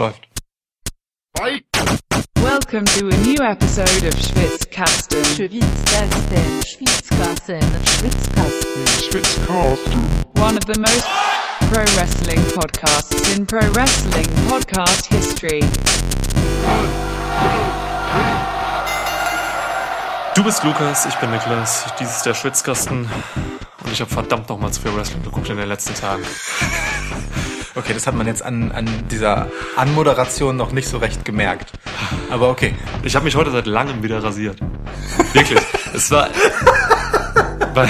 Läuft. Welcome to a new episode of Schwitzkasten. Schwitzkasten, Schwitzkasten, Schwitzkasten. Schwitzkasten. One of the most pro wrestling podcasts in pro wrestling podcast history. Du bist Lukas, ich bin Niklas, dies ist der Schwitzkasten und ich habe verdammt nochmal zu viel Wrestling geguckt in den letzten Tagen. Okay, das hat man jetzt an, an dieser Anmoderation noch nicht so recht gemerkt. Aber okay. Ich habe mich heute seit langem wieder rasiert. Wirklich. es war... Weil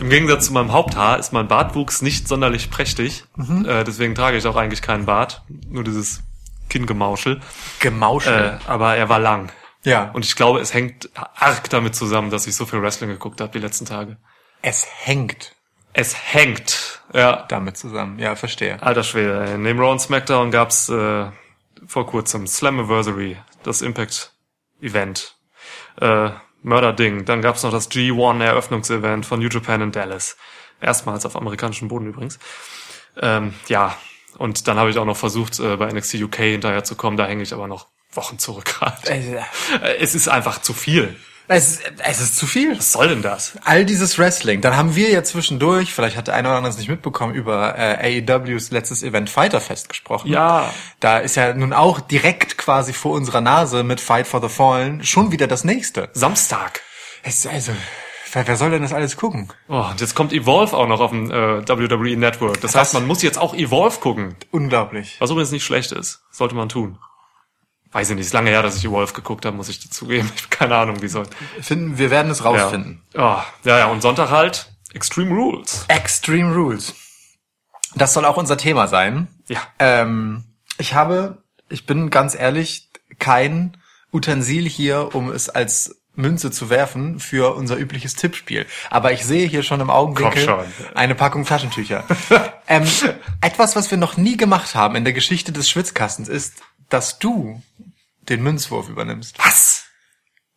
im Gegensatz zu meinem Haupthaar ist mein Bartwuchs nicht sonderlich prächtig. Äh, deswegen trage ich auch eigentlich keinen Bart. Nur dieses Kinngemauschel. Gemauschel. Äh, aber er war lang. ja. Und ich glaube, es hängt arg damit zusammen, dass ich so viel Wrestling geguckt habe die letzten Tage. es hängt Es hängt. Ja, damit zusammen. Ja, verstehe. Alter Schwede, ey. neben Raw und SmackDown gab's äh, vor kurzem Slammiversary, das Impact-Event. Äh, Mörder-Ding. Dann gab's noch das G1-Eröffnungsevent von New Japan in Dallas. Erstmals auf amerikanischem Boden übrigens. Ähm, ja, und dann habe ich auch noch versucht, äh, bei NXT UK hinterher zu kommen. Da hänge ich aber noch Wochen zurück gerade. Äh, Es ist einfach zu viel. Es, es ist zu viel. Was soll denn das? All dieses Wrestling. Dann haben wir ja zwischendurch, vielleicht hat der eine oder andere es nicht mitbekommen, über äh, AEWs letztes Event Fighter Fest gesprochen. Ja. Da ist ja nun auch direkt quasi vor unserer Nase mit Fight for the Fallen schon wieder das nächste. Samstag. Es, also, wer, wer soll denn das alles gucken? Oh, und jetzt kommt Evolve auch noch auf dem äh, WWE Network. Das heißt, man muss jetzt auch Evolve gucken. Unglaublich. Was übrigens nicht schlecht ist. Sollte man tun. Weiß ich nicht, ist lange her, dass ich Evolve geguckt habe, muss ich dazugeben. Ich habe keine Ahnung, wie soll. Finden, wir werden es rausfinden. Ja. Oh, ja, ja, und Sonntag halt Extreme Rules. Extreme Rules. Das soll auch unser Thema sein. Ja. Ähm, ich habe, ich bin ganz ehrlich, kein Utensil hier, um es als Münze zu werfen für unser übliches Tippspiel. Aber ich sehe hier schon im Augenwinkel schon. eine Packung Taschentücher. ähm, etwas, was wir noch nie gemacht haben in der Geschichte des Schwitzkastens, ist, dass du den Münzwurf übernimmst. Was?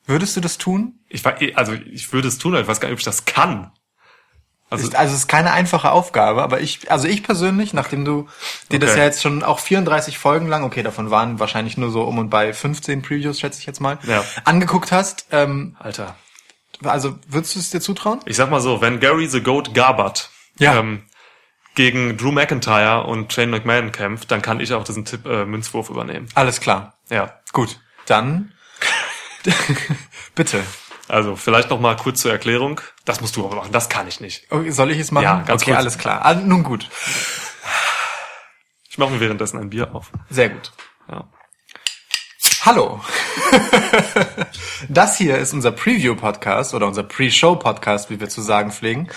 Würdest du das tun? Ich war, also ich würde es tun, aber ich weiß gar nicht, ob ich das kann. Also, Ist, also es ist keine einfache Aufgabe, aber ich, also ich persönlich, nachdem du dir das Okay. ja jetzt schon auch 34 Folgen lang, okay, davon waren wahrscheinlich nur so um und bei 15 Previews, schätze ich jetzt mal, Ja. angeguckt hast, ähm, Alter. also würdest du es dir zutrauen? Ich sag mal so, wenn Gary the Goat Garbert Ja. ähm, gegen Drew McIntyre und Shane McMahon kämpft, dann kann ich auch diesen Tipp äh, Münzwurf übernehmen. Alles klar. Ja. Gut. Dann bitte. Also vielleicht noch mal kurz zur Erklärung. Das musst du aber machen. Das kann ich nicht. Okay, soll ich es machen? Ja, ganz okay, kurz. alles klar. Ah, nun gut. Ich mache mir währenddessen ein Bier auf. Sehr gut. Ja. Hallo. Das hier ist unser Preview-Podcast oder unser Pre-Show-Podcast, wie wir zu sagen pflegen,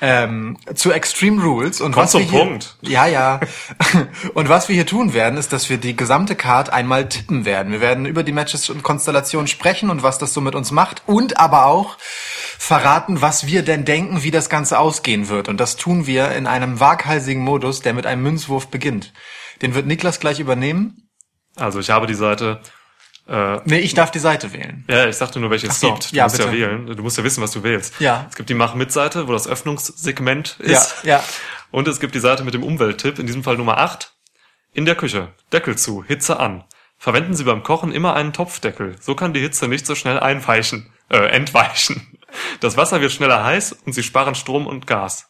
ähm, zu Extreme Rules. Und Komm was zum wir hier, Punkt. Ja, ja. Und was wir hier tun werden, ist, dass wir die gesamte Card einmal tippen werden. Wir werden über die Matches und Konstellationen sprechen und was das so mit uns macht und aber auch verraten, was wir denn denken, wie das Ganze ausgehen wird. Und das tun wir in einem waghalsigen Modus, der mit einem Münzwurf beginnt. Den wird Niklas gleich übernehmen. Also ich habe die Seite. Äh, Nee, ich darf die Seite wählen. ja, ich sagte nur, welche es so, gibt. Du ja, musst ja bitte. wählen. Du musst ja wissen, was du wählst. Ja. Es gibt die Mach-Mit-Seite, wo das Öffnungssegment Ja, ist. ja. Und es gibt die Seite mit dem Umwelttipp, in diesem Fall Nummer 8. In der Küche. Deckel zu, Hitze an. Verwenden Sie beim Kochen immer einen Topfdeckel. So kann die Hitze nicht so schnell einweichen, äh, entweichen. Das Wasser wird schneller heiß und Sie sparen Strom und Gas.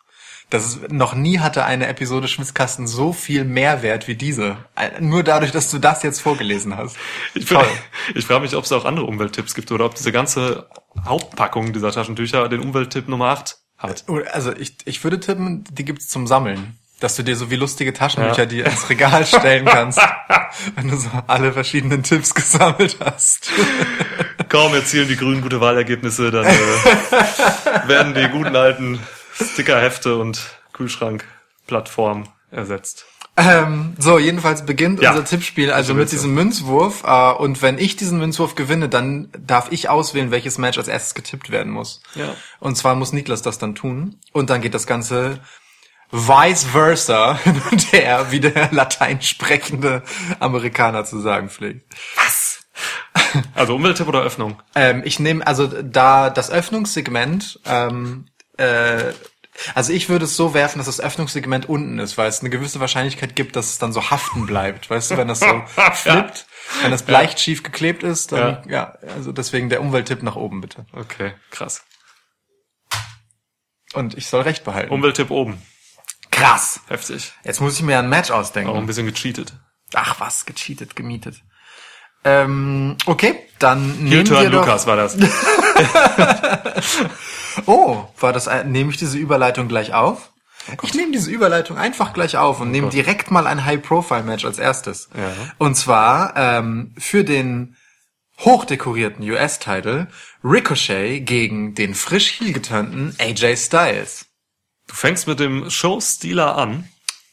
Das ist, noch nie hatte eine Episode Schwitzkasten so viel Mehrwert wie diese. Nur dadurch, dass du das jetzt vorgelesen hast. Ich, Toll. ich frage mich, ob es auch andere Umwelttipps gibt oder ob diese ganze Hauptpackung dieser Taschentücher den Umwelttipp Nummer 8 hat. Also ich, ich würde tippen, die gibt's zum Sammeln. Dass du dir so wie lustige Taschenbücher Ja. die ins Regal stellen kannst, wenn du so alle verschiedenen Tipps gesammelt hast. Kaum erzielen die Grünen gute Wahlergebnisse, dann äh, werden die guten alten Stickerhefte und Kühlschrankplattform ersetzt. Ähm, so, jedenfalls beginnt Ja. unser Tippspiel also So mit diesem Münzwurf. Äh, und wenn ich diesen Münzwurf gewinne, dann darf ich auswählen, welches Match als erstes getippt werden muss. Ja. Und zwar muss Niklas das dann tun. Und dann geht das Ganze vice versa hin und her, wie der latein sprechende Amerikaner zu sagen pflegt. Also Umwelttipp oder Öffnung? Ähm, ich nehme also da das Öffnungssegment ähm, äh, Also ich würde es so werfen, dass das Öffnungssegment unten ist, weil es eine gewisse Wahrscheinlichkeit gibt, dass es dann so haften bleibt. Weißt du, wenn das so flippt, wenn das leicht schief geklebt ist, dann ja. also deswegen der Umwelttipp nach oben bitte. Okay, krass. Und ich soll recht behalten. Umwelttipp oben. Krass. Heftig. Jetzt muss ich mir ein Match ausdenken. Auch ein bisschen gecheatet. Ach was, gecheatet, gemietet. Ähm, okay, dann nehmen wir doch. Lukas war das. Oh, war das? ein- Nehme ich diese Überleitung gleich auf? Ich nehme diese Überleitung einfach gleich auf und nehme direkt mal ein High-Profile-Match als erstes. Ja. Und zwar ähm, für den hochdekorierten US-Title Ricochet gegen den frisch heel geturnten AJ Styles. Du fängst mit dem Showstealer an.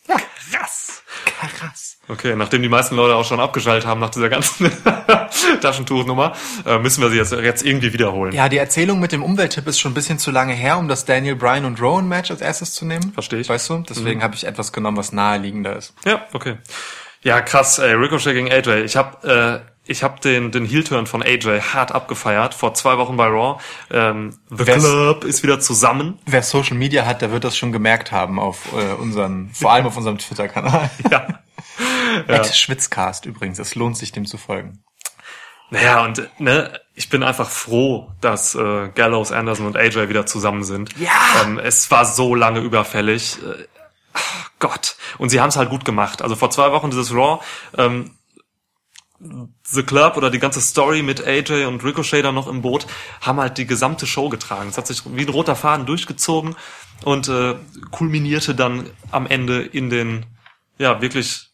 Ja, krass. Krass. Okay, nachdem die meisten Leute auch schon abgeschaltet haben nach dieser ganzen Taschentuchnummer, äh, müssen wir sie jetzt, jetzt irgendwie wiederholen. Ja, die Erzählung mit dem Umwelttipp ist schon ein bisschen zu lange her, um das Daniel Bryan und Rowan Match als erstes zu nehmen. Verstehe ich. Weißt du? Deswegen habe ich etwas genommen, was naheliegender ist. Ja, okay. Ja, krass, ey, Ricochet gegen AJ. Ich hab, äh, ich hab den, den Heel-Turn von AJ hart abgefeiert, vor zwei Wochen bei Raw. Ähm, The Wer's- Club ist wieder zusammen. Wer Social Media hat, der wird das schon gemerkt haben auf äh, unseren, vor allem auf unserem Twitter-Kanal. Ja. Ja. Schwitzcast übrigens, es lohnt sich dem zu folgen. Naja, und ne, ich bin einfach froh, dass äh, Gallows, Anderson und AJ wieder zusammen sind. Ja. Ähm, es war so lange überfällig. Äh, Gott. Und sie haben es halt gut gemacht. Also vor zwei Wochen dieses Raw, ähm, The Club oder die ganze Story mit AJ und Ricochet dann noch im Boot haben halt die gesamte Show getragen. Es hat sich wie ein roter Faden durchgezogen und äh, kulminierte dann am Ende in den ja wirklich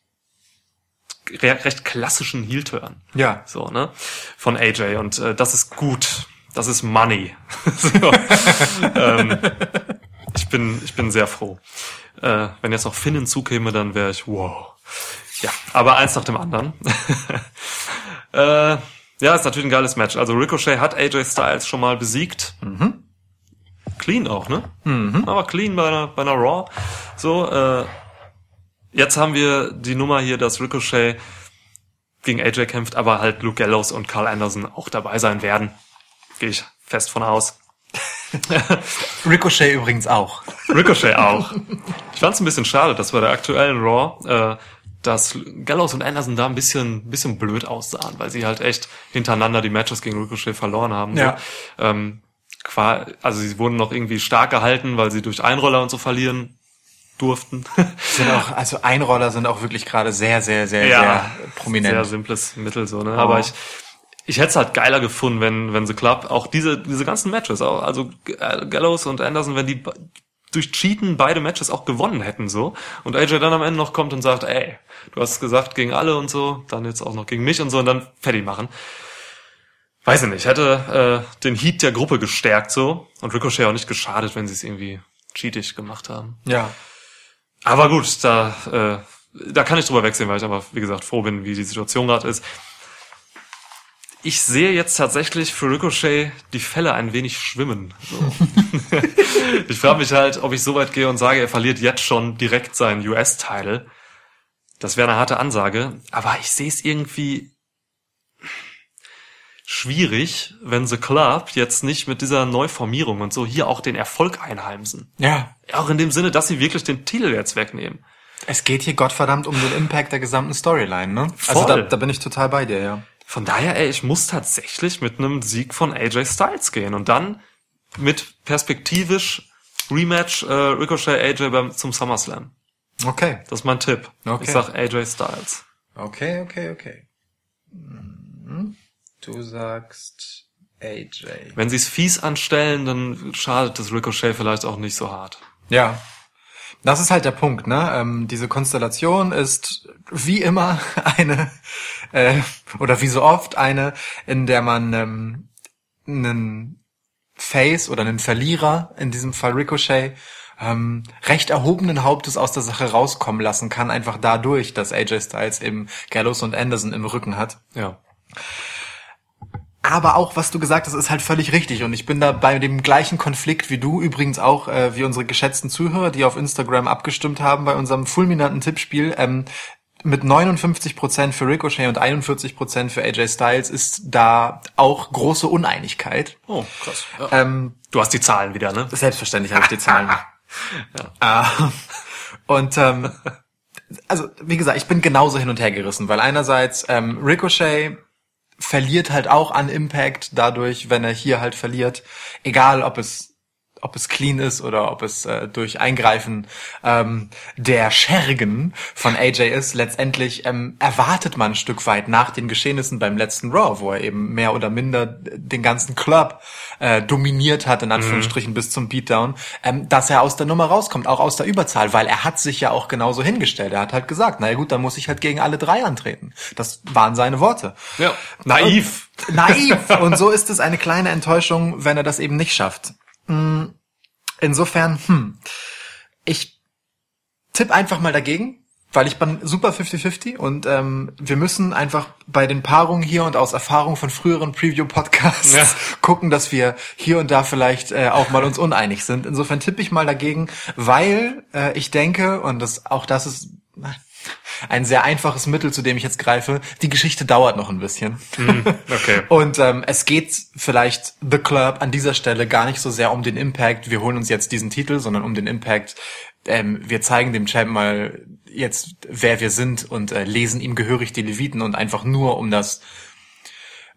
re recht klassischen Heel-Turn. Ja. So, ne? Von AJ. Und äh, das ist gut. Das ist Money. so. ähm, ich bin, ich bin sehr froh. Äh, wenn jetzt noch Finn hinzukäme, dann wäre ich wow. Ja, aber eins nach dem anderen. äh, ja, ist natürlich ein geiles Match. Also Ricochet hat AJ Styles schon mal besiegt. Clean auch, ne? Aber clean bei einer, bei einer Raw. So, äh, jetzt haben wir die Nummer hier, dass Ricochet gegen AJ kämpft, aber halt Luke Gallows und Carl Anderson auch dabei sein werden. Gehe ich fest von aus. Ricochet übrigens auch. Ricochet auch. Ich fand es ein bisschen schade, dass bei der aktuellen Raw, äh, dass Gallows und Anderson da ein bisschen, bisschen blöd aussahen, weil sie halt echt hintereinander die Matches gegen Ricochet verloren haben. Ja. So. Ähm, qua, also sie wurden noch irgendwie stark gehalten, weil sie durch Einroller und so verlieren durften. Sind auch, also Einroller sind auch wirklich gerade sehr, sehr, sehr, sehr prominent. Sehr simples Mittel so, ne? Aber ich, ich hätte es halt geiler gefunden, wenn, wenn The Club auch diese, diese ganzen Matches, auch, also äh, Gallows und Anderson, wenn die durch Cheaten beide Matches auch gewonnen hätten, so. Und AJ dann am Ende noch kommt und sagt, ey, du hast gesagt gegen alle und so, dann jetzt auch noch gegen mich und so und dann fertig machen. Weiß ich nicht, hätte äh, den Heat der Gruppe gestärkt so und Ricochet auch nicht geschadet, wenn sie es irgendwie cheatig gemacht haben. ja. Aber gut, da, äh, da kann ich drüber wegsehen, weil ich aber, wie gesagt, froh bin, wie die Situation gerade ist. Ich sehe jetzt tatsächlich für Ricochet die Fälle ein wenig schwimmen. So. ich frage mich halt, ob ich so weit gehe und sage, er verliert jetzt schon direkt seinen US-Title. Das wäre eine harte Ansage. Aber ich sehe es irgendwie schwierig, wenn The Club jetzt nicht mit dieser Neuformierung und so hier auch den Erfolg einheimsen. Ja. Auch in dem Sinne, dass sie wirklich den Titel jetzt wegnehmen. Es geht hier Gottverdammt um den Impact der gesamten Storyline, ne? Also da, Voll. da bin ich total bei dir, ja. Von daher, ey, ich muss tatsächlich mit einem Sieg von AJ Styles gehen und dann mit perspektivisch Rematch äh, Ricochet AJ beim, zum SummerSlam. Okay. Das ist mein Tipp. Okay. Ich sag AJ Styles. Okay, okay, okay. Mhm. Du sagst AJ. Wenn sie es fies anstellen, dann schadet das Ricochet vielleicht auch nicht so hart. Ja. Das ist halt der Punkt, ne? Ähm, diese Konstellation ist wie immer eine, äh, oder wie so oft eine, in der man ähm, einen Face oder einen Verlierer, in diesem Fall Ricochet, ähm, recht erhobenen Hauptes aus der Sache rauskommen lassen kann, einfach dadurch, dass AJ Styles eben Gallows und Anderson im Rücken hat. Ja. Aber auch, was du gesagt hast, ist halt völlig richtig. Und ich bin da bei dem gleichen Konflikt wie du, übrigens auch äh, wie unsere geschätzten Zuhörer, die auf Instagram abgestimmt haben bei unserem fulminanten Tippspiel. Ähm, mit 59% für Ricochet und 41% für AJ Styles ist da auch große Uneinigkeit. Oh, krass. Ja. Ähm, Du hast die Zahlen wieder, ne? selbstverständlich habe ich die Zahlen. Äh, und ähm, also wie gesagt, ich bin genauso hin und her gerissen, weil einerseits ähm, Ricochet verliert halt auch an Impact dadurch, wenn er hier halt verliert, egal ob es ob es clean ist oder ob es äh, durch Eingreifen ähm, der Schergen von AJ ist, letztendlich ähm, erwartet man ein Stück weit nach den Geschehnissen beim letzten Raw, wo er eben mehr oder minder den ganzen Club äh, dominiert hat, in Anführungsstrichen bis zum Beatdown, ähm, dass er aus der Nummer rauskommt, auch aus der Überzahl, weil er hat sich ja auch genauso hingestellt. Er hat halt gesagt, naja gut, dann muss ich halt gegen alle drei antreten. Das waren seine Worte. Ja. Naiv. Naiv. Und so ist es eine kleine Enttäuschung, wenn er das eben nicht schafft. Mm, Insofern, hm, ich tipp einfach mal dagegen, weil ich bin super 50-50 und ähm, wir müssen einfach bei den Paarungen hier und aus Erfahrung von früheren Preview-Podcasts Ja. gucken, dass wir hier und da vielleicht äh, auch mal uns uneinig sind. Insofern tippe ich mal dagegen, weil äh, ich denke, und das auch das ist ein sehr einfaches Mittel, zu dem ich jetzt greife, die Geschichte dauert noch ein bisschen. Okay. Und ähm, es geht vielleicht The Club an dieser Stelle gar nicht so sehr um den Impact, wir holen uns jetzt diesen Titel, sondern um den Impact, ähm, wir zeigen dem Champ mal jetzt, wer wir sind und äh, lesen ihm gehörig die Leviten und einfach nur um das,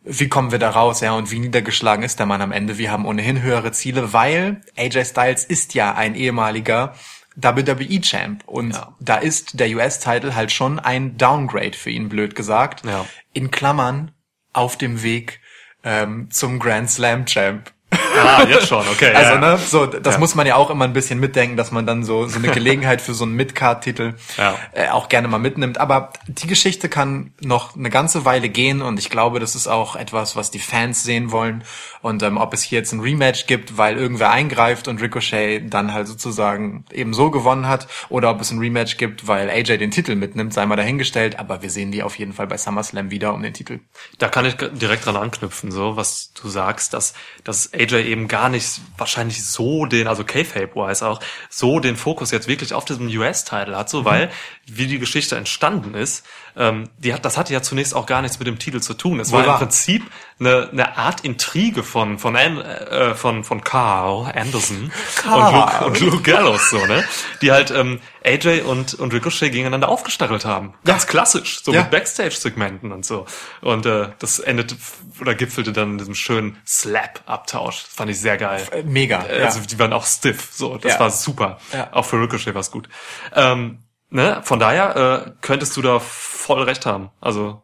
wie kommen wir da raus, ja, und wie niedergeschlagen ist der Mann am Ende. Wir haben ohnehin höhere Ziele, weil AJ Styles ist ja ein ehemaliger WWE-Champ und Ja. da ist der US-Title halt schon ein Downgrade für ihn, blöd gesagt. Ja. In Klammern auf dem Weg ähm, zum Grand Slam Champ. Ah, jetzt schon, okay. Also, ja. ne, so, das Ja. muss man ja auch immer ein bisschen mitdenken, dass man dann so, so eine Gelegenheit für so einen Mid-Card-Titel Ja. äh, auch gerne mal mitnimmt. Aber die Geschichte kann noch eine ganze Weile gehen und ich glaube, das ist auch etwas, was die Fans sehen wollen. Und ähm, ob es hier jetzt ein Rematch gibt, weil irgendwer eingreift und Ricochet dann halt sozusagen eben so gewonnen hat, oder ob es ein Rematch gibt, weil AJ den Titel mitnimmt, sei mal dahingestellt. Aber wir sehen die auf jeden Fall bei SummerSlam wieder um den Titel. Da kann ich direkt dran anknüpfen, so was du sagst, dass, dass AJ eben gar nicht wahrscheinlich so den, also K-Fape-wise auch, so den Fokus jetzt wirklich auf diesem US-Title hat, so weil, wie die Geschichte entstanden ist, ähm, die hat, das hatte ja zunächst auch gar nichts mit dem Titel zu tun. Es Wohl war im. Prinzip eine, eine Art Intrige von, von, An, äh, von, von Carl Anderson Carl. und Luke, und Luke Gallows, so, ne? Die halt, ähm, AJ und, und Ricochet gegeneinander aufgestachelt haben. Ganz klassisch, so Ja. mit Backstage-Segmenten und so. Und äh, das endete oder gipfelte dann in diesem schönen Slap-Abtausch. Fand ich sehr geil. Äh, mega. Äh, Also die waren auch stiff, so. Das Ja. war super. Ja. Auch für Ricochet war's gut. Ähm, ne? Von daher äh, könntest du da voll recht haben. Also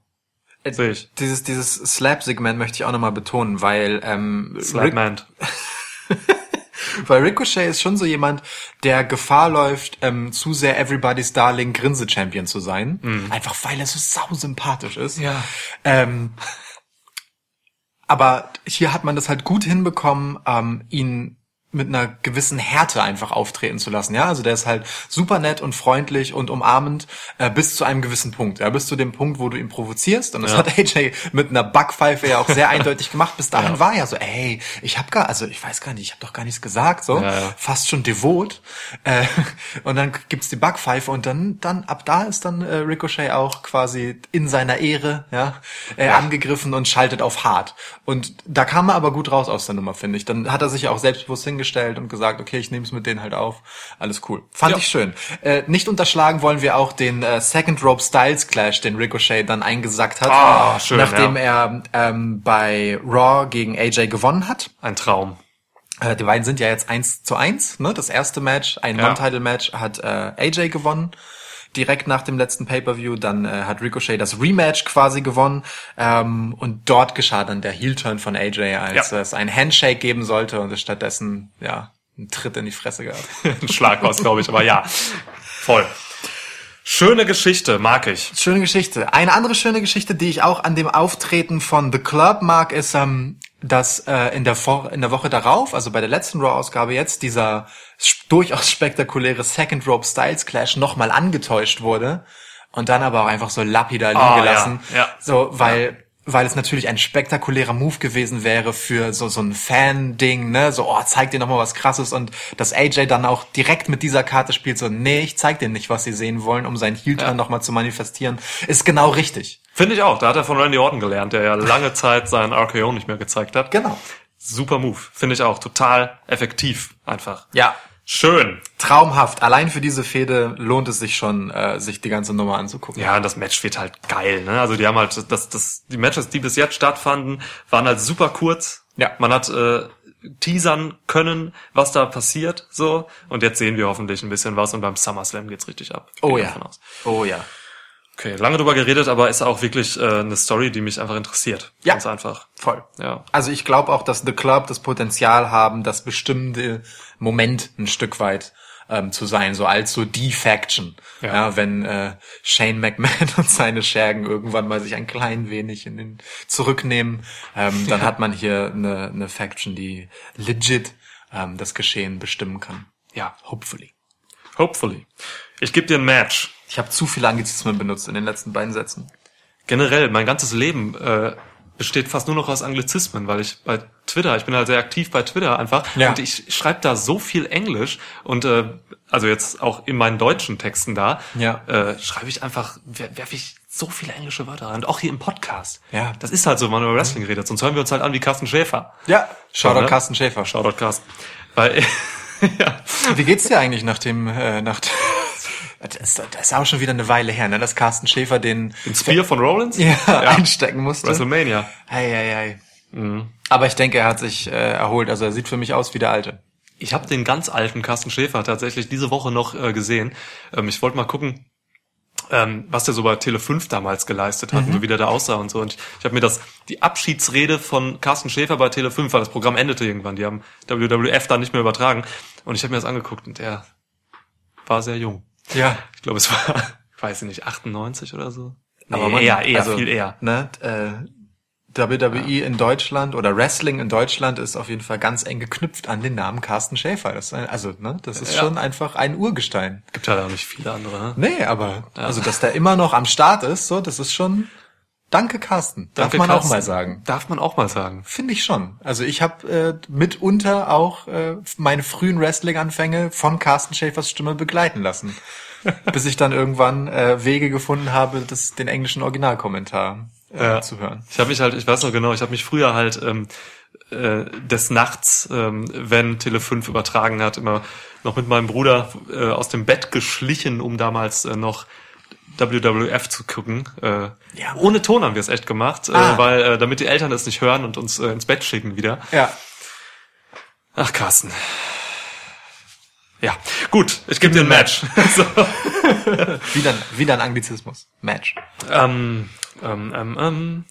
Äh, sehe ich. Dieses, dieses Slap-Segment möchte ich auch nochmal betonen, weil ähm, Slapman. Weil Ricochet ist schon so jemand, der Gefahr läuft, ähm, zu sehr Everybody's Darling Grinse-Champion zu sein. Einfach weil er so sau sympathisch ist. Ja. Ähm, aber hier hat man das halt gut hinbekommen, ähm, ihn mit einer gewissen Härte einfach auftreten zu lassen. Ja, also der ist halt super nett und freundlich und umarmend äh, bis zu einem gewissen Punkt. Ja, bis zu dem Punkt, wo du ihn provozierst. Und das Ja. hat AJ mit einer Backpfeife ja auch sehr eindeutig gemacht. Bis dahin Ja. war ja so, ey, ich habe gar, also ich weiß gar nicht, ich habe doch gar nichts gesagt, so Ja, fast schon devot. Äh, und dann gibt's die Backpfeife und dann, dann ab da ist dann äh, Ricochet auch quasi in seiner Ehre, ja, äh, angegriffen und schaltet auf hart. Und da kam er aber gut raus aus der Nummer, finde ich. Dann hat er sich ja auch selbstbewusst hingestellt und gesagt, okay, ich nehme es mit denen halt auf. Alles cool. Fand Ja. ich schön. Äh, nicht unterschlagen wollen wir auch den äh, Second Rope Styles Clash, den Ricochet dann eingesackt hat, Ah, schön, nachdem er ähm, bei Raw gegen AJ gewonnen hat. Ein Traum. Äh, die beiden sind ja jetzt eins zu eins. Ne? Das erste Match, ein Ja. Non-Title-Match, hat äh, AJ gewonnen. Direkt nach dem letzten Pay-Per-View, dann äh, hat Ricochet das Rematch quasi gewonnen ähm, und dort geschah dann der Heel-Turn von AJ, als Ja. es ein Handshake geben sollte und es stattdessen ja einen Tritt in die Fresse gab. Ein Schlag war's, glaube ich, aber ja. Voll. Schöne Geschichte, mag ich. Schöne Geschichte. Eine andere schöne Geschichte, die ich auch an dem Auftreten von The Club mag, ist, ähm, dass äh, in, der Wo in der Woche darauf, also bei der letzten Raw-Ausgabe jetzt, dieser durchaus spektakuläre Second Rope Styles Clash nochmal angetäuscht wurde und dann aber auch einfach so lapidar liegen Ah, ja, gelassen. ja. So, weil weil es natürlich ein spektakulärer Move gewesen wäre für so so ein Fan-Ding, ne? So, oh, zeig dir noch mal was Krasses und dass AJ dann auch direkt mit dieser Karte spielt, so, nee, ich zeig dir nicht, was sie sehen wollen, um seinen Heel-Turn Ja. noch mal zu manifestieren, ist genau richtig. Finde ich auch. Da hat er von Randy Orton gelernt, der ja lange Zeit seinen RKO nicht mehr gezeigt hat. Genau. Super Move. Finde ich auch. Total effektiv einfach. Ja. Schön. Traumhaft. Allein für diese Fehde lohnt es sich schon, äh, sich die ganze Nummer anzugucken. Ja, und das Match wird halt geil, ne? Also die haben halt, das, das, die Matches, die bis jetzt stattfanden, waren halt super kurz. Ja. Man hat äh, teasern können, was da passiert, so. Und jetzt sehen wir hoffentlich ein bisschen was und beim SummerSlam geht's richtig ab. Oh Gehe ja. Oh ja. Okay, lange drüber geredet, aber ist auch wirklich äh, eine Story, die mich einfach interessiert. Ja. Ganz einfach. Voll. Ja. Also ich glaube auch, dass The Club das Potenzial haben, das bestimmte Moment ein Stück weit ähm, zu sein, so als so die Faction. Ja, Ja. wenn äh, Shane McMahon und seine Schergen irgendwann mal sich ein klein wenig in den zurücknehmen, ähm, dann hat man hier eine, eine Faction, die legit ähm, das Geschehen bestimmen kann. Ja, hopefully. Hopefully. Ich gebe dir ein Match. Ich habe zu viele Anglizismen benutzt in den letzten beiden Sätzen. Generell, mein ganzes Leben äh, besteht fast nur noch aus Anglizismen, weil ich bei Twitter, ich bin halt sehr aktiv bei Twitter einfach Ja. und ich schreibe da so viel Englisch und äh, also jetzt auch in meinen deutschen Texten da, Ja. äh, schreibe ich einfach, wer- werfe ich so viele englische Wörter rein. Und auch hier im Podcast. Ja. Das ist halt so, wenn man über Wrestling redet. Sonst hören wir uns halt an wie Carsten Schäfer. Ja, Shoutout ne? Carsten Schäfer. Shoutout Carsten. Weil, ja. Wie geht's dir eigentlich nach dem, äh, nach, das ist, das ist auch schon wieder eine Weile her, ne, dass Carsten Schäfer den, Den Spear von Rollins? ja, einstecken musste. WrestleMania. Ei, ei, ei. Aber ich denke, er hat sich äh, erholt. Also er sieht für mich aus wie der Alte. Ich habe den ganz alten Carsten Schäfer tatsächlich diese Woche noch äh, gesehen. Ähm, ich wollte mal gucken, ähm, was der so bei Tele 5 damals geleistet hat und so wie der da aussah und so. Und ich, ich habe mir das die Abschiedsrede von Carsten Schäfer bei Tele 5, weil das Programm endete irgendwann. Die haben WWF dann nicht mehr übertragen. Und ich habe mir das angeguckt und der war sehr jung. Ja. Ich glaube, es war, ich weiß nicht, 98 oder so. Aber Aber man- eher, eher, also, viel eher. Ne, äh, WWE in Deutschland oder Wrestling in Deutschland ist auf jeden Fall ganz eng geknüpft an den Namen Carsten Schäfer. Das ist ein, also, ne, das ist Ja. schon einfach ein Urgestein. Gibt halt auch nicht viele andere. Ne? Nee, aber also dass der immer noch am Start ist, so, das ist schon Danke Carsten. Darf Danke, man auch Carsten. mal sagen. Darf man auch mal sagen. Finde ich schon. Also ich habe äh, mitunter auch äh, meine frühen Wrestling-Anfänge von Carsten Schäfers Stimme begleiten lassen. bis ich dann irgendwann äh, Wege gefunden habe, das, den englischen Originalkommentar äh, Ja. zu hören. Ich habe mich halt, ich weiß noch genau, ich habe mich früher halt ähm, äh, des Nachts, ähm, wenn Tele 5 übertragen hat, immer noch mit meinem Bruder äh, aus dem Bett geschlichen, um damals äh, noch WWF zu gucken. Äh, Ja. ohne Ton haben wir es echt gemacht, Ah. äh, weil äh, damit die Eltern es nicht hören und uns äh, ins Bett schicken wieder. Ja. Ach, Carsten. Ja, gut, ich gebe dir ein Match. so. Wieder, wieder ein Anglizismus. Match. ähm, ähm, ähm, ähm.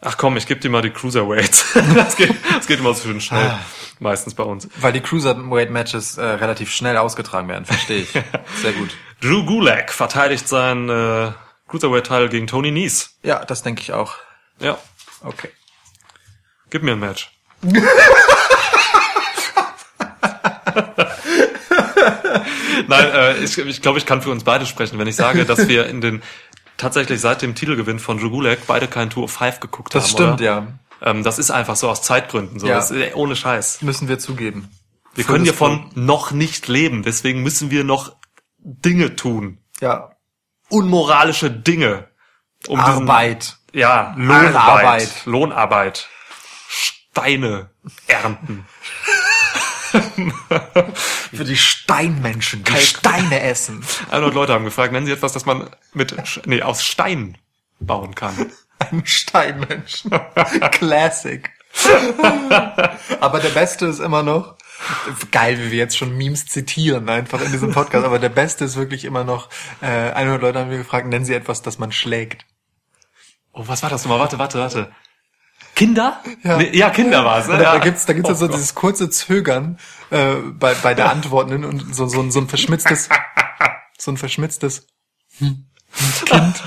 Ach komm, ich gebe dir mal die Cruiserweights. das, geht, das geht immer so schön schnell. Ah. Meistens bei uns. Weil die Cruiserweight-Matches äh, relativ schnell ausgetragen werden, verstehe ich. Sehr gut. Drew Gulak verteidigt seinen äh, Cruiserweight-Teil gegen Tony Nies. Ja, das denke ich auch. Ja, Okay. gib mir ein Match. Nein, äh, ich, ich glaube, ich kann für uns beide sprechen, wenn ich sage, dass wir in den tatsächlich seit dem Titelgewinn von Gulak beide kein Tour of Five geguckt Das haben. stimmt, oder? ja. Ähm, das ist einfach so aus Zeitgründen so. Ja. Das ist, äh, ohne Scheiß. Müssen wir zugeben. Wir Für können das hiervon noch nicht leben. Deswegen müssen wir noch Dinge tun. Ja. Unmoralische Dinge. Um diesen- Arbeit. ja, Lohnarbeit. Lohnarbeit. Lohnarbeit. Steine ernten. Für die Steinmenschen, die Steine essen. 100 Leute haben gefragt, nennen Sie etwas, das man mit, nee, aus Stein bauen kann. Ein Steinmenschen. Classic. aber der Beste ist immer noch, geil, wie wir jetzt schon Memes zitieren, einfach in diesem Podcast, aber der Beste ist wirklich immer noch, äh, 100 Leute haben wir gefragt, nennen Sie etwas, das man schlägt. Oh, was war das nochmal? Warte, warte, warte. Kinder? Ja. Nee, ja Kinder war es. Ne? Da, ja. da gibt's, da gibt's Oh ja so Gott. dieses kurze Zögern äh, bei, bei der Antworten und so, so, ein- so ein verschmitztes, so ein verschmitztes Kind.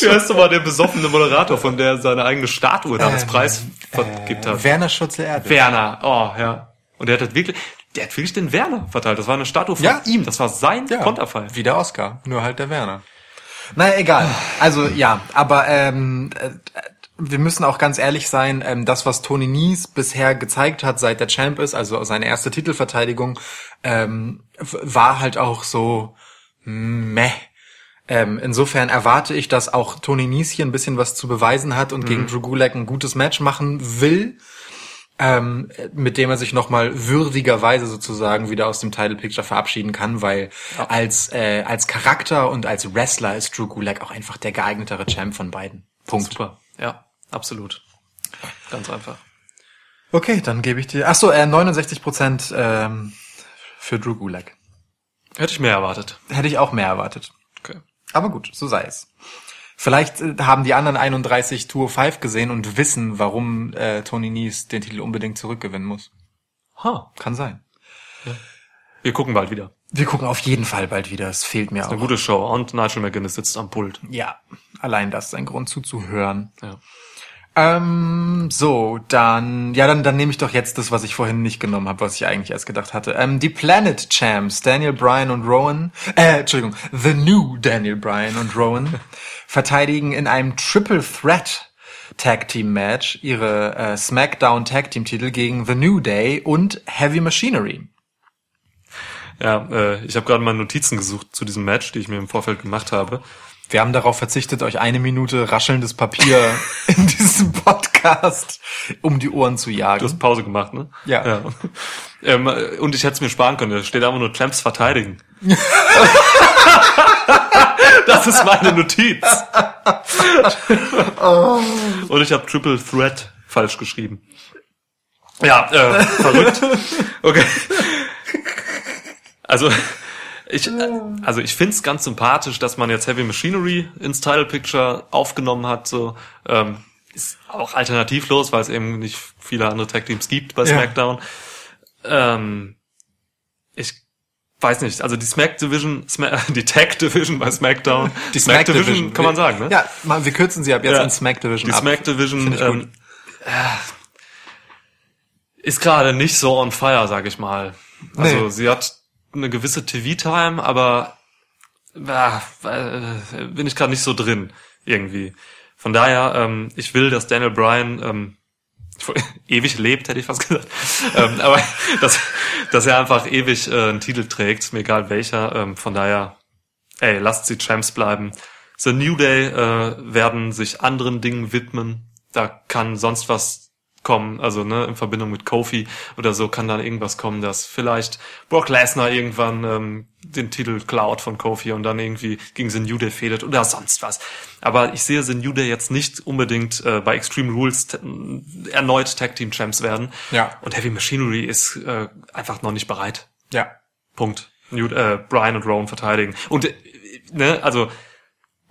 Wie heißt doch mal der besoffene Moderator, von der seine eigene Statue da als Ähm, Preis vergibt hat? Werner Schutze Erde. Werner, oh ja. Und der hat das wirklich, der hat wirklich den Werner verteilt. Das war eine Statue von Ja. ihm. Das war sein Ja, Konterfei. Wie der Oscar, nur halt der Werner. Naja, egal. Also ja, aber ähm, äh, wir müssen auch ganz ehrlich sein, ähm, das, was Tony Nies bisher gezeigt hat, seit der Champ ist, also seine erste Titelverteidigung, ähm, war halt auch so meh. Ähm, insofern erwarte ich, dass auch Tony Nies hier ein bisschen was zu beweisen hat und gegen Drew Gulak ein gutes Match machen will. ähm, mit dem er sich nochmal würdigerweise sozusagen wieder aus dem Title Picture verabschieden kann, weil als äh, als Charakter und als Wrestler ist Drew Gulak auch einfach der geeignetere Champ von beiden. Punkt. Super. Ja, absolut. Ganz einfach. Okay, dann gebe ich dir. Ach so, äh, 69 Prozent ähm, für Drew Gulak. Hätte ich mehr erwartet. Hätte ich auch mehr erwartet. Okay. Aber gut, so sei es. Vielleicht äh, haben die anderen 31 Tour 5 gesehen und wissen, warum äh, Tony Nies den Titel unbedingt zurückgewinnen muss. Ha. Kann sein. Wir gucken bald wieder. Wir gucken auf jeden Fall bald wieder. Es fehlt mir Eine auch. gute Show. Und Nigel McGuinness sitzt am Pult. Ja, allein das ist ein Grund zuzuhören. Ja. Ähm, so, dann, ja, dann, dann nehme ich doch jetzt das, was ich vorhin nicht genommen habe, was ich eigentlich erst gedacht hatte. Ähm, die Planet Champs, Daniel Bryan und Rowan, äh, Entschuldigung, The New Daniel Bryan und Rowan verteidigen in einem Triple Threat Tag Team Match ihre äh, SmackDown Tag Team Titel gegen The New Day und Heavy Machinery. Ja, äh, ich habe gerade mal Notizen gesucht zu diesem Match, die ich mir im Vorfeld gemacht habe. Wir haben darauf verzichtet, euch eine Minute raschelndes Papier in diesem Podcast um die Ohren zu jagen. Du hast Pause gemacht, ne? Ja. ja. Ähm, und ich hätte es mir sparen können. Da steht einfach nur Champs verteidigen. das ist meine Notiz. und ich habe Triple Threat falsch geschrieben. Ja, äh, verrückt. Okay. Also ich, äh, also ich find's ganz sympathisch, dass man jetzt Heavy Machinery ins Title Picture aufgenommen hat. So ähm, ist auch alternativlos, weil es eben nicht viele andere Tag Teams gibt bei Ja. SmackDown. Ähm, ich weiß nicht, also die Smack Division, Sma die Tag Division bei SmackDown, Die Smack Division, kann man sagen, ne? Ja, mal, wir kürzen sie ab jetzt Ja. in Smack Division Die ab. Smack Division ähm, äh, ist gerade nicht so on fire, sag ich mal. Also Nee. sie hat eine gewisse TV-Time, aber äh, äh, bin ich gerade nicht so drin irgendwie. Von daher, ähm, ich will, dass Daniel Bryan ähm, ewig lebt, hätte ich fast gesagt. ähm, aber dass, dass er einfach ewig äh, einen Titel trägt, mir egal welcher. Ähm, von daher, ey, lasst sie Champs bleiben. The New Day äh, werden sich anderen Dingen widmen. Da kann sonst was kommen, also ne, in Verbindung mit Kofi oder so kann dann irgendwas kommen, dass vielleicht Brock Lesnar irgendwann ähm, den Titel klaut von Kofi und dann irgendwie gegen The New Day fehlt oder sonst was. Aber ich sehe The New Day jetzt nicht unbedingt äh, bei Extreme Rules t- erneut Tag Team Champs werden. Ja. Und Heavy Machinery ist äh, einfach noch nicht bereit. Ja. Punkt. New, äh, Brian und Rowan verteidigen. Und äh, ne, also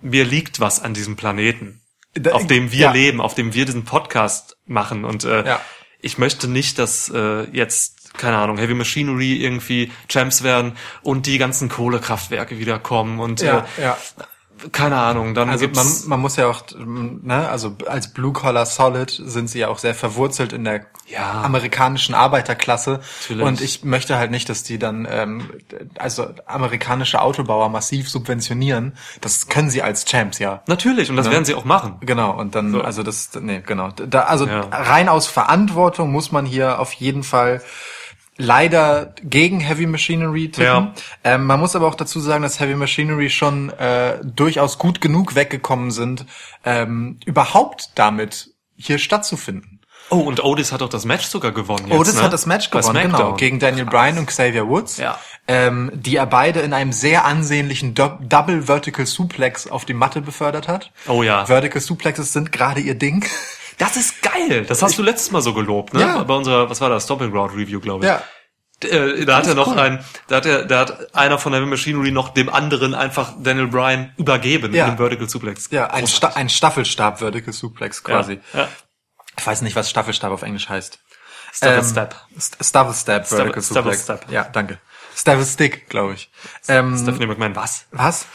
mir liegt was an diesem Planeten, Da- auf dem wir ja. leben, auf dem wir diesen Podcast machen. Und äh, Ja. ich möchte nicht, dass äh, jetzt, keine Ahnung, Heavy Machinery irgendwie Champs werden und die ganzen Kohlekraftwerke wieder kommen und Ja, äh, ja. Keine Ahnung, dann Also man, man muss ja auch, ne, also als Blue Collar Solid sind sie ja auch sehr verwurzelt in der Ja. amerikanischen Arbeiterklasse. Natürlich. Und ich möchte halt nicht, dass die dann ähm, also amerikanische Autobauer massiv subventionieren. Das können sie als Champs ja. natürlich und das werden sie auch machen. Genau, und dann, So. also das, nee, genau. Da, also Ja. rein aus Verantwortung muss man hier auf jeden Fall leider gegen Heavy Machinery tippen. Ja. Ähm, man muss aber auch dazu sagen, dass Heavy Machinery schon äh, durchaus gut genug weggekommen sind, ähm, überhaupt damit hier stattzufinden. Oh, und Otis hat auch das Match sogar gewonnen jetzt, Otis ne? hat das Match gewonnen, genau, gegen Daniel Bryan und Xavier Woods, Ja. ähm, die er beide in einem sehr ansehnlichen Do Double Vertical Suplex auf die Matte befördert hat. Oh ja. Vertical Suplexes sind gerade ihr Ding. Das ist geil. Das hast du letztes Mal so gelobt, ne? Ja. Bei unserer, was war das? Stopping Ground Review, glaube ich. Ja. Äh, da hat er noch cool. ein, da hat er, da hat einer von der Machinery noch dem anderen einfach Daniel Bryan übergeben Ja. dem Vertical Suplex. Ja, ein, Sta ein Staffelstab Vertical Suplex quasi. Ja. ja. Ich weiß nicht, was Staffelstab auf Englisch heißt. Staffel Ähm, Step. St- Staffel Stab Vertical Staffel Suplex. Step. Ja, danke. Staffel Stick, glaube ich. Ähm, Stephanie McMahon, was? was?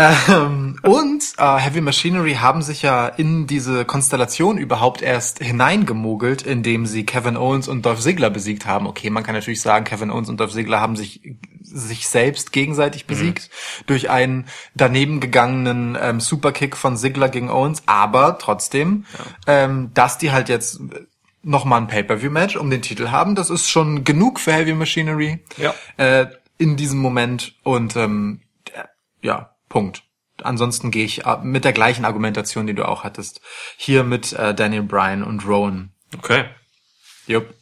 Ähm, und äh, Heavy Machinery haben sich ja in diese Konstellation überhaupt erst hineingemogelt, indem sie Kevin Owens und Dolph Ziggler besiegt haben. Okay, man kann natürlich sagen, Kevin Owens und Dolph Ziggler haben sich sich selbst gegenseitig besiegt durch einen daneben gegangenen ähm, Superkick von Ziggler gegen Owens, aber trotzdem, ähm, dass die halt jetzt nochmal ein Pay-per-view-Match um den Titel haben, das ist schon genug für Heavy Machinery Ja. äh, in diesem Moment und ähm, äh, ja, Punkt. Ansonsten gehe ich äh, mit der gleichen Argumentation, die du auch hattest, hier mit äh, Daniel Bryan und Rowan Okay. Jupp.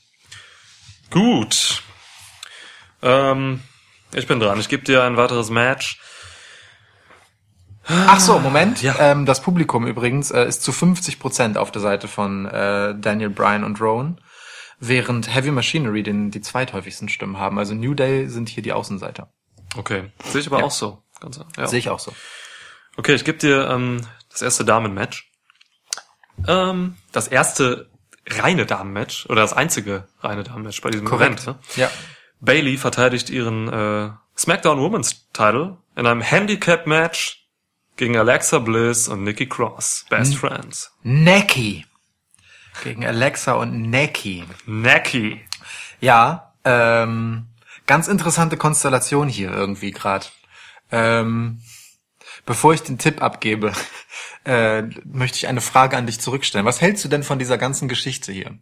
Gut. Ähm, ich bin dran. Ich gebe dir ein weiteres Match. Ach so, Moment. Ja. Ähm, das Publikum übrigens äh, ist zu 50 Prozent auf der Seite von äh, Daniel Bryan und Rowan, während Heavy Machinery den, die zweithäufigsten Stimmen haben. Also New Day sind hier die Außenseiter. Okay. Sehe ich aber Ja. auch so. Ganz, ja. Sehe ich auch so. Okay, ich gebe dir ähm, das erste Damen-Match. Ähm, das erste reine Damen-Match oder das einzige reine Damen-Match bei diesem Event. Ne? Ja. Bailey verteidigt ihren äh, SmackDown Women's Title in einem Handicap-Match gegen Alexa Bliss und Nikki Cross, Best Friends. Neki. Gegen Alexa und Neki. Neki. Ja, ähm, ganz interessante Konstellation hier irgendwie gerade. Ähm, bevor ich den Tipp abgebe, äh, möchte ich eine Frage an dich zurückstellen. Was hältst du denn von dieser ganzen Geschichte hier?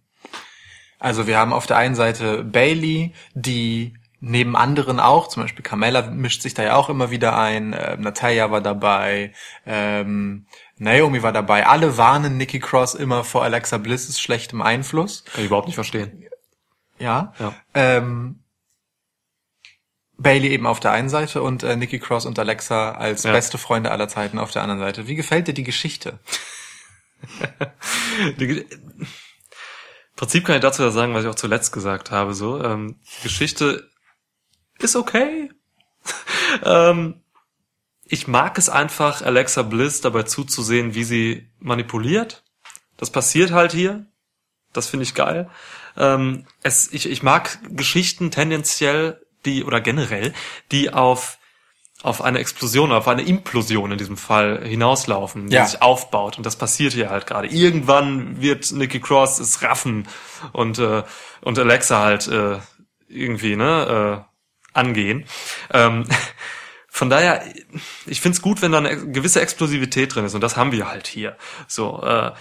Also wir haben auf der einen Seite Bailey, die neben anderen auch, zum Beispiel Carmella mischt sich da ja auch immer wieder ein, äh, Natalia war dabei, ähm, Naomi war dabei. Alle warnen Nikki Cross immer vor Alexa Bliss' schlechtem Einfluss. Kann ich überhaupt nicht verstehen. Ja. Ja. Ähm, Bailey eben auf der einen Seite und äh, Nikki Cross und Alexa als Ja. beste Freunde aller Zeiten auf der anderen Seite. Wie gefällt dir die Geschichte? Im Prinzip kann ich dazu ja sagen, was ich auch zuletzt gesagt habe. So, ähm, Geschichte ist okay. ähm, ich mag es einfach, Alexa Bliss dabei zuzusehen, wie sie manipuliert. Das passiert halt hier. Das finde ich geil. Ähm, es, ich, ich mag Geschichten tendenziell, die oder generell, die auf auf eine Explosion, auf eine Implosion in diesem Fall hinauslaufen, die Ja. sich aufbaut. Und das passiert hier halt gerade. Irgendwann wird Nikki Cross es raffen und äh, und Alexa halt äh, irgendwie ne äh, angehen. Ähm, von daher, ich find's gut, wenn da eine gewisse Explosivität drin ist und das haben wir halt hier. So, äh,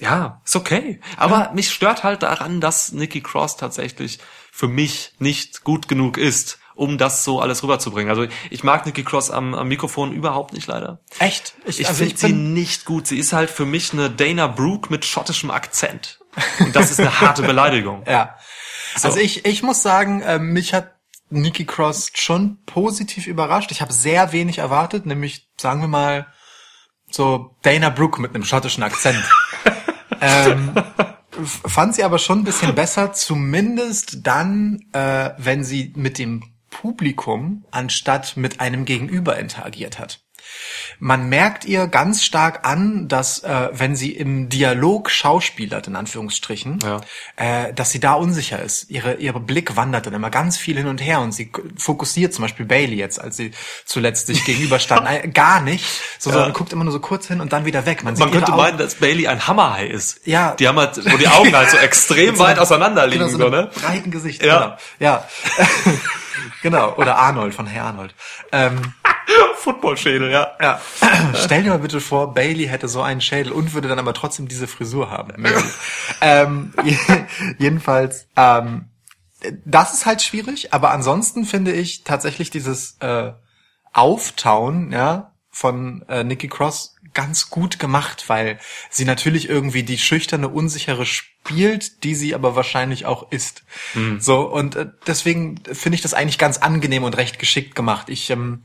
ja, ist okay. Aber mich stört halt daran, dass Nikki Cross tatsächlich für mich nicht gut genug ist, um das so alles rüberzubringen. Also ich mag Nikki Cross am, am Mikrofon überhaupt nicht leider. Echt? Ich also finde ich sie nicht gut. Sie ist halt für mich eine Dana Brooke mit schottischem Akzent. Und das ist eine harte Beleidigung. ja. Also ich, ich muss sagen, äh, mich hat Nikki Cross schon positiv überrascht. Ich habe sehr wenig erwartet, nämlich sagen wir mal so Dana Brooke mit einem schottischen Akzent. Ähm, fand sie aber schon ein bisschen besser, zumindest dann, äh, wenn sie mit dem Publikum anstatt mit einem Gegenüber interagiert hat. Man merkt ihr ganz stark an, dass äh, wenn sie im Dialog schauspielert, in Anführungsstrichen, Ja. äh, dass sie da unsicher ist. Ihre, ihre Blick wandert dann immer ganz viel hin und her und sie fokussiert zum Beispiel Bailey jetzt, als sie zuletzt sich gegenüberstand, äh, gar nicht, so, sondern guckt immer nur so kurz hin und dann wieder weg. Man, sieht Man könnte meinen, dass Bailey ein Hammerhai ist. Ja. Die haben halt, wo die Augen halt so extrem weit auseinander liegen, genau, so so, ne? breiten Gesicht. Ja. Genau. Ja. genau. Oder Arnold von Herr Arnold. Ähm, Footballschädel, ja. Ja. Stell dir mal bitte vor, Bailey hätte so einen Schädel und würde dann aber trotzdem diese Frisur haben. Ähm, je- jedenfalls, ähm, das ist halt schwierig, aber ansonsten finde ich tatsächlich dieses äh, Auftauen, ja, von äh, Nikki Cross ganz gut gemacht, weil sie natürlich irgendwie die schüchterne, unsichere spielt, die sie aber wahrscheinlich auch ist. So, und äh, deswegen finde ich das eigentlich ganz angenehm und recht geschickt gemacht. Ich ähm,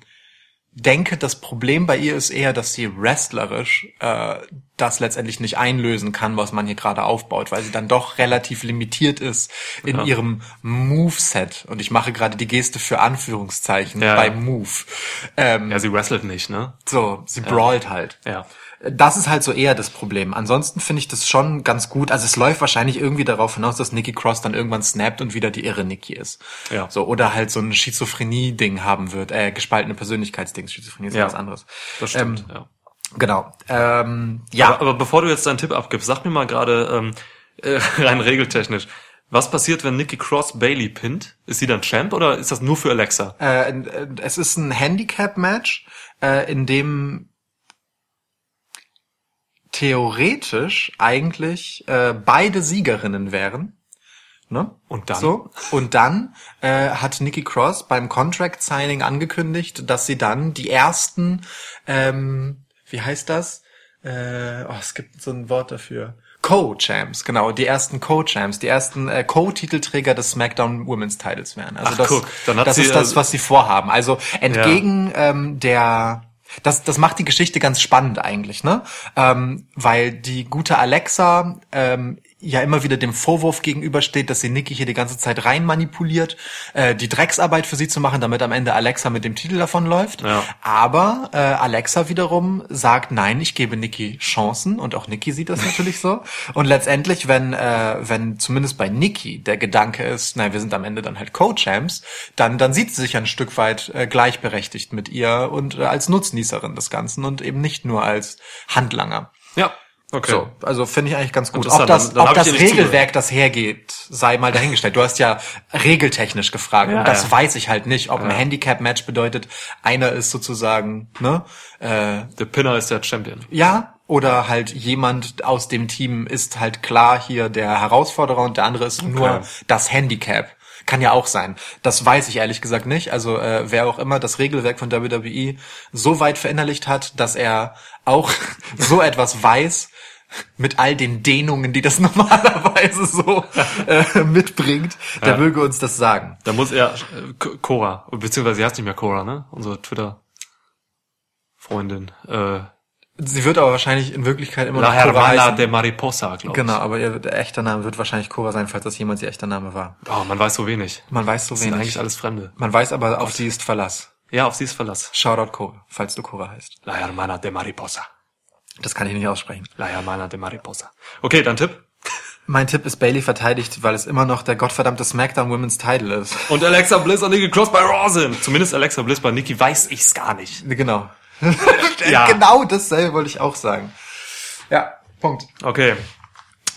denke, das Problem bei ihr ist eher, dass sie wrestlerisch äh, das letztendlich nicht einlösen kann, was man hier gerade aufbaut, weil sie dann doch relativ limitiert ist in ihrem Moveset. Und ich mache gerade die Geste für Anführungszeichen Ja. bei Move. Ähm, Ja, sie wrestelt nicht, ne? so, sie brawlt halt. Ja. Das ist halt so eher das Problem. Ansonsten finde ich das schon ganz gut. Also es läuft wahrscheinlich irgendwie darauf hinaus, dass Nikki Cross dann irgendwann snappt und wieder die irre Nikki ist. Ja. So, oder halt so ein Schizophrenie-Ding haben wird, äh, gespaltene Persönlichkeitsding. Schizophrenie ist Ja. was anderes. Das stimmt, Ähm, ja. Genau. Ähm, ja. Aber, aber bevor du jetzt deinen Tipp abgibst, sag mir mal gerade ähm, äh, rein regeltechnisch, was passiert, wenn Nikki Cross Bailey pinnt? Ist sie dann Champ oder ist das nur für Alexa? Äh, äh, es ist ein Handicap-Match, äh, in dem theoretisch eigentlich äh, beide Siegerinnen wären. Ne? Und dann? So. Und dann äh, hat Nikki Cross beim Contract Signing angekündigt, dass sie dann die ersten, ähm, wie heißt das? äh, oh, es gibt so ein Wort dafür. Co-Champs, genau, die ersten Co-Champs, die ersten äh, Co-Titelträger des SmackDown Women's Titles wären. Also Ach, das, guck, das ist das, also- was sie vorhaben. Also entgegen ähm, der das, das macht die Geschichte ganz spannend eigentlich, ne? Ähm, weil die gute Alexa ähm, ja immer wieder dem Vorwurf gegenübersteht, dass sie Nikki hier die ganze Zeit rein manipuliert, äh, die Drecksarbeit für sie zu machen, damit am Ende Alexa mit dem Titel davonläuft. Ja. Aber äh, Alexa wiederum sagt, nein, ich gebe Nikki Chancen und auch Nikki sieht das natürlich so. Und letztendlich, wenn, äh, wenn zumindest bei Nikki der Gedanke ist, nein, wir sind am Ende dann halt Co-Champs, dann, dann sieht sie sich ein Stück weit äh, gleichberechtigt mit ihr und äh, als Nutznießerin des Ganzen und eben nicht nur als Handlanger. Ja, okay. So, also finde ich eigentlich ganz gut. Ob das, dann- dann ob das Regelwerk das hergeht, sei mal dahingestellt. Du hast ja regeltechnisch gefragt Ja, und das ja. weiß ich halt nicht, ob ein Ja. Handicap-Match bedeutet, einer ist sozusagen, ne, äh, Der Pinner ist der Champion. ja, oder halt jemand aus dem Team ist halt klar hier der Herausforderer und der andere ist nur das Handicap. Kann ja auch sein. Das weiß ich ehrlich gesagt nicht. Also äh, wer auch immer das Regelwerk von WWE so weit verinnerlicht hat, dass er auch so etwas weiß, mit all den Dehnungen, die das normalerweise so äh, mitbringt, der Ja. möge uns das sagen. Da muss er, äh, Cora, beziehungsweise sie heißt nicht mehr Cora, ne? Unsere Twitter-Freundin. Äh, Sie wird aber wahrscheinlich in Wirklichkeit immer La noch Cora Hermana heißen. de Mariposa, glaube ich. Genau, aber ihr der echter Name wird wahrscheinlich Cora sein, falls das jemals ihr echter Name war. Oh, man weiß so wenig. Man weiß so Das sind wenig. eigentlich alles Fremde. Man weiß aber, auf sie ist Verlass. Ja, auf sie ist Verlass. Shoutout Cora, falls du Cora heißt. La Hermana de Mariposa. Das kann ich nicht aussprechen. La Hermana de Mariposa. Okay, dann Tipp. Mein Tipp ist Bailey verteidigt, weil es immer noch der gottverdammte SmackDown Women's Title ist. Und Alexa Bliss und Nikki Cross bei Raw sind. Zumindest Alexa Bliss bei Nikki weiß ich's gar nicht. Genau. Ja. Genau dasselbe wollte ich auch sagen. Ja, Punkt. Okay.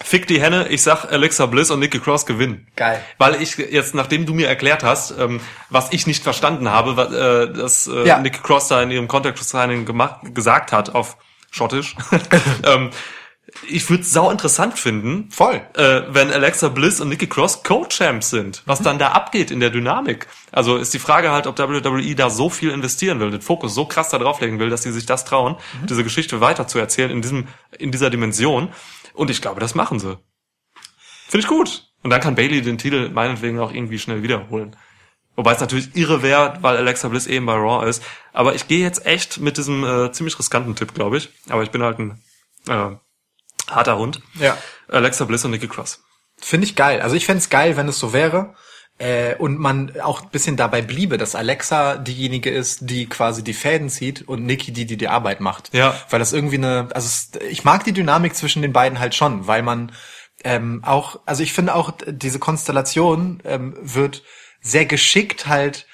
Fick die Henne, ich sag Alexa Bliss und Nikki Cross gewinnen. Geil. Weil ich jetzt, nachdem du mir erklärt hast, ähm, was ich nicht verstanden habe, was, äh, dass äh, Ja. Nikki Cross da in ihrem Contact Signing gemacht, gesagt hat auf Schottisch, ähm, ich würde sau interessant finden, Voll. äh, wenn Alexa Bliss und Nikki Cross Co-Champs sind, was dann da abgeht in der Dynamik. Also ist die Frage halt, ob WWE da so viel investieren will, den Fokus so krass da drauflegen will, dass sie sich das trauen, diese Geschichte weiter zu erzählen in diesem, in dieser Dimension. Und ich glaube, das machen sie. Finde ich gut. Und dann kann Bailey den Titel meinetwegen auch irgendwie schnell wiederholen. Wobei es natürlich irre wäre, weil Alexa Bliss eben bei Raw ist. Aber ich gehe jetzt echt mit diesem äh, ziemlich riskanten Tipp, glaube ich. Aber ich bin halt ein äh, harter Hund. Ja. Alexa Bliss und Nikki Cross. Finde ich geil. Also ich fände es geil, wenn es so wäre. Äh, und man auch ein bisschen dabei bliebe, dass Alexa diejenige ist, die quasi die Fäden zieht und Nikki die, die die Arbeit macht. Ja. Weil das irgendwie eine, also es, ich mag die Dynamik zwischen den beiden halt schon, weil man ähm, auch, also ich finde auch diese Konstellation ähm, wird sehr geschickt halt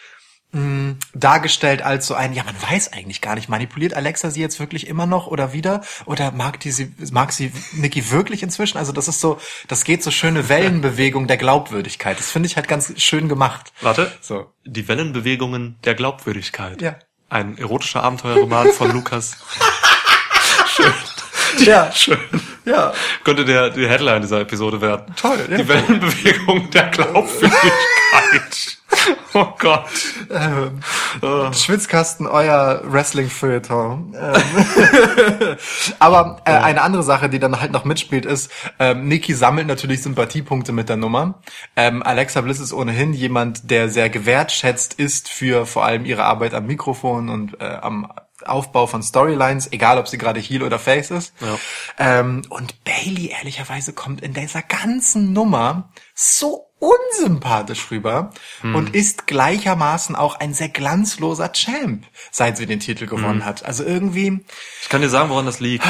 mh, dargestellt als so ein, ja, man weiß eigentlich gar nicht, manipuliert Alexa sie jetzt wirklich immer noch oder wieder? Oder mag die sie, mag sie Nikki wirklich inzwischen? Also das ist so, das geht so schöne Wellenbewegung der Glaubwürdigkeit. Das finde ich halt ganz schön gemacht. Warte. So. Die Wellenbewegungen der Glaubwürdigkeit. Ja. Ein erotischer Abenteuerroman von Lukas. Ja, Schön. ja. Könnte der, die Headline dieser Episode werden. Toll, ja. Die Wellenbewegung der Glaubwürdigkeit. oh Gott. Ähm, Schwitzkasten, euer Wrestling-Feuilleton. Ähm, Aber äh, eine andere Sache, die dann halt noch mitspielt, ist, ähm, Nikki sammelt natürlich Sympathiepunkte mit der Nummer. Ähm, Alexa Bliss ist ohnehin jemand, der sehr gewertschätzt ist für vor allem ihre Arbeit am Mikrofon und äh, am Aufbau von Storylines, egal ob sie gerade Heel oder Face ist. Ja. Ähm, und Bailey ehrlicherweise kommt in dieser ganzen Nummer so unsympathisch rüber und ist gleichermaßen auch ein sehr glanzloser Champ, seit sie den Titel gewonnen hat. Also irgendwie, Ich kann dir sagen, woran das liegt.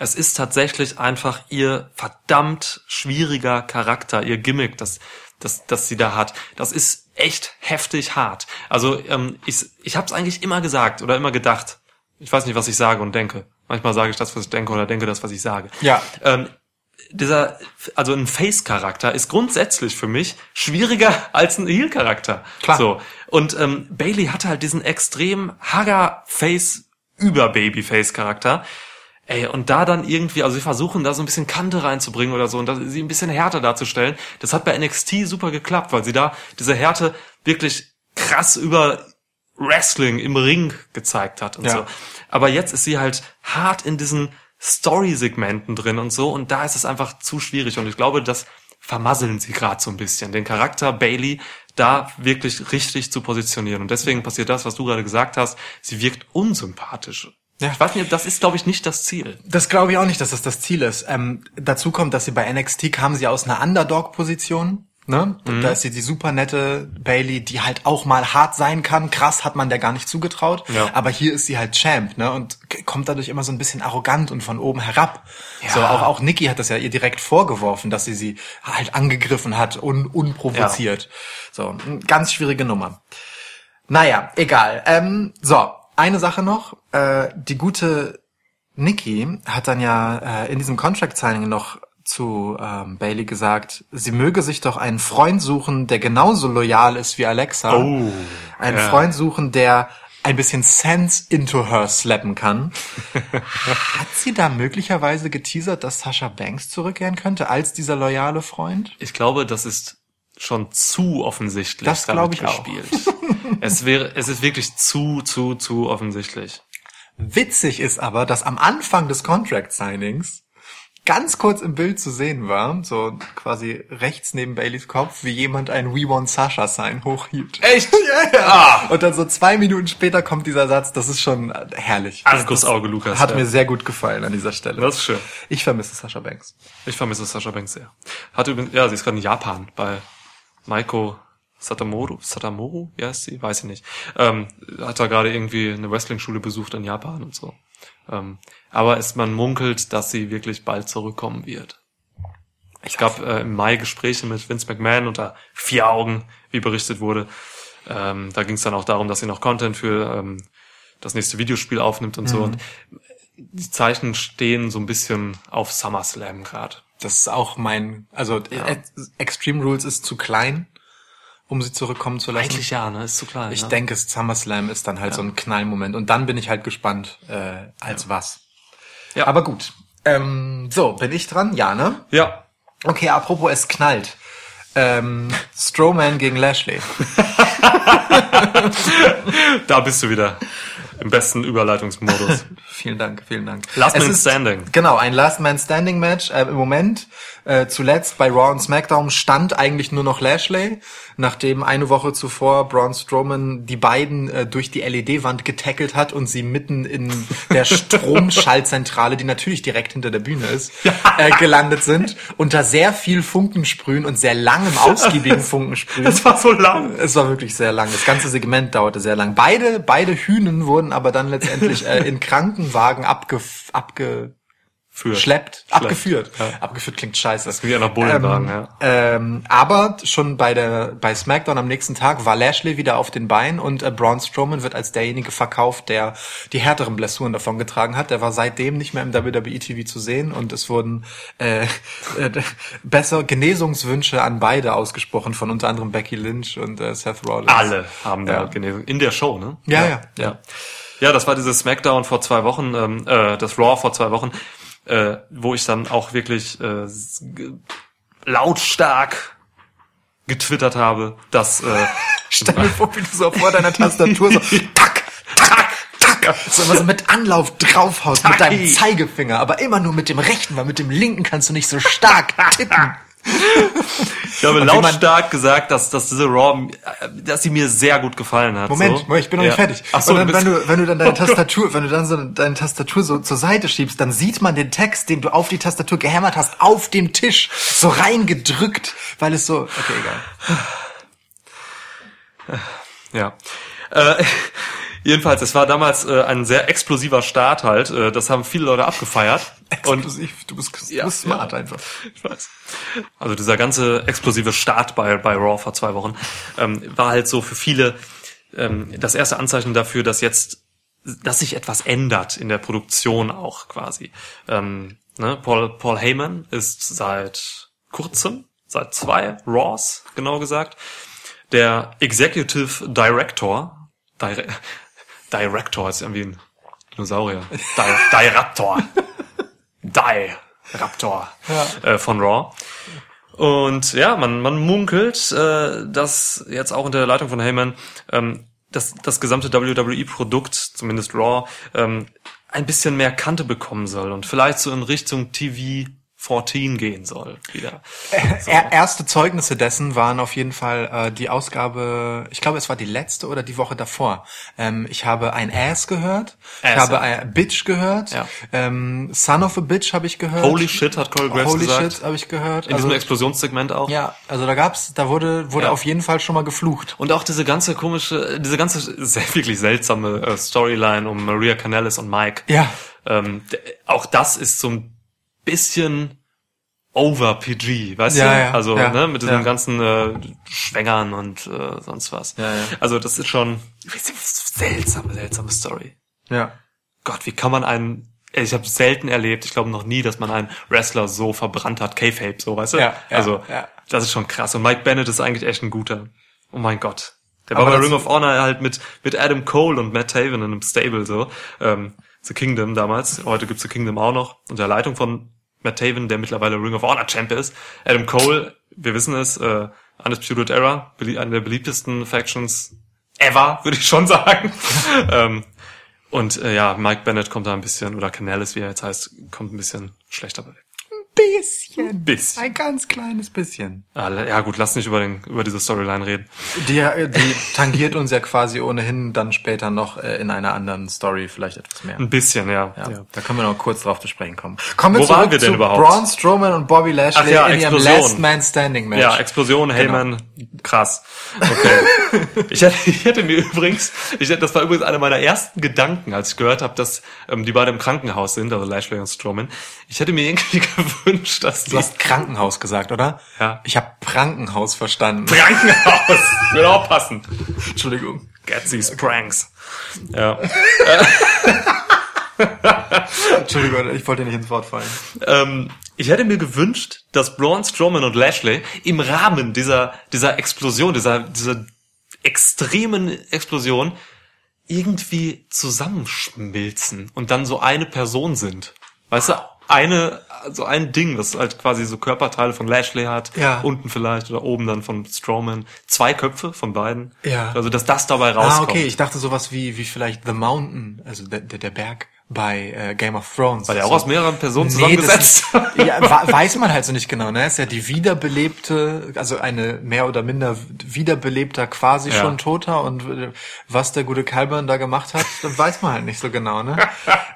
Es ist tatsächlich einfach ihr verdammt schwieriger Charakter, ihr Gimmick, das, das, das sie da hat. Das ist echt heftig hart. Also ähm, ich, ich habe es eigentlich immer gesagt oder immer gedacht. Ich weiß nicht, was ich sage und denke. Manchmal sage ich das, was ich denke oder denke das, was ich sage. Ja. Ähm, dieser, also ein Face-Charakter ist grundsätzlich für mich schwieriger als ein Heel-Charakter. Klar. So. Und ähm, Bailey hatte halt diesen extrem Hager-Face über Babyface-Charakter. Ey, und da dann irgendwie, also sie versuchen da so ein bisschen Kante reinzubringen oder so und das, sie ein bisschen härter darzustellen. Das hat bei NXT super geklappt, weil sie da diese Härte wirklich krass über Wrestling im Ring gezeigt hat und Ja. so. Aber jetzt ist sie halt hart in diesen Story-Segmenten drin und so. Und da ist es einfach zu schwierig. Und ich glaube, das vermasseln sie gerade so ein bisschen. Den Charakter Bailey da wirklich richtig zu positionieren. Und deswegen passiert das, was du gerade gesagt hast. Sie wirkt unsympathisch. Ja. Ich weiß nicht, das ist, glaube ich, nicht das Ziel. Das glaube ich auch nicht, dass das das Ziel ist. Ähm, dazu kommt, dass sie bei NXT kamen sie aus einer Underdog-Position. Ne? Da ist sie die super nette Bailey, die halt auch mal hart sein kann. Krass hat man der gar nicht zugetraut. Ja. Aber hier ist sie halt Champ, ne? Und kommt dadurch immer so ein bisschen arrogant und von oben herab. Ja. So auch auch Nikki hat das ja ihr direkt vorgeworfen, dass sie sie halt angegriffen hat, un, unprovoziert. So eine ganz schwierige Nummer. Naja, egal. Ähm, so eine Sache noch: äh, Die gute Nikki hat dann ja äh, in diesem Contract Signing noch zu ähm, Bailey gesagt, sie möge sich doch einen Freund suchen, der genauso loyal ist wie Alexa. Oh, einen ja. Freund suchen, der ein bisschen Sense into her slappen kann. hat sie da möglicherweise geteasert, dass Sasha Banks zurückkehren könnte als dieser loyale Freund? Ich glaube, das ist schon zu offensichtlich. Das damit glaube ich auch. gespielt. es wäre, es ist wirklich zu, zu, zu offensichtlich. Witzig ist aber, dass am Anfang des Contract Signings ganz kurz im Bild zu sehen war, so quasi rechts neben Baileys Kopf, wie jemand ein We Want Sasha Sign hochhielt. Echt? Ja, ja. Und dann so zwei Minuten später kommt dieser Satz, das ist schon herrlich. Argusauge, Lukas. Hat ja. mir sehr gut gefallen an dieser Stelle. Das ist schön. Ich vermisse Sasha Banks. Ich vermisse Sascha Banks sehr. Hat übrigens, ja, sie ist gerade in Japan bei Maiko Satamoru, Satamoru, ja ist sie, weiß ich nicht. Ähm, hat da gerade irgendwie eine Wrestling-Schule besucht in Japan und so. Ähm, aber es, man munkelt, dass sie wirklich bald zurückkommen wird. Es gab äh, im Mai Gespräche mit Vince McMahon unter vier Augen, wie berichtet wurde. Ähm, da ging es dann auch darum, dass sie noch Content für ähm, das nächste Videospiel aufnimmt und so. Und die Zeichen stehen so ein bisschen auf SummerSlam gerade. Das ist auch mein, also äh, Extreme Rules ist zu klein, um sie zurückkommen zu lassen. Eigentlich ja, ne? Ist zu klein. Ich ne? denke, SummerSlam ist dann halt so ein Knallmoment. Und dann bin ich halt gespannt, äh, als was. Ja. Aber gut. Ähm, so, bin ich dran? Ja, ne? Ja, Okay, apropos es knallt. Ähm, Strowman gegen Lashley. da bist du wieder im besten Überleitungsmodus. Vielen Dank, vielen Dank. Last Es Man ist- Standing. Genau, ein Last Man Standing Match. Äh, Im Moment, äh, zuletzt bei Raw und SmackDown stand eigentlich nur noch Lashley, nachdem eine Woche zuvor Braun Strowman die beiden äh, durch die LED-Wand getackelt hat und sie mitten in der Stromschaltzentrale, die natürlich direkt hinter der Bühne ist, äh, gelandet sind, unter sehr viel Funkensprühen und sehr langem, ausgiebigen Funkensprühen. Das war so lang. Es war wirklich sehr lang. Das ganze Segment dauerte sehr lang. Beide, beide Hühnen wurden aber dann letztendlich äh, in Krankenwagen abge, abge, Führt. schleppt, Schleppt. abgeführt. Ja. Abgeführt klingt scheiße. Das klingt ja nach Bullenwagen, ja. Ähm, aber schon bei der bei SmackDown am nächsten Tag war Lashley wieder auf den Beinen und äh, Braun Strowman wird als derjenige verkauft, der die härteren Blessuren davon getragen hat. Der war seitdem nicht mehr im WWE TV zu sehen und es wurden äh, äh, besser Genesungswünsche an beide ausgesprochen von unter anderem Becky Lynch und äh, Seth Rollins. Alle haben da Ja. Genesung. In der Show, ne? Ja, ja. Ja, ja das war dieses Smackdown vor zwei Wochen, ähm, äh, das Raw vor zwei Wochen, äh, wo ich dann auch wirklich äh, lautstark getwittert habe, dass äh, Stell mir vor, wie du so vor deiner Tastatur so tack, tack, tack, so immer so mit Anlauf draufhaust mit deinem. Zeigefinger, aber immer nur mit dem rechten, weil mit dem linken kannst du nicht so stark tippen. Ich habe lautstark gesagt, dass, dass diese Raw, äh, dass sie mir sehr gut gefallen hat. Moment, so. ich bin noch Ja. nicht fertig. Ach so, und dann, wenn du, wenn du dann deine Oh Gott. Tastatur, wenn du dann so deine Tastatur so zur Seite schiebst, dann sieht man den Text, den du auf die Tastatur gehämmert hast, auf dem Tisch so reingedrückt, weil es so, okay, egal. Ja. Äh, jedenfalls, es war damals äh, ein sehr explosiver Start halt. Äh, das haben viele Leute abgefeiert. Und Explosiv, du bist, du Ja, bist smart ja. einfach. Ich weiß. Also dieser ganze explosive Start bei, bei Raw vor zwei Wochen ähm, war halt so für viele ähm, das erste Anzeichen dafür, dass jetzt, dass sich etwas ändert in der Produktion auch quasi. Ähm, ne? Paul, Paul Heyman ist seit kurzem, seit zwei Raws genau gesagt, der Executive Director, Dire Director ist irgendwie ein Dinosaurier, Di Diraptor. Die Raptor äh, von Raw. Und ja, man, man munkelt, äh, dass jetzt auch unter der Leitung von Heyman ähm, das, das gesamte WWE-Produkt, zumindest Raw, ähm, ein bisschen mehr Kante bekommen soll und vielleicht so in Richtung TV 14 gehen soll wieder. Er, erste Zeugnisse dessen waren auf jeden Fall äh, die Ausgabe, ich glaube, es war die letzte oder die Woche davor. Ähm, ich habe ein Ass gehört, ich Ass, habe ja. ein Bitch gehört, Ja. ähm, Son of a Bitch habe ich gehört. Holy shit, hat Corey Graves Holy gesagt. shit habe ich gehört. In Also, diesem Explosionssegment auch. ja, also da gab's, da wurde wurde Ja. auf jeden Fall schon mal geflucht. Und auch diese ganze komische, diese ganze sehr, wirklich seltsame äh, Storyline um Maria Canellis und Mike. Ja, Ähm, auch das ist so ein bisschen over PG, weißt Ja, du? ja, also ja, ne, mit diesen ja. ganzen äh, Schwängern und äh, sonst was. Ja, ja. Also das ist schon seltsame, seltsame Story. ja. Gott, wie kann man einen ich habe selten erlebt, ich glaube noch nie, dass man einen Wrestler so verbrannt hat, K-Fape, so, weißt du? Ja, ja, also, ja. das ist schon krass. Und Mike Bennett ist eigentlich echt ein guter. Oh mein Gott. Der Aber war bei Ring of Honor halt mit, mit Adam Cole und Matt Taven in einem Stable, so. Ähm, The Kingdom damals. Heute gibt's The Kingdom auch noch. Unter Leitung von Matt Taven, der mittlerweile Ring of Honor Champ ist. Adam Cole, wir wissen es, äh, Undisputed Era, eine der beliebtesten Factions ever, würde ich schon sagen. ähm, und äh, ja, Mike Bennett kommt da ein bisschen, oder Canellis, wie er jetzt heißt, kommt ein bisschen schlechter weg. Bisschen. Bisschen. Ein ganz kleines bisschen. Ja gut, lass nicht über, den, über diese Storyline reden. Die, die tangiert uns ja quasi ohnehin dann später noch äh, in einer anderen Story vielleicht etwas mehr. Ein bisschen, ja. Ja, ja. Da können wir noch kurz drauf zu sprechen kommen. Kommen wir Wo waren wir denn zu überhaupt? Braun Strowman und Bobby Lashley Ach ja, in ihrem Explosion. Last Man Standing Match. Ja, Explosion, Genau. Heyman, krass. Okay. ich, hätte, ich hätte mir übrigens, ich hätte, das war übrigens einer meiner ersten Gedanken, als ich gehört habe, dass ähm, die beide im Krankenhaus sind, also Lashley und Strowman. Ich hätte mir irgendwie gewünscht, dass Du hast Krankenhaus gesagt, oder? Ja. Ich habe Krankenhaus verstanden. Krankenhaus würde auch passen. Entschuldigung. Get these pranks. Ja. Entschuldigung, ich wollte nicht ins Wort fallen. ähm, ich hätte mir gewünscht, dass Braun Strowman und Lashley im Rahmen dieser, dieser Explosion, dieser, dieser extremen Explosion irgendwie zusammenschmilzen und dann so eine Person sind. Weißt du, eine, so ein Ding, das halt quasi so Körperteile von Lashley hat, Ja. unten vielleicht oder oben dann von Strowman, zwei Köpfe von beiden. Ja. Also, dass das dabei rauskommt. Ah, okay. Ich dachte sowas wie, wie vielleicht The Mountain, also der, der, der Berg bei äh, Game of Thrones. Weil der auch so. aus mehreren Personen Nee, das zusammengesetzt. ist, ja, weiß man halt so nicht genau, ne? Ist ja die wiederbelebte, also eine mehr oder minder wiederbelebter, quasi Ja. schon Toter und äh, was der gute Calburn da gemacht hat, das weiß man halt nicht so genau, ne?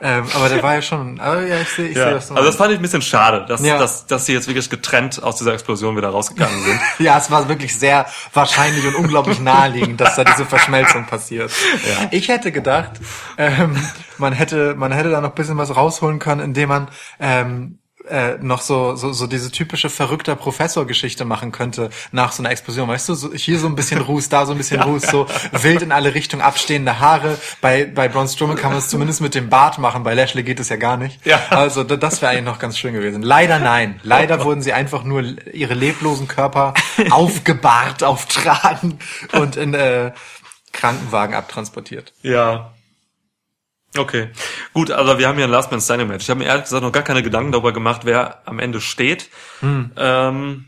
ähm, aber der war ja schon, aber ja, ich sehe, ich Ja, sehe, also was du das fand ich ein bisschen schade, dass, Ja. dass, dass sie jetzt wirklich getrennt aus dieser Explosion wieder rausgegangen sind. Ja, es war wirklich sehr wahrscheinlich und unglaublich naheliegend, dass da diese Verschmelzung passiert. Ja. Ich hätte gedacht, ähm, man hätte, man hätte da noch ein bisschen was rausholen können, indem man ähm, äh, noch so, so, so diese typische verrückter Professor-Geschichte machen könnte nach so einer Explosion. Weißt du, so, hier so ein bisschen Ruß, da so ein bisschen Ruß, so wild in alle Richtungen abstehende Haare. Bei, bei Braun Strowman kann man es zumindest mit dem Bart machen, bei Lashley geht es ja gar nicht. Ja. Also da- das wäre eigentlich noch ganz schön gewesen. Leider nein. Leider wurden sie einfach nur ihre leblosen Körper aufgebahrt, auftragen und in äh, Krankenwagen abtransportiert. Ja. Okay. Gut, also wir haben hier ein Last Man Standing Match. Ich habe mir ehrlich gesagt noch gar keine Gedanken darüber gemacht, wer am Ende steht. Ähm,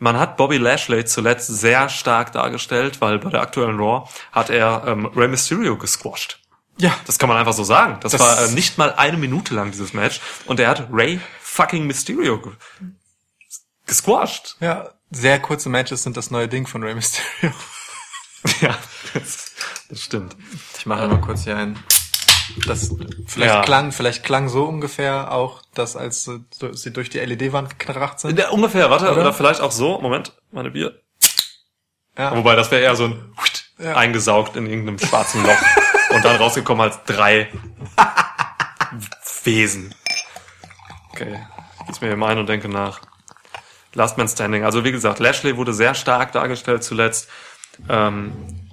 man hat Bobby Lashley zuletzt sehr stark dargestellt, weil bei der aktuellen Raw hat er ähm, Rey Mysterio gesquashed. Ja. Das kann man einfach so sagen. Das, Das- war äh, nicht mal eine Minute lang dieses Match und er hat Ray fucking Mysterio ge gesquashed. Ja, sehr kurze Matches sind das neue Ding von Rey Mysterio. Ja, das, das stimmt. Ich mache mal kurz hier ein. Das vielleicht Ja. klang, vielleicht klang so ungefähr auch, dass als sie durch die LED-Wand gekracht sind. Der, ungefähr, warte, Oder? oder? vielleicht auch so. Moment, meine Bier. Ja. Wobei, das wäre eher so ein Ja. eingesaugt in irgendeinem schwarzen Loch und dann rausgekommen als drei Wesen. Okay, jetzt mir hier mal ein und denke nach. Last Man Standing. Also wie gesagt, Lashley wurde sehr stark dargestellt zuletzt. Ähm,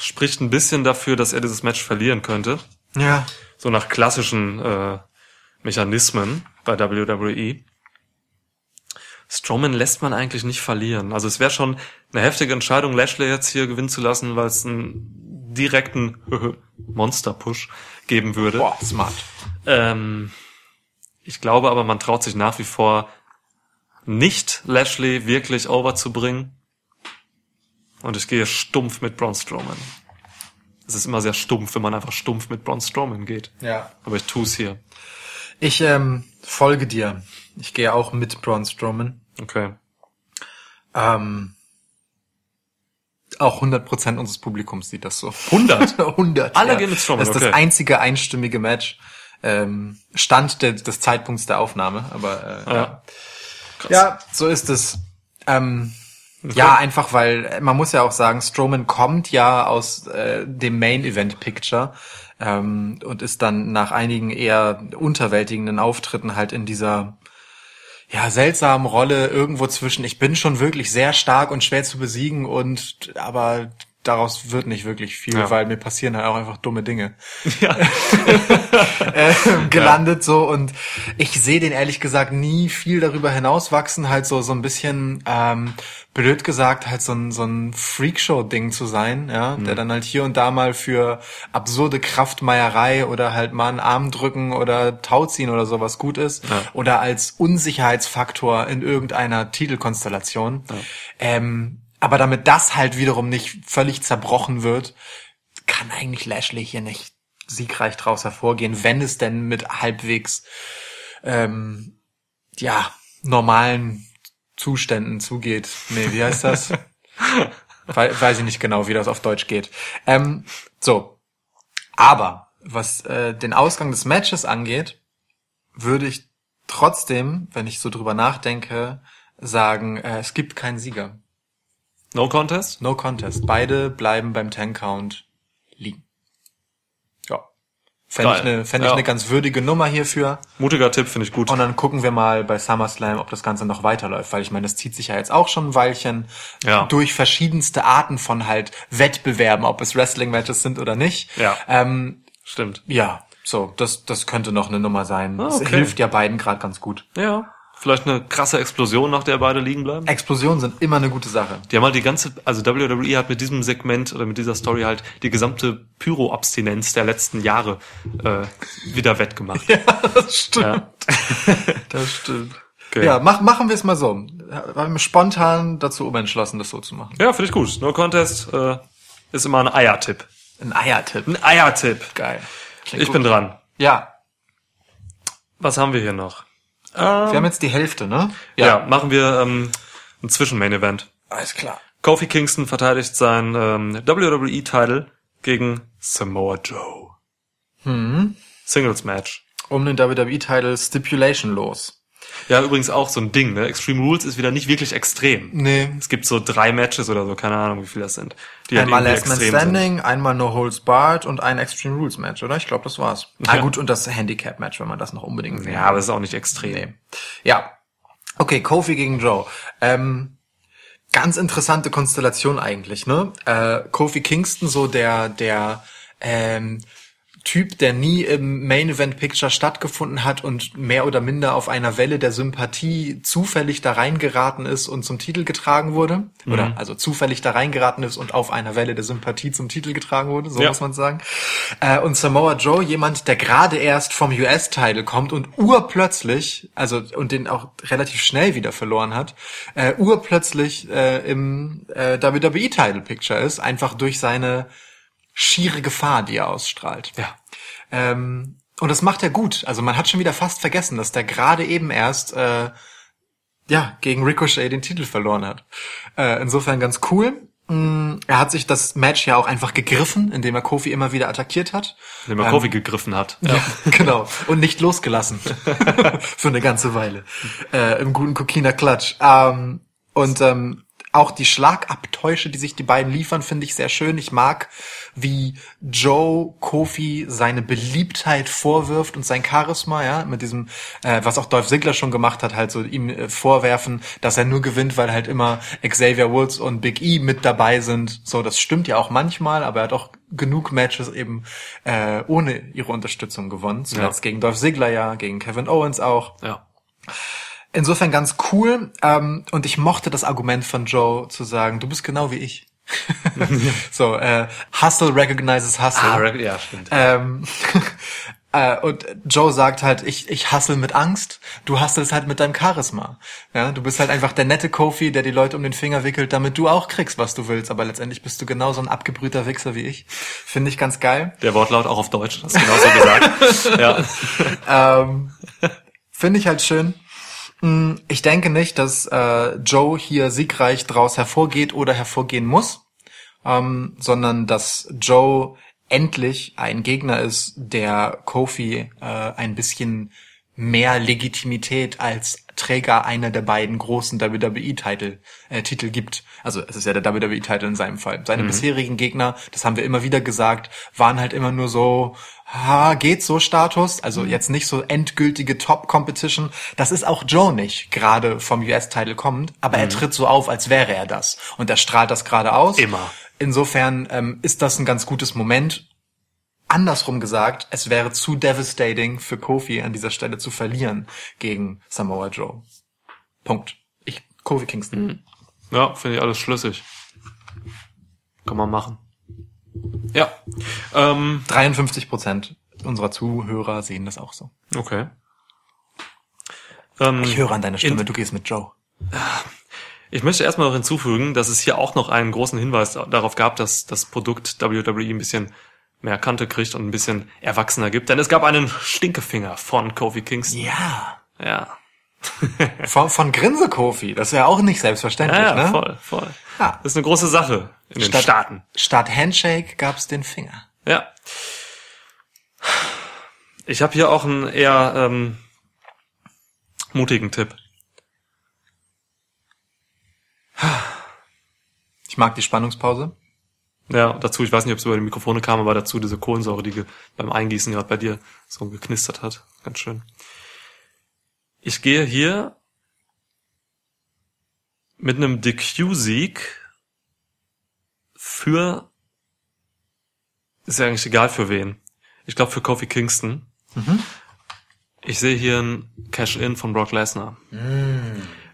spricht ein bisschen dafür, dass er dieses Match verlieren könnte. Ja. So nach klassischen äh, Mechanismen bei WWE. Strowman lässt man eigentlich nicht verlieren. Also es wäre schon eine heftige Entscheidung, Lashley jetzt hier gewinnen zu lassen, weil es einen direkten Monster-Push geben würde. Boah, smart. Ähm, ich glaube aber, man traut sich nach wie vor nicht, Lashley wirklich overzubringen. Und ich gehe stumpf mit Braun Strowman. Es ist immer sehr stumpf, wenn man einfach stumpf mit Braun Strowman geht. Ja. Aber ich tu's hier. Ich ähm, folge dir. Ich gehe auch mit Braun Strowman. Okay. Ähm, auch 100% unseres Publikums sieht das so. 100? 100. Alle gehen mit Strowman, Das ist okay. das einzige einstimmige Match. Ähm, Stand de, des Zeitpunkts der Aufnahme, aber äh, Ja. Ja, so ist es. Ähm, Ja, einfach weil äh, man muss ja auch sagen, Strowman kommt ja aus äh, dem Main Event Picture ähm, und ist dann nach einigen eher unterwältigenden Auftritten halt in dieser ja seltsamen Rolle irgendwo zwischen. Ich bin schon wirklich sehr stark und schwer zu besiegen und aber daraus wird nicht wirklich viel, Ja. weil mir passieren halt auch einfach dumme Dinge Ja. äh, gelandet so und ich sehe den ehrlich gesagt nie viel darüber hinauswachsen, halt so so ein bisschen ähm, blöd gesagt halt so ein so ein Freakshow-Ding zu sein, ja, der dann halt hier und da mal für absurde Kraftmeierei oder halt mal einen Arm drücken oder Tauziehen oder sowas gut ist Ja. oder als Unsicherheitsfaktor in irgendeiner Titelkonstellation. Ähm, aber damit das halt wiederum nicht völlig zerbrochen wird, kann eigentlich Lashley hier nicht siegreich draus hervorgehen, wenn es denn mit halbwegs ähm, ja normalen Zuständen zugeht. Nee, wie heißt das? Wei- Weiß ich nicht genau, wie das auf Deutsch geht. Ähm, so, aber was äh, den Ausgang des Matches angeht, würde ich trotzdem, wenn ich so drüber nachdenke, sagen, äh, es gibt keinen Sieger. No Contest? No contest. Beide bleiben beim Ten Count liegen. Ja. Fände ich eine fände ich Ja. eine ganz würdige Nummer hierfür. Mutiger Tipp, finde ich gut. Und dann gucken wir mal bei SummerSlam, ob das Ganze noch weiterläuft, weil ich meine, das zieht sich ja jetzt auch schon ein Weilchen Ja. durch verschiedenste Arten von halt Wettbewerben, ob es Wrestling-Matches sind oder nicht. Ja. Ähm, Stimmt. ja, so, das, das könnte noch eine Nummer sein. Ah, Das okay. hilft ja beiden gerade ganz gut. Ja. Vielleicht eine krasse Explosion, nach der beide liegen bleiben. Explosionen sind immer eine gute Sache. Die haben halt die ganze, also WWE hat mit diesem Segment oder mit dieser Story halt die gesamte Pyro-Abstinenz der letzten Jahre äh, wieder wettgemacht. Das stimmt. Ja. Das stimmt. Okay. Ja, mach, machen wir es mal so. Haben wir spontan dazu umentschlossen, das so zu machen. Ja, finde ich gut. No Contest äh, ist immer ein Eiertipp. Ein Eiertipp. Ein Eiertipp. Geil. Klingt Ich gut. bin dran. Ja, Was haben wir hier noch? Wir haben jetzt die Hälfte, ne? Ja, machen wir ähm, ein Zwischen-Main-Event. Alles klar. Kofi Kingston verteidigt sein ähm, WWE-Title gegen Samoa Joe. Hm. Singles-Match. Um den WWE-Title Stipulation los. Ja, übrigens auch so ein Ding, ne? Extreme Rules ist wieder nicht wirklich extrem. Nee. Es gibt so drei Matches oder so, keine Ahnung, wie viele das sind. Die halt Einmal irgendwie Last Man extrem sind. Standing, einmal No Holds Barred und ein Extreme Rules Match, oder? Ich glaube, das war's. Ah Ja. gut, und das Handicap Match, wenn man das noch unbedingt Ja, aber es ist auch nicht extrem. Nee. Ja. Okay, Kofi gegen Joe. Ähm, ganz interessante Konstellation eigentlich, ne? Äh, Kofi Kingston, so der, der ähm, Typ, der nie im Main Event Picture stattgefunden hat und mehr oder minder auf einer Welle der Sympathie zufällig da reingeraten ist und zum Titel getragen wurde. Oder also zufällig da reingeraten ist und auf einer Welle der Sympathie zum Titel getragen wurde, so Ja. muss man sagen. Äh, und Samoa Joe, jemand, der gerade erst vom US-Title kommt und urplötzlich, also und den auch relativ schnell wieder verloren hat, äh, urplötzlich äh, im äh, WWE-Title-Picture ist, einfach durch seine schiere Gefahr, die er ausstrahlt. Ja. Ähm, und das macht er gut. Also man hat schon wieder fast vergessen, dass der gerade eben erst äh, ja gegen Ricochet den Titel verloren hat. Äh, insofern ganz cool. Mm, Er hat sich das Match ja auch einfach gegriffen, indem er Kofi immer wieder attackiert hat. Indem er Ähm, Kofi gegriffen hat. Ja, genau. Und nicht losgelassen. Für eine ganze Weile. Äh, Im guten Kokina Klatsch. Ähm, und ähm, auch die Schlagabtäusche, die sich die beiden liefern, finde ich sehr schön. Ich mag, wie Joe Kofi seine Beliebtheit vorwirft und sein Charisma, ja, mit diesem, äh, was auch Dolph Ziggler schon gemacht hat, halt so ihm äh, vorwerfen, dass er nur gewinnt, weil halt immer Xavier Woods und Big E mit dabei sind. So, das stimmt ja auch manchmal, aber er hat auch genug Matches eben äh, ohne ihre Unterstützung gewonnen. Zuletzt Ja. gegen Dolph Ziggler ja, gegen Kevin Owens auch. Ja. Insofern ganz cool. Ähm, und ich mochte das Argument von Joe zu sagen, du bist genau wie ich. so, äh, Hustle recognizes Hustle. Ah, ja, stimmt. Ähm, Äh, und Joe sagt halt, ich, ich hassel mit Angst, du hasselst halt mit deinem Charisma. Ja, du bist halt einfach der nette Kofi, der die Leute um den Finger wickelt, damit du auch kriegst, was du willst. Aber letztendlich bist du genauso ein abgebrühter Wichser wie ich. Finde ich ganz geil. Der Wortlaut auch auf Deutsch, das ist genauso gesagt. Ja. Ähm, Finde ich halt schön. Mm, Ich denke nicht, dass äh, Joe hier siegreich draus hervorgeht oder hervorgehen muss, ähm, sondern dass Joe endlich ein Gegner ist, der Kofi äh, ein bisschen mehr Legitimität als Träger einer der beiden großen WWE-Titel äh, Titel gibt. Also es ist ja der WWE-Titel in seinem Fall. Seine bisherigen Gegner, das haben wir immer wieder gesagt, waren halt immer nur so, ha, geht so Status, also jetzt nicht so endgültige Top-Competition. Das ist auch Joe nicht, gerade vom US-Titel kommend, aber er tritt so auf, als wäre er das. Und er strahlt das gerade aus. Immer. Insofern ähm, ist das ein ganz gutes Moment. Andersrum gesagt, es wäre zu devastating für Kofi an dieser Stelle zu verlieren gegen Samoa Joe. Punkt. Ich, Kofi Kingston. Ja, finde ich alles schlüssig. Kann man machen. Ja. Ähm, 53 Prozent unserer Zuhörer sehen das auch so. okay. Ähm, Ich höre an deiner Stimme, du gehst mit Joe. Ich möchte erstmal noch hinzufügen, dass es hier auch noch einen großen Hinweis darauf gab, dass das Produkt WWE ein bisschen mehr Kante kriegt und ein bisschen erwachsener gibt. Denn es gab einen Stinkefinger von Kofi Kingston. Ja. Ja. Von, von Grinse Kofi. Das wäre auch nicht selbstverständlich, Ja, ja, ne? voll, voll. Ja. Das ist eine große Sache in den Staaten. Statt Handshake gab's den Finger. Ja. Ich habe hier auch einen eher ähm, mutigen Tipp. Ich mag die Spannungspause. Ja, dazu, ich weiß nicht, ob es über die Mikrofone kam, aber dazu diese Kohlensäure, die beim Eingießen gerade bei dir so geknistert hat. Ganz schön. Ich gehe hier mit einem DQ-Sieg für, ist ja eigentlich egal für wen. Ich glaube für Kofi Kingston. Ich sehe hier ein Cash-In von Brock Lesnar.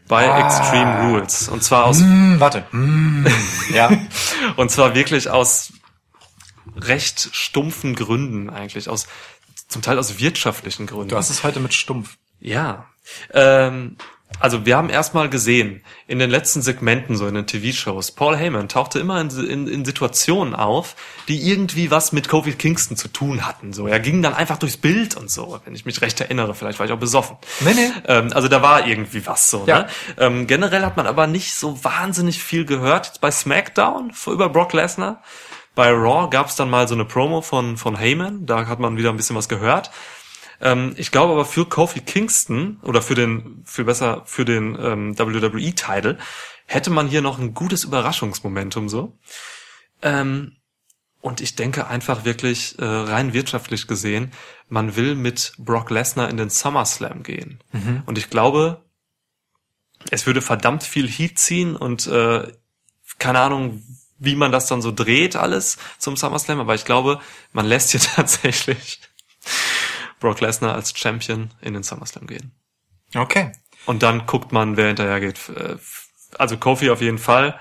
Bei Extreme Rules. Und zwar aus Hm, warte. Hm, ja. und zwar wirklich aus recht stumpfen Gründen eigentlich, aus zum Teil aus wirtschaftlichen Gründen. Du hast es heute mit stumpf. ja. Ähm, also wir haben erstmal gesehen, in den letzten Segmenten, so in den TV-Shows, Paul Heyman tauchte immer in, in, in Situationen auf, die irgendwie was mit Kofi Kingston zu tun hatten. So, er ging dann einfach durchs Bild und so, wenn ich mich recht erinnere. Vielleicht war ich auch besoffen. Nee, nee. Ähm, also da war irgendwie was so. Ja. Ne? Ähm, generell hat man aber nicht so wahnsinnig viel gehört. Jetzt bei SmackDown über Brock Lesnar. Bei Raw gab es dann mal so eine Promo von, von Heyman. Da hat man wieder ein bisschen was gehört. Ähm, ich glaube aber für Kofi Kingston oder für den, viel besser für den ähm, WWE-Title hätte man hier noch ein gutes Überraschungsmomentum so. Ähm, und ich denke einfach wirklich äh, rein wirtschaftlich gesehen, man will mit Brock Lesnar in den SummerSlam gehen. Und ich glaube, es würde verdammt viel Heat ziehen und äh, keine Ahnung, wie man das dann so dreht alles zum SummerSlam, aber ich glaube, man lässt hier tatsächlich Brock Lesnar als Champion in den SummerSlam gehen. Okay. Und dann guckt man, wer hinterher geht. Äh, Also Kofi auf jeden Fall.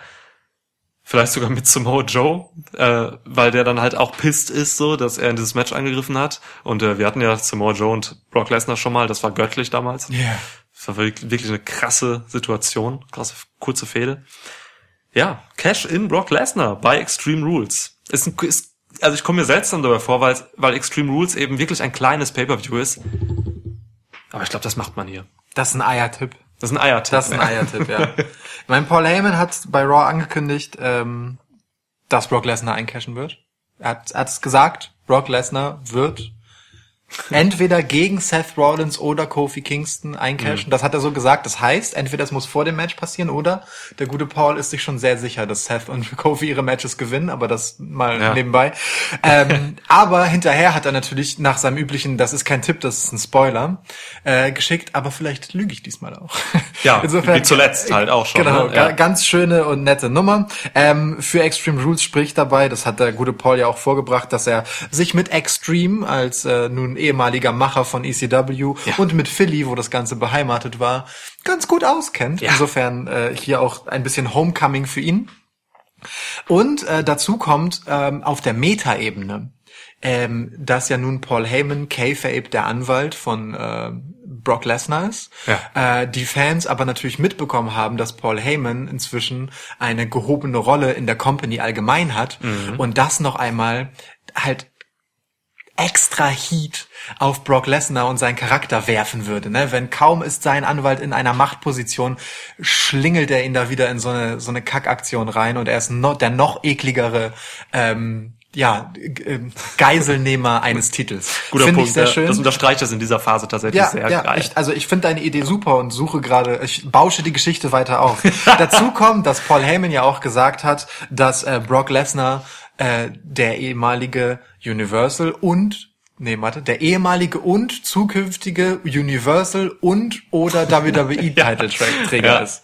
Vielleicht sogar mit Samoa Joe, äh, weil der dann halt auch pisst ist, so, dass er in dieses Match eingegriffen hat. Und äh, wir hatten ja Samoa Joe und Brock Lesnar schon mal, das war göttlich damals. Yeah. Das war wirklich wirklich eine krasse Situation, krasse kurze Fehde. Ja, Cash in Brock Lesnar bei Extreme Rules. Ist ein, ist, also ich komme mir seltsam dabei vor, weil, weil Extreme Rules eben wirklich ein kleines Pay-Per-View ist. Aber ich glaube, das macht man hier. Das ist ein Eiertipp. Das ist ein Eiertipp. Das ist ein Eiertipp, ja. Ich meine, Paul Heyman hat bei Raw angekündigt, ähm, dass Brock Lesnar eincashen wird. Er hat, er hat es gesagt, Brock Lesnar wird entweder gegen Seth Rollins oder Kofi Kingston eincashen. Das hat er so gesagt. Das heißt, entweder es muss vor dem Match passieren oder der gute Paul ist sich schon sehr sicher, dass Seth und Kofi ihre Matches gewinnen, aber das mal Ja. nebenbei. Ähm, aber hinterher hat er natürlich nach seinem üblichen, das ist kein Tipp, das ist ein Spoiler, äh, geschickt, aber vielleicht lüge ich diesmal auch. Ja, wie zuletzt halt auch schon, Genau, ne? Ja. ganz schöne und nette Nummer. Ähm, für Extreme Rules spricht dabei, das hat der gute Paul ja auch vorgebracht, dass er sich mit Extreme als äh, nun ehemaliger Macher von ECW Ja. und mit Philly, wo das Ganze beheimatet war, ganz gut auskennt. Ja. Insofern äh, hier auch ein bisschen Homecoming für ihn. Und äh, dazu kommt ähm, auf der Meta-Ebene ähm, dass ja nun Paul Heyman, Kayfabe, der Anwalt von äh, Brock Lesnar ist. Ja. Äh, die Fans aber natürlich mitbekommen haben, dass Paul Heyman inzwischen eine gehobene Rolle in der Company allgemein hat und das noch einmal halt extra Heat auf Brock Lesnar und seinen Charakter werfen würde. Ne? Wenn kaum ist sein Anwalt in einer Machtposition, schlingelt er ihn da wieder in so eine, so eine Kackaktion rein und er ist noch, der noch ekligere ähm, ja, ähm, Geiselnehmer eines Titels. Guter Finde Punkt. ich sehr schön. Das unterstreicht das in dieser Phase tatsächlich Ja, sehr ja geil. ich, also ich finde deine Idee super und suche gerade, ich bausche die Geschichte weiter auf. Dazu kommt, dass Paul Heyman ja auch gesagt hat, dass äh, Brock Lesnar äh, der ehemalige Universal und Nee, warte, der ehemalige und zukünftige Universal und oder WWE-Titelträger Ja. ist.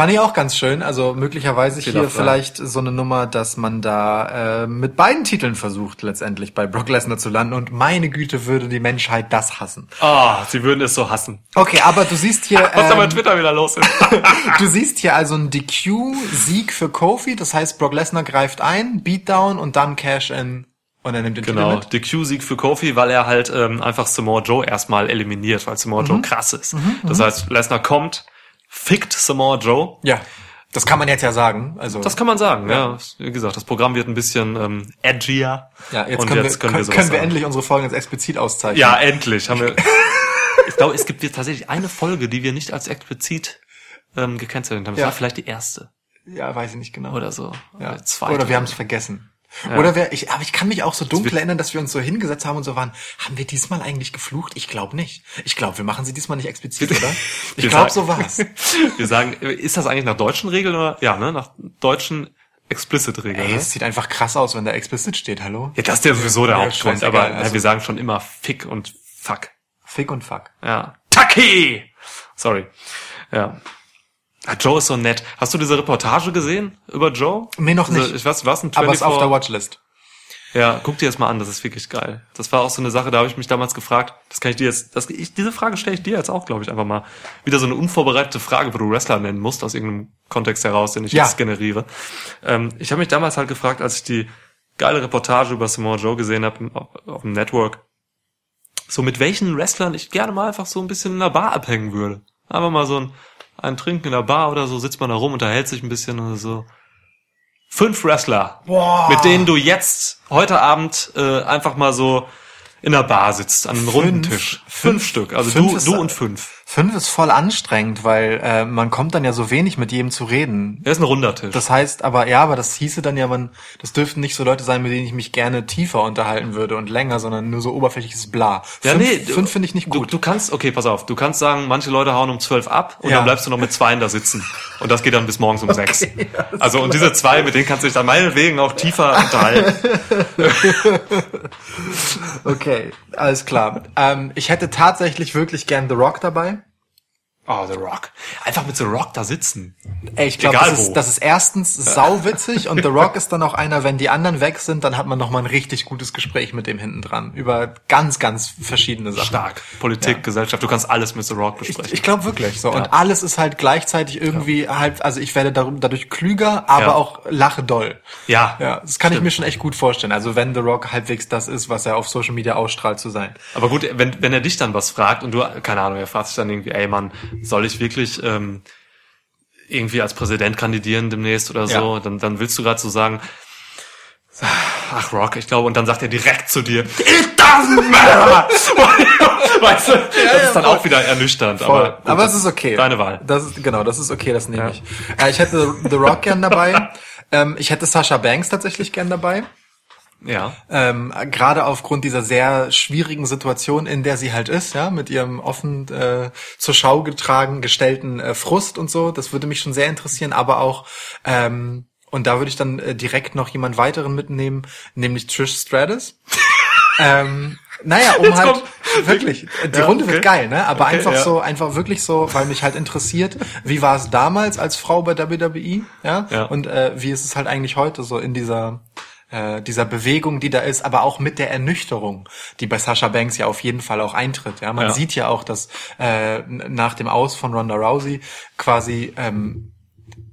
Fand ich auch ganz schön. Also möglicherweise Steht hier vielleicht so eine Nummer, dass man da äh, mit beiden Titeln versucht, letztendlich bei Brock Lesnar zu landen. Und meine Güte, würde die Menschheit das hassen. Ah, sie würden es so hassen. Okay, aber du siehst hier, Was da bei ähm, Twitter wieder los ist. du siehst hier also einen DQ-Sieg für Kofi. Das heißt, Brock Lesnar greift ein, Beatdown und dann Cash-In und er nimmt den Genau, Titel mit. DQ-Sieg für Kofi, weil er halt ähm, einfach Samoa Joe erstmal eliminiert, weil Samoa Mhm. Joe krass ist. das heißt, Lesnar kommt, fickt Samoa Joe. Ja, das kann man jetzt ja sagen. Also Das kann man sagen, ja. Wie gesagt, das Programm wird ein bisschen ähm, edgier. ja, jetzt können, jetzt wir, können, können wir sagen. endlich unsere Folgen jetzt explizit auszeichnen. Ja, endlich haben wir. ich glaube, es gibt jetzt tatsächlich eine Folge, die wir nicht als explizit ähm, gekennzeichnet haben. Das Ja. war vielleicht die erste ja, weiß ich nicht genau. oder so. ja. Oder zweite. Oder wir haben es vergessen. Oder wir, ich, aber ich kann mich auch so dunkel erinnern, dass wir uns so hingesetzt haben und so waren, haben wir diesmal eigentlich geflucht? Ich glaube nicht. Ich glaube, wir machen sie diesmal nicht explizit, oder? Ich glaube, so war's. Wir sagen, ist das eigentlich nach deutschen Regeln oder? Ja, ne, nach deutschen Explicit-Regeln. Ey, ne? es sieht einfach krass aus, wenn da explicit steht, hallo? Ja, das ist ja sowieso der Ja, Hauptgrund, aber ja, also- wir sagen schon immer Fick und Fuck. Fick und Fuck. Ja. Taki! Sorry. Ja. Ah, Joe ist so nett. Hast du diese Reportage gesehen über Joe? Nee, noch nicht. Ich weiß, was ein Aber es ist 24 auf der Watchlist. Ja, guck dir das mal an, das ist wirklich geil. Das war auch so eine Sache, da habe ich mich damals gefragt, das kann ich dir jetzt, das, ich, diese Frage stelle ich dir jetzt auch, glaube ich, einfach mal. Wieder so eine unvorbereitete Frage, wo du Wrestler nennen musst, aus irgendeinem Kontext heraus, den ich Ja. jetzt generiere. Ähm, ich habe mich damals halt gefragt, als ich die geile Reportage über Samoa Joe gesehen habe auf, auf dem Network, so mit welchen Wrestlern ich gerne mal einfach so ein bisschen in der Bar abhängen würde. Einfach mal so ein, ein Trinken in der Bar oder so, sitzt man da rum, unterhält sich ein bisschen oder so. Fünf Wrestler, Boah. mit denen du jetzt heute Abend äh, einfach mal so in der Bar sitzt, an einem runden Tisch. Fünf, Stück, also fünf du, du und fünf. Fünf ist voll anstrengend, weil äh, man kommt dann ja so wenig mit jedem zu reden. Er ist ein runder Tisch. Das heißt aber, ja, aber das hieße dann ja, man, das dürften nicht so Leute sein, mit denen ich mich gerne tiefer unterhalten würde und länger, sondern nur so oberflächliches Bla. ja, fünf, nee, fünf finde ich nicht Du, gut. du kannst, okay, pass auf, du kannst sagen, manche Leute hauen um zwölf ab und Ja. dann bleibst du noch mit zweien da sitzen. Und das geht dann bis morgens um sechs. Also und diese zwei, mit denen kannst du dich dann meinetwegen auch tiefer unterhalten. Okay, alles klar. Ähm, ich hätte tatsächlich wirklich gern The Rock dabei. Oh, The Rock. Einfach mit The Rock da sitzen. Ey, ich glaube, das ist, das ist erstens sauwitzig und The Rock ist dann auch einer, wenn die anderen weg sind, dann hat man noch mal ein richtig gutes Gespräch mit dem hinten dran über ganz, ganz verschiedene Sachen. Stark. Politik, Gesellschaft, du kannst alles mit The Rock besprechen. Ich, ich glaube wirklich so. Und alles ist halt gleichzeitig irgendwie halt, also ich werde darum, dadurch klüger, aber Ja. auch lache doll. ja. Ja, das kann ich Stimmt. mir schon echt gut vorstellen. Also wenn The Rock halbwegs das ist, was er auf Social Media ausstrahlt zu sein. Aber gut, wenn, wenn er dich dann was fragt und du, keine Ahnung, er fragt sich dann irgendwie, ey Mann, soll ich wirklich ähm, irgendwie als Präsident kandidieren demnächst oder so, Ja. dann, dann willst du gerade so sagen, ach Rock, ich glaube, und dann sagt er direkt zu dir, it doesn't matter! weißt du, das ist dann auch wieder ernüchternd. Voll. Aber, gut, Aber es ist okay. Deine Wahl. Das ist, genau, das ist okay, das nehme Ja. ich. Äh, ich hätte The Rock gern dabei. ähm, ich hätte Sasha Banks tatsächlich gern dabei. Ja. Ähm, gerade aufgrund dieser sehr schwierigen Situation, in der sie halt ist, ja, mit ihrem offen äh, zur Schau getragen gestellten äh, Frust und so. Das würde mich schon sehr interessieren, aber auch ähm, und da würde ich dann äh, direkt noch jemand weiteren mitnehmen, nämlich Trish Stratus. ähm, naja, um halt wirklich, die Ja, Runde okay. wird geil, ne? Aber Okay, einfach ja. so, einfach wirklich so, weil mich halt interessiert, wie war es damals als Frau bei WWE, ja? Ja. Und äh, wie ist es halt eigentlich heute so in dieser äh, dieser Bewegung, die da ist, aber auch mit der Ernüchterung, die bei Sasha Banks ja auf jeden Fall auch eintritt. Ja, man Ja. sieht ja auch, dass äh, nach dem Aus von Ronda Rousey quasi ähm,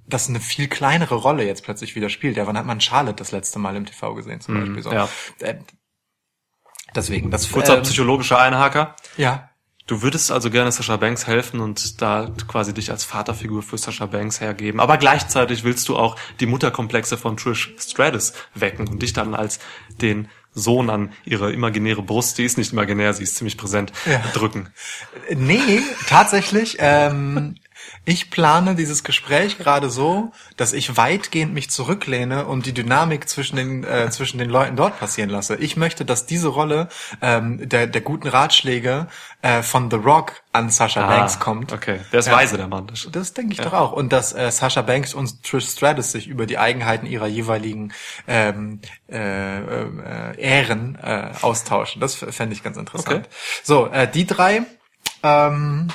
das eine viel kleinere Rolle jetzt plötzlich wieder spielt. Ja, wann hat man Charlotte das letzte Mal im TV gesehen zum Beispiel? So. ja. Äh, Deswegen, das Kurzer ähm, psychologischer Einhaker. Ja. Du würdest also gerne Sascha Banks helfen und da quasi dich als Vaterfigur für Sascha Banks hergeben. Aber gleichzeitig willst du auch die Mutterkomplexe von Trish Stratus wecken und dich dann als den Sohn an ihre imaginäre Brust, die ist nicht imaginär, sie ist ziemlich präsent, Ja. drücken. Nee, tatsächlich. Ähm, ich plane dieses Gespräch gerade so, dass ich weitgehend mich zurücklehne und die Dynamik zwischen den äh, zwischen den Leuten dort passieren lasse. Ich möchte, dass diese Rolle ähm, der der guten Ratschläge äh, von The Rock an Sasha Banks kommt. Ah, Okay, der ist Ja. weise, der Mann. Das- Das denke ich doch auch. Und dass äh, Sasha Banks und Trish Stratus sich über die Eigenheiten ihrer jeweiligen ähm, äh, äh, Ähren äh, austauschen. Das fände ich ganz interessant. Okay. So, äh, die drei. Ähm,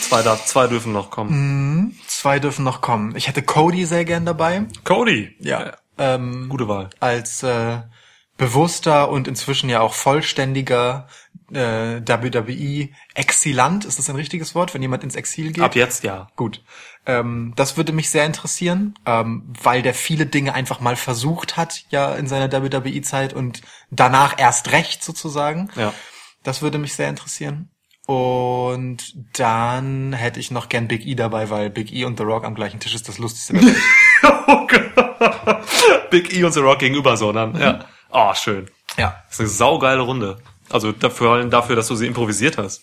Zwei, darf, zwei dürfen noch kommen. zwei dürfen noch kommen. Ich hätte Cody sehr gern dabei. Cody. Ja. Ähm, Gute Wahl. als äh, bewusster und inzwischen ja auch vollständiger äh, WWE-Exilant. Ist das ein richtiges Wort, wenn jemand ins Exil geht? Ab jetzt ja. Gut. Ähm, das würde mich sehr interessieren, ähm, weil der viele Dinge einfach mal versucht hat, ja, in seiner WWE-Zeit und danach erst recht sozusagen. Ja. Das würde mich sehr interessieren. Und dann hätte ich noch gern Big E dabei, weil Big E und The Rock am gleichen Tisch ist das Lustigste der Welt. Oh Big E und The Rock gegenüber so dann. Ja. Oh, schön. ja. Das ist eine saugeile Runde. Also dafür, dafür, dass du sie improvisiert hast.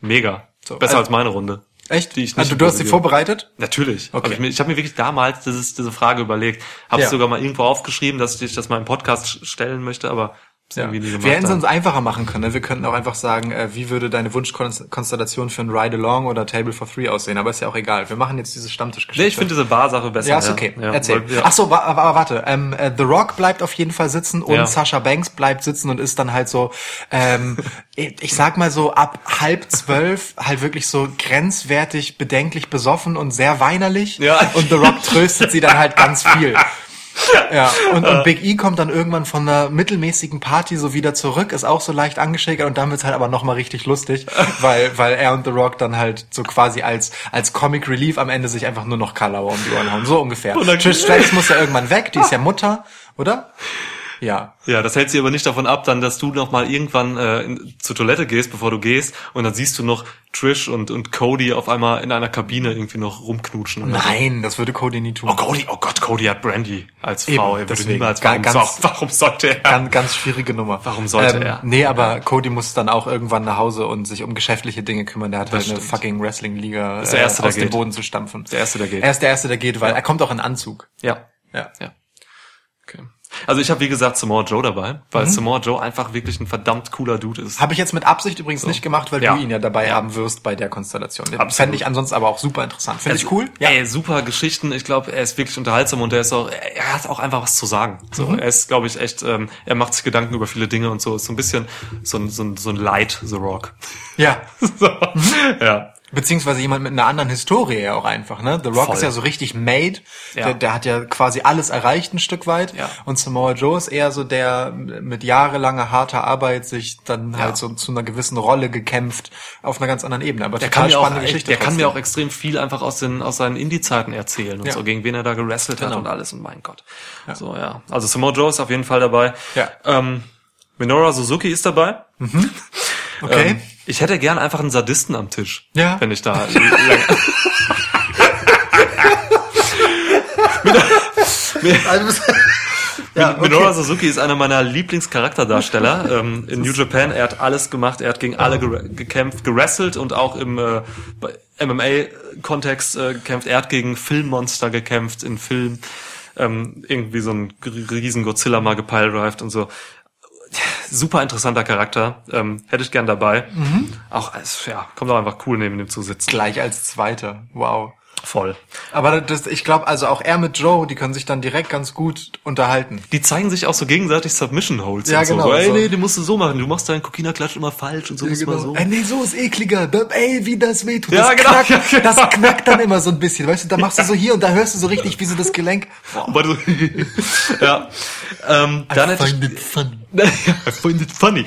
Mega. So, Besser also- als meine Runde. Echt? Die ich nicht also du hast sie vorbereitet? Natürlich. Okay. Hab ich ich habe mir wirklich damals dieses, diese Frage überlegt. Habe Ja. sogar mal irgendwo aufgeschrieben, dass ich das mal im Podcast stellen möchte, aber Ja. Wir hätten es uns einfacher machen können. Ne? Wir könnten auch einfach sagen, äh, wie würde deine Wunschkonstellation für ein Ride-Along oder Table for Three aussehen? Aber ist ja auch egal. Wir machen jetzt diese Stammtischgeschichte. nee, ich finde diese Bar-Sache besser. Ja, ist okay. Ja, Erzähl. ja. Ach so, wa aber warte. Ähm, äh, The Rock bleibt auf jeden Fall sitzen und Ja. Sasha Banks bleibt sitzen und ist dann halt so, ähm, ich ich sag mal so ab halb zwölf halt wirklich so grenzwertig, bedenklich besoffen und sehr weinerlich. Ja. Und The Rock tröstet sie dann halt ganz viel. Ja, und, und Big E kommt dann irgendwann von einer mittelmäßigen Party so wieder zurück, ist auch so leicht angeschäkert und dann wird's halt aber nochmal richtig lustig, weil, weil er und The Rock dann halt so quasi als, als Comic Relief am Ende sich einfach nur noch Kalauer um die Ohren hauen. So ungefähr. Trish Stratus muss ja irgendwann weg, die ist ja Mutter, oder? Ja. Ja, das hält sie aber nicht davon ab, dann, dass du noch mal irgendwann äh, in, zur Toilette gehst, bevor du gehst, und dann siehst du noch Trish und, und Cody auf einmal in einer Kabine irgendwie noch rumknutschen. oder so. Nein, das würde Cody nie tun. Oh, Cody, oh Gott, Cody hat Brandy als Eben, Frau. Er würde deswegen. niemals, warum, ganz- so, warum sollte er? Ganz, ganz schwierige Nummer. Warum sollte ähm, er? Nee, aber Cody muss dann auch irgendwann nach Hause und sich um geschäftliche Dinge kümmern. Der hat halt eine stimmt. fucking Wrestling-Liga ist der Erste, äh, der aus dem. Boden zu stampfen. Der Erste, der geht. Er ist der Erste, der geht, weil er kommt auch in Anzug. Ja. Ja. Ja. Also ich habe wie gesagt Samoa Joe dabei, weil Mhm. Samoa Joe einfach wirklich ein verdammt cooler Dude ist. Habe ich jetzt mit Absicht übrigens nicht gemacht, weil Ja. du ihn ja dabei Ja. haben wirst bei der Konstellation. Den Absolut. Fände ich ansonsten aber auch super interessant. Finde ich cool. Ja. Ey, super Geschichten. Ich glaube, er ist wirklich unterhaltsam und er ist auch, er hat auch einfach was zu sagen. So, Mhm. er ist, glaube ich, echt, ähm, er macht sich Gedanken über viele Dinge und so. Ist so ein bisschen so ein, so ein, so ein Light The Rock. Ja. so. Ja. Beziehungsweise jemand mit einer anderen Historie ja auch einfach, ne? The Rock Voll. ist ja so richtig made. Ja. Der, der hat ja quasi alles erreicht ein Stück weit. Ja. Und Samoa Joe ist eher so der mit jahrelanger harter Arbeit sich dann Ja. halt so zu einer gewissen Rolle gekämpft auf einer ganz anderen Ebene. Aber Der total kann mir auch, spannende Geschichte. der kann mir auch trotzdem. extrem viel einfach aus den aus seinen Indie-Zeiten erzählen und Ja. so gegen wen er da gewrestelt hat Genau. und alles und mein Gott. So ja. Also Samoa Joe ist auf jeden Fall dabei. Ja. Ähm, Minoru Suzuki ist dabei. Okay. Ähm, ich hätte gern einfach einen Sadisten am Tisch. Ja. Wenn ich da lange, ja, Minoru Suzuki ist einer meiner Lieblingscharakterdarsteller ähm, in New Japan. Er hat alles gemacht. Er hat gegen alle ger gekämpft, gerasselt und auch im äh, MMA-Kontext äh, gekämpft. Er hat gegen Filmmonster gekämpft in Film. Ähm, irgendwie so ein riesen Godzilla mal gepiledrived und so. Super interessanter Charakter. Ähm, hätte ich gern dabei. Auch als, ja, kommt auch einfach cool neben dem zu sitzen. Gleich als Zweiter. Wow. Voll. Aber das, ich glaube, also auch er mit Joe, die können sich dann direkt ganz gut unterhalten. Die zeigen sich auch so gegenseitig Submission Holds Ja, und so. genau, so. Ey, nee, den musst du so machen. Du machst deinen Kokina-Klatsch immer falsch und so muss man so. Äh, nee, so ist ekliger. Ey, wie das wehtut. Ja, das, genau, knackt, ja, genau. das knackt dann immer so ein bisschen. Weißt du, da machst du so hier und da hörst du so richtig, wie so das Gelenk. Du, ja. Ähm, dann hätte ich, it fun. I find it funny.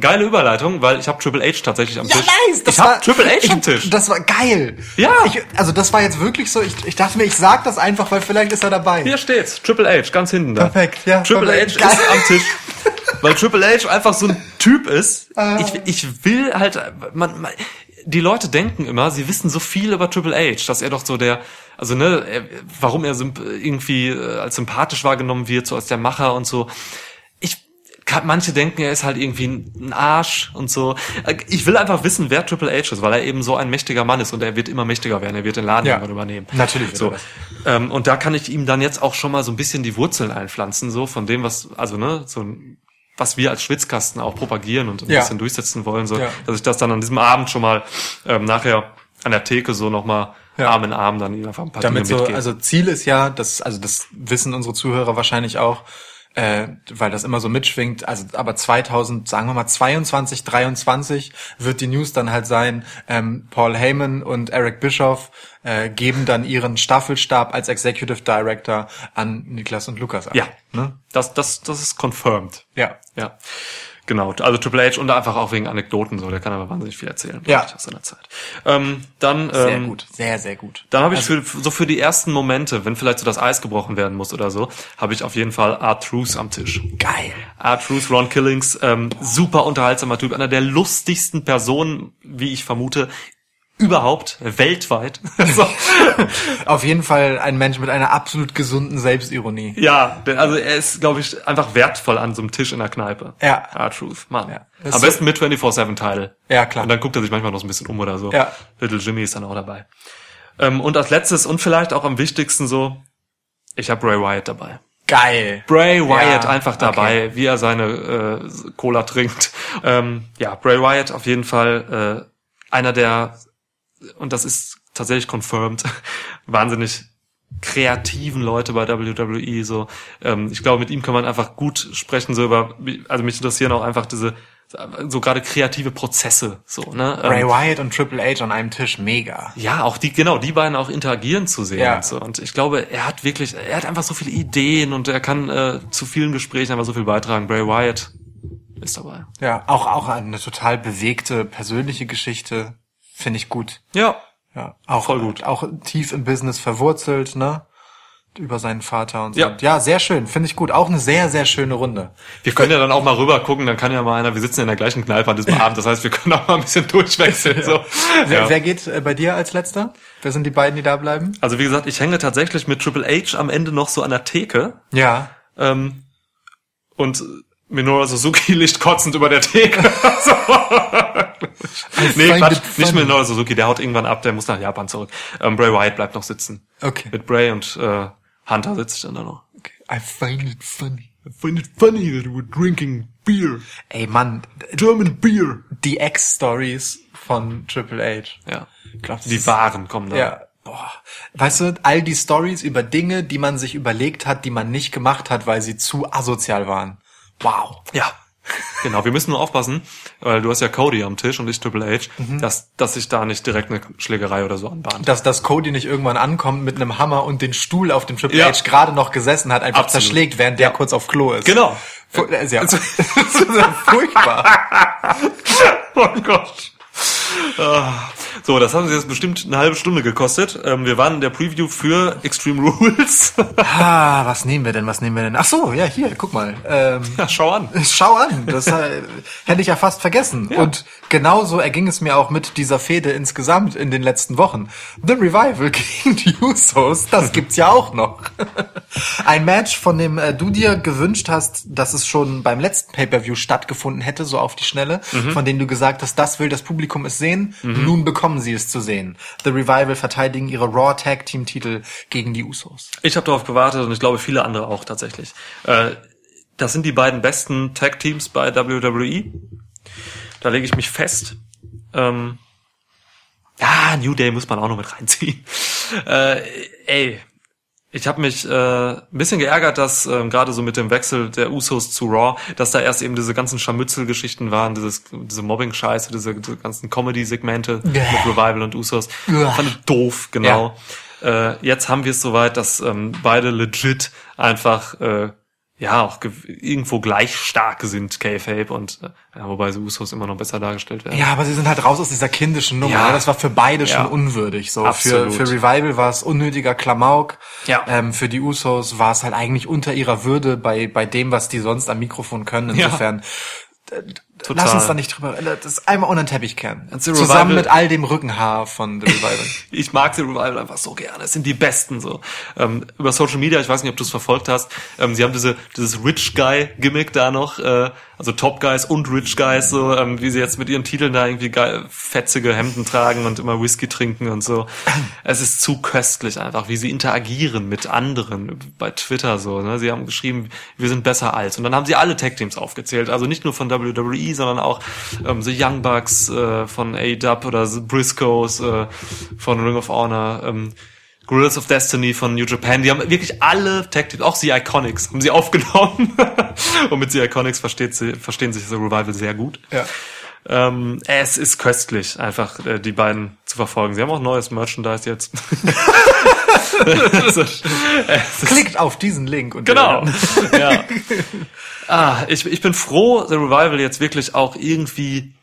Geile Überleitung, weil ich habe Triple H tatsächlich am Ja, Tisch. nice! Das ich habe Triple H ich, am Tisch. Das war geil. Ja. Ich, also das war jetzt wirklich so, ich, ich dachte mir, ich sag das einfach, weil vielleicht ist er dabei. Hier steht's, Triple H, ganz hinten da. Perfekt, ja, Triple perfekt. H ist am Tisch. Weil Triple H einfach so ein Typ ist. Ah. Ich, ich will halt, man, man, die Leute denken immer, sie wissen so viel über Triple H, dass er doch so der, also ne, er, warum er irgendwie äh, als sympathisch wahrgenommen wird, so als der Macher und so. Ich, manche denken, er ist halt irgendwie ein Arsch und so. Äh, Ich will einfach wissen, wer Triple H ist, weil er eben so ein mächtiger Mann ist und er wird immer mächtiger werden. Er wird den Laden Ja. irgendwann übernehmen. Natürlich So. Ähm, und da kann ich ihm dann jetzt auch schon mal so ein bisschen die Wurzeln einpflanzen, so von dem, was, also ne, so ein, was wir als Schwitzkasten auch propagieren und ein Ja. bisschen durchsetzen wollen, so, Ja. dass ich das dann an diesem Abend schon mal ähm, nachher an der Theke so nochmal Ja. Arm in Arm dann einfach ein paar Damit Dinge so, mitgeben. also Ziel ist ja, das, also das wissen unsere Zuhörer wahrscheinlich auch, äh, weil das immer so mitschwingt, also aber 2000, sagen wir mal 22, 23 wird die News dann halt sein, ähm, Paul Heyman und Eric Bischoff äh, geben dann ihren Staffelstab als Executive Director an Niklas und Lukas ab. ja, Ne? das, das, das ist confirmed. Ja. Ja. Genau, also Triple H und einfach auch wegen Anekdoten so, der kann aber wahnsinnig viel erzählen, Ja. aus seiner Zeit. Ähm, dann, Sehr ähm, gut, sehr, sehr gut. Dann habe ich für, so für die ersten Momente, wenn vielleicht so das Eis gebrochen werden muss oder so, habe ich auf jeden Fall Art Truth am Tisch. Geil. Art Truth, Ron Killings, ähm, super unterhaltsamer Typ, einer der lustigsten Personen, wie ich vermute, überhaupt, weltweit. so. Auf jeden Fall ein Mensch mit einer absolut gesunden Selbstironie. Ja, also er ist, glaube ich, einfach wertvoll an so einem Tisch in der Kneipe. Ja. Art Truth, Mann. Ja. Das Am besten mit 24-7-Teil. Ja, klar. Und dann guckt er sich manchmal noch so ein bisschen um oder so. Ja. Little Jimmy ist dann auch dabei. Ähm, und als letztes und vielleicht auch am wichtigsten so, ich habe Ray Wyatt dabei. Geil. Bray Wyatt Ja, einfach dabei, wie er seine äh, Cola trinkt. Ähm, ja, Bray Wyatt auf jeden Fall äh, einer der, und das ist tatsächlich confirmed, wahnsinnig kreativen Leute bei WWE. So, ähm, ich glaube, mit ihm kann man einfach gut sprechen. So über, also mich interessieren auch einfach diese so gerade kreative Prozesse. So, ne? Ähm, Ray Wyatt und Triple H an einem Tisch, mega. ja, auch die, genau, die beiden auch interagieren zu sehen. Ja. Und, so. und ich glaube, er hat wirklich, er hat einfach so viele Ideen und er kann äh, zu vielen Gesprächen einfach so viel beitragen. Bray Wyatt ist dabei. Ja, auch, auch eine total bewegte persönliche Geschichte. Finde ich gut. Ja. Ja, auch, Voll gut. Auch tief im Business verwurzelt, ne? Über seinen Vater und so. Ja. ja sehr schön. Finde ich gut. Auch eine sehr, sehr schöne Runde. Wir können ja dann auch mal rüber gucken, dann kann ja mal einer, wir sitzen in der gleichen Kneipe an diesem Abend, das heißt, wir können auch mal ein bisschen durchwechseln. So. Wer, Ja. wer geht äh, bei dir als letzter? Wer sind die beiden, die da bleiben? Also wie gesagt, ich hänge tatsächlich mit Triple H am Ende noch so an der Theke Ja. ähm, und Minoru Suzuki liegt kotzend über der Theke. so. nee, Quatsch, nicht. Minoru Suzuki, der haut irgendwann ab, der muss nach Japan zurück. Ähm, Bray Wyatt bleibt noch sitzen. Okay. Mit Bray und äh, Hunter sitzt dann da noch. okay. I find it funny. I find it funny that we're drinking beer. Ey, Mann. German beer. Die Ex-Stories von Triple H. Ja. Ich glaub, das Die Waren kommen da. Ja. Boah. Weißt du, all die Stories über Dinge, die man sich überlegt hat, die man nicht gemacht hat, weil sie zu asozial waren. Wow. Ja. Genau, wir müssen nur aufpassen, weil du hast ja Cody am Tisch und ich Triple H, Mhm. dass, dass sich da nicht direkt eine Schlägerei oder so anbahnt. Dass, dass Cody nicht irgendwann ankommt mit einem Hammer und den Stuhl, auf dem Triple Ja. H gerade noch gesessen hat, einfach Absolut. zerschlägt, während der kurz auf Klo ist. Genau. Fu äh, ja, das ist ja furchtbar. Oh Gott. So, das hat uns jetzt bestimmt eine halbe Stunde gekostet. Ähm, wir waren in der Preview für Extreme Rules. Ah, was nehmen wir denn, was nehmen wir denn? Ach so, ja, hier, guck mal. Ähm, ja, schau an. Schau an, das äh, hätte ich ja fast vergessen. Und genauso erging es mir auch mit dieser Fehde insgesamt in den letzten Wochen. The Revival gegen die Usos, das gibt's ja auch noch. Ein Match, von dem äh, du dir gewünscht hast, dass es schon beim letzten Pay-Per-View stattgefunden hätte, so auf die Schnelle, von dem du gesagt hast, das will das Publikum es sehen. Nun bekommen sie es zu sehen. The Revival verteidigen ihre Raw Tag Team Titel gegen die Usos. Ich habe darauf gewartet und ich glaube viele andere auch tatsächlich. Äh, das sind die beiden besten Tag-Teams bei WWE. Da lege ich mich fest. Ähm, ja, New Day muss man auch noch mit reinziehen. Äh, ey, ich habe mich äh, ein bisschen geärgert, dass ähm, gerade so mit dem Wechsel der Usos zu Raw, dass da erst eben diese ganzen Scharmützelgeschichten waren, dieses, diese Mobbing-Scheiße, diese, diese ganzen Comedy-Segmente mit Revival und Usos. Fand ich doof, genau. Äh, jetzt haben wir es soweit, dass ähm, beide legit einfach äh, ja auch ge- irgendwo gleich stark sind, K-Fape und äh, ja, wobei die Usos immer noch besser dargestellt werden. Ja, aber sie sind halt raus aus dieser kindischen Nummer. Ja. ne? Das war für beide Ja. schon unwürdig. So für, Absolut. für Revival war es unnötiger Klamauk. Ja. Ähm, für die Usos war es halt eigentlich unter ihrer Würde bei bei dem, was die sonst am Mikrofon können. Ja. Total. lass uns da nicht drüber. Das ist einmal unter den Teppich kehren. Zusammen mit all dem Rückenhaar von The Revival. ich mag The Revival einfach so gerne. Es sind die Besten so. Ähm, über Social Media, ich weiß nicht, ob du es verfolgt hast. Ähm, sie haben diese dieses Rich Guy Gimmick da noch, äh, also Top Guys und Rich Guys so, ähm, wie sie jetzt mit ihren Titeln da irgendwie geil, fetzige Hemden tragen und immer Whisky trinken und so. Es ist zu köstlich einfach, wie sie interagieren mit anderen bei Twitter so. Ne? Sie haben geschrieben, wir sind besser als. Und dann haben sie alle Tag Teams aufgezählt, also nicht nur von WWE, sondern auch ähm, The Young Bucks äh, von A-Dub oder The Briscoes äh, von Ring of Honor. Ähm, Gorillas of Destiny von New Japan, die haben wirklich alle Tag Teams, auch The Iconics, haben sie aufgenommen. Und mit The Iconics versteht sie, verstehen sich The Revival sehr gut. ja. Ähm, es ist köstlich, einfach äh, die beiden zu verfolgen. Sie haben auch neues Merchandise jetzt. ist, Klickt auf diesen Link und genau. ja. Ah, ich, ich bin froh, The Revival jetzt wirklich auch irgendwie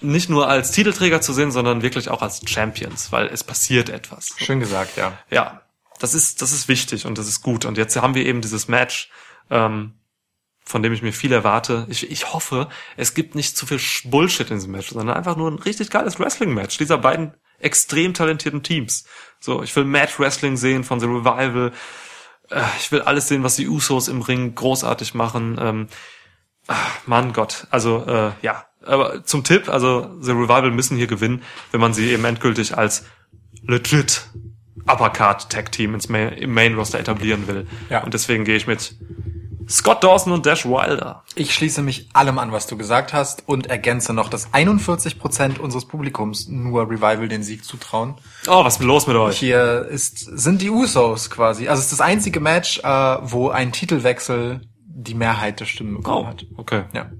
nicht nur als Titelträger zu sehen, sondern wirklich auch als Champions, weil es passiert etwas. Schön gesagt, ja. Ja, das ist, das ist wichtig und das ist gut. Und jetzt haben wir eben dieses Match, ähm, von dem ich mir viel erwarte. Ich, ich hoffe, es gibt nicht zu viel Bullshit in diesem Match, sondern einfach nur ein richtig geiles Wrestling-Match dieser beiden extrem talentierten Teams. So, ich will Match Wrestling sehen von The Revival. Äh, Ich will alles sehen, was die Usos im Ring großartig machen. Ähm, ach, Mann Gott, also äh, ja. Aber zum Tipp, also The Revival müssen hier gewinnen, wenn man sie eben endgültig als legit Uppercard Tag Team ins Main, im Main Roster etablieren will. Ja. Und deswegen gehe ich mit Scott Dawson und Dash Wilder. Ich schließe mich allem an, was du gesagt hast und ergänze noch, dass 41% unseres Publikums nur Revival den Sieg zutrauen. Oh, was ist los mit euch? Hier ist, sind die Usos quasi. Also es ist das einzige Match, äh, wo ein Titelwechsel die Mehrheit der Stimmen bekommen Oh, hat. okay. Ja.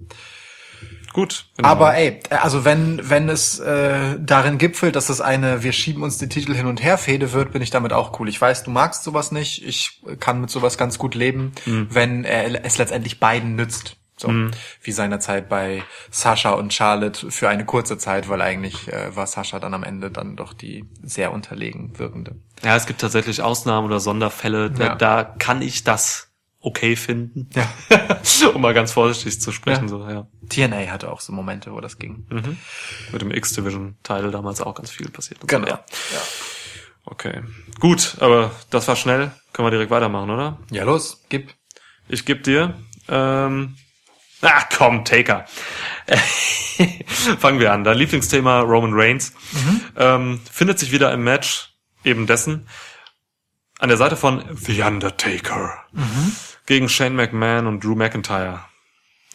Gut. Genau. Aber ey, also wenn wenn es äh, darin gipfelt, dass es eine wir schieben uns die Titel hin und her Fehde wird, bin ich damit auch cool. Ich weiß, du magst sowas nicht. Ich kann mit sowas ganz gut leben, Mhm. wenn er es letztendlich beiden nützt. So wie seinerzeit bei Sascha und Charlotte für eine kurze Zeit, weil eigentlich äh, war Sascha dann am Ende dann doch die sehr unterlegen wirkende. ja, es gibt tatsächlich Ausnahmen oder Sonderfälle, da, Ja. da kann ich das okay finden. Ja. um mal ganz vorsichtig zu sprechen, Ja. so, ja. TNA hatte auch so Momente, wo das ging. Mit dem X-Division-Title damals auch ganz viel passiert. Genau. So, ja. Okay. Gut, aber das war schnell. Können wir direkt weitermachen, oder? Ja, los, gib. Ich geb dir. Ähm, ach komm, Taker. Fangen wir an. Dein Lieblingsthema Roman Reigns ähm, findet sich wieder im Match eben dessen an der Seite von The Undertaker gegen Shane McMahon und Drew McIntyre.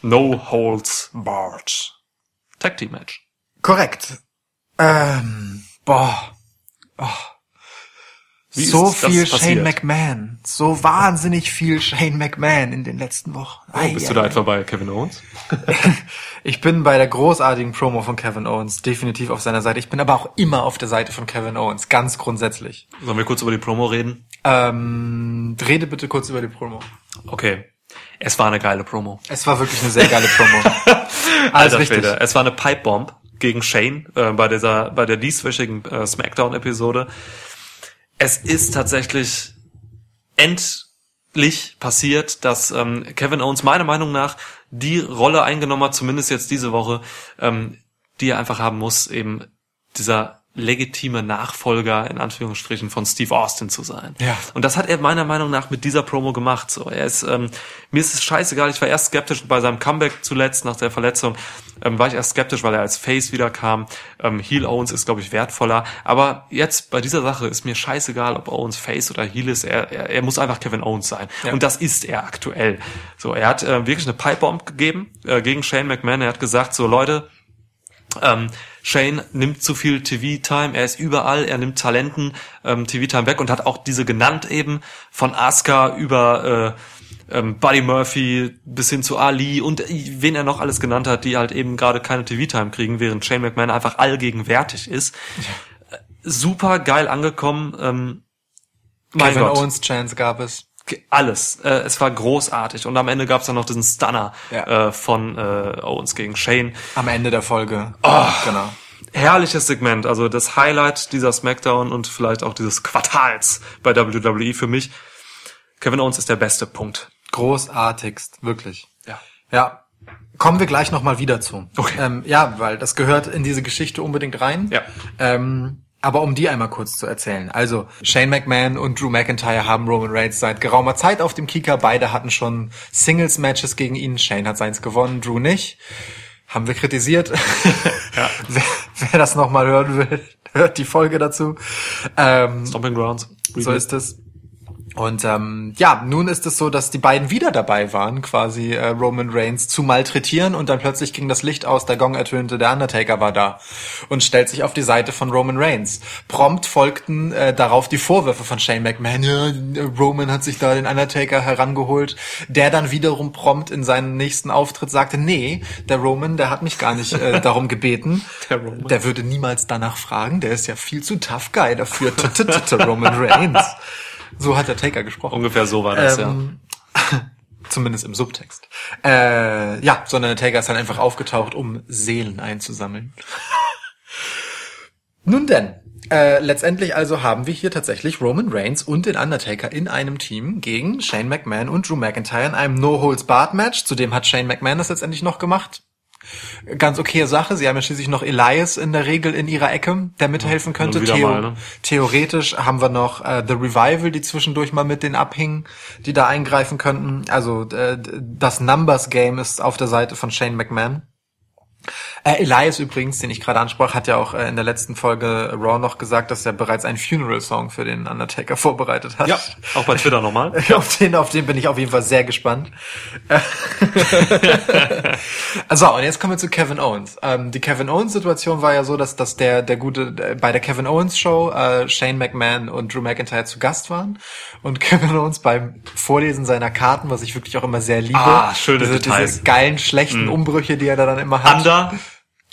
No holds barred. Tag Team Match. Korrekt. Ähm, boah. Oh. Wie so viel? Shane McMahon. So wahnsinnig viel Shane McMahon in den letzten Wochen. Oh, bist du da etwa bei Kevin Owens? Ich bin bei der großartigen Promo von Kevin Owens definitiv auf seiner Seite. Ich bin aber auch immer auf der Seite von Kevin Owens, ganz grundsätzlich. Sollen wir kurz über die Promo reden? Ähm, rede bitte kurz über die Promo. Okay. Es war eine geile Promo. Es war wirklich eine sehr geile Promo. Alles Alter richtig. Schwede. Es war eine Pipebomb gegen Shane äh, bei dieser, bei der dieswöchigen äh, Smackdown-Episode. Es ist tatsächlich endlich passiert, dass ähm, Kevin Owens meiner Meinung nach die Rolle eingenommen hat, zumindest jetzt diese Woche, ähm, die er einfach haben muss, eben dieser legitime Nachfolger in Anführungsstrichen von Steve Austin zu sein. Ja. Und das hat er meiner Meinung nach mit dieser Promo gemacht. So, er ist, ähm, mir ist es scheißegal. Ich war erst skeptisch bei seinem Comeback zuletzt nach der Verletzung. Ähm, war ich erst skeptisch, weil er als Face wiederkam. Ähm, Heel Owens ist, glaube ich, wertvoller. Aber jetzt bei dieser Sache ist mir scheißegal, ob Owens Face oder Heel ist. Er, er, er muss einfach Kevin Owens sein. Ja. Und das ist er aktuell. So, er hat äh, wirklich eine Pipebomb gegeben äh, gegen Shane McMahon. Er hat gesagt, so Leute, ähm, Shane nimmt zu viel TV-Time, er ist überall, er nimmt Talenten ähm, TV-Time weg und hat auch diese genannt eben von Asuka über äh, ähm, Buddy Murphy bis hin zu Ali und wen er noch alles genannt hat, die halt eben gerade keine TV-Time kriegen, während Shane McMahon einfach allgegenwärtig ist. Äh, Super geil angekommen. Ähm, mein Kevin Gott. Owens Chance gab es. Alles. Äh, es war großartig. Und am Ende gab's dann noch diesen Stunner Ja. äh, von äh, Owens gegen Shane. Am Ende der Folge. Oh. Genau. Herrliches Segment, also das Highlight dieser Smackdown und vielleicht auch dieses Quartals bei WWE für mich. Kevin Owens ist der beste Punkt. Großartigst, wirklich. Ja. Ja. Kommen wir gleich nochmal wieder zu. Okay. Ähm, ja, weil das gehört in diese Geschichte unbedingt rein. Ja. Ähm, aber um die einmal kurz zu erzählen. Also, Shane McMahon und Drew McIntyre haben Roman Reigns seit geraumer Zeit auf dem Kieker. Beide hatten schon Singles-Matches gegen ihn. Shane hat seins gewonnen, Drew nicht. Haben wir kritisiert. wer, wer das nochmal hören will, hört die Folge dazu. Ähm, Stomping Grounds. so ist es. Und ähm, ja, nun ist es so, dass die beiden wieder dabei waren, quasi äh, Roman Reigns zu malträtieren und dann plötzlich ging das Licht aus, der Gong ertönte, der Undertaker war da und stellt sich auf die Seite von Roman Reigns. Prompt folgten äh, darauf die Vorwürfe von Shane McMahon, ja, Roman hat sich da den Undertaker herangeholt, der dann wiederum prompt in seinen nächsten Auftritt sagte, nee, der Roman, der hat mich gar nicht äh, darum gebeten, Der Roman. der würde niemals danach fragen, der ist ja viel zu tough guy dafür, Roman Reigns. So hat der Taker gesprochen. Ungefähr so war das, Ähm, Zumindest im Subtext. Äh, ja, sondern der Taker ist dann einfach aufgetaucht, um Seelen einzusammeln. Nun denn, äh, letztendlich also haben wir hier tatsächlich Roman Reigns und den Undertaker in einem Team gegen Shane McMahon und Drew McIntyre in einem No-Holds-Barred-Match. Zudem hat Shane McMahon das letztendlich noch gemacht. Ganz okay Sache. Sie haben ja schließlich noch Elias in der Regel in ihrer Ecke, der mithelfen könnte. Theo mal, ne? Theoretisch haben wir noch äh, The Revival, die zwischendurch mal mit den abhingen, die da eingreifen könnten. Also äh, das Numbers Game ist auf der Seite von Shane McMahon. Äh, Elias übrigens, den ich gerade ansprach, hat ja auch äh, in der letzten Folge Raw noch gesagt, dass er bereits einen Funeral-Song für den Undertaker vorbereitet hat. Ja, auch bei Twitter nochmal. Auf den, auf den bin ich auf jeden Fall sehr gespannt. also, und jetzt kommen wir zu Kevin Owens. Ähm, die Kevin Owens-Situation war ja so, dass, dass der, der gute, äh, bei der Kevin Owens Show äh, Shane McMahon und Drew McIntyre zu Gast waren und Kevin Owens beim Vorlesen seiner Karten, was ich wirklich auch immer sehr liebe. Ah, schöne diese, Details. Diese geilen, schlechten Umbrüche, die er da dann immer hat. Under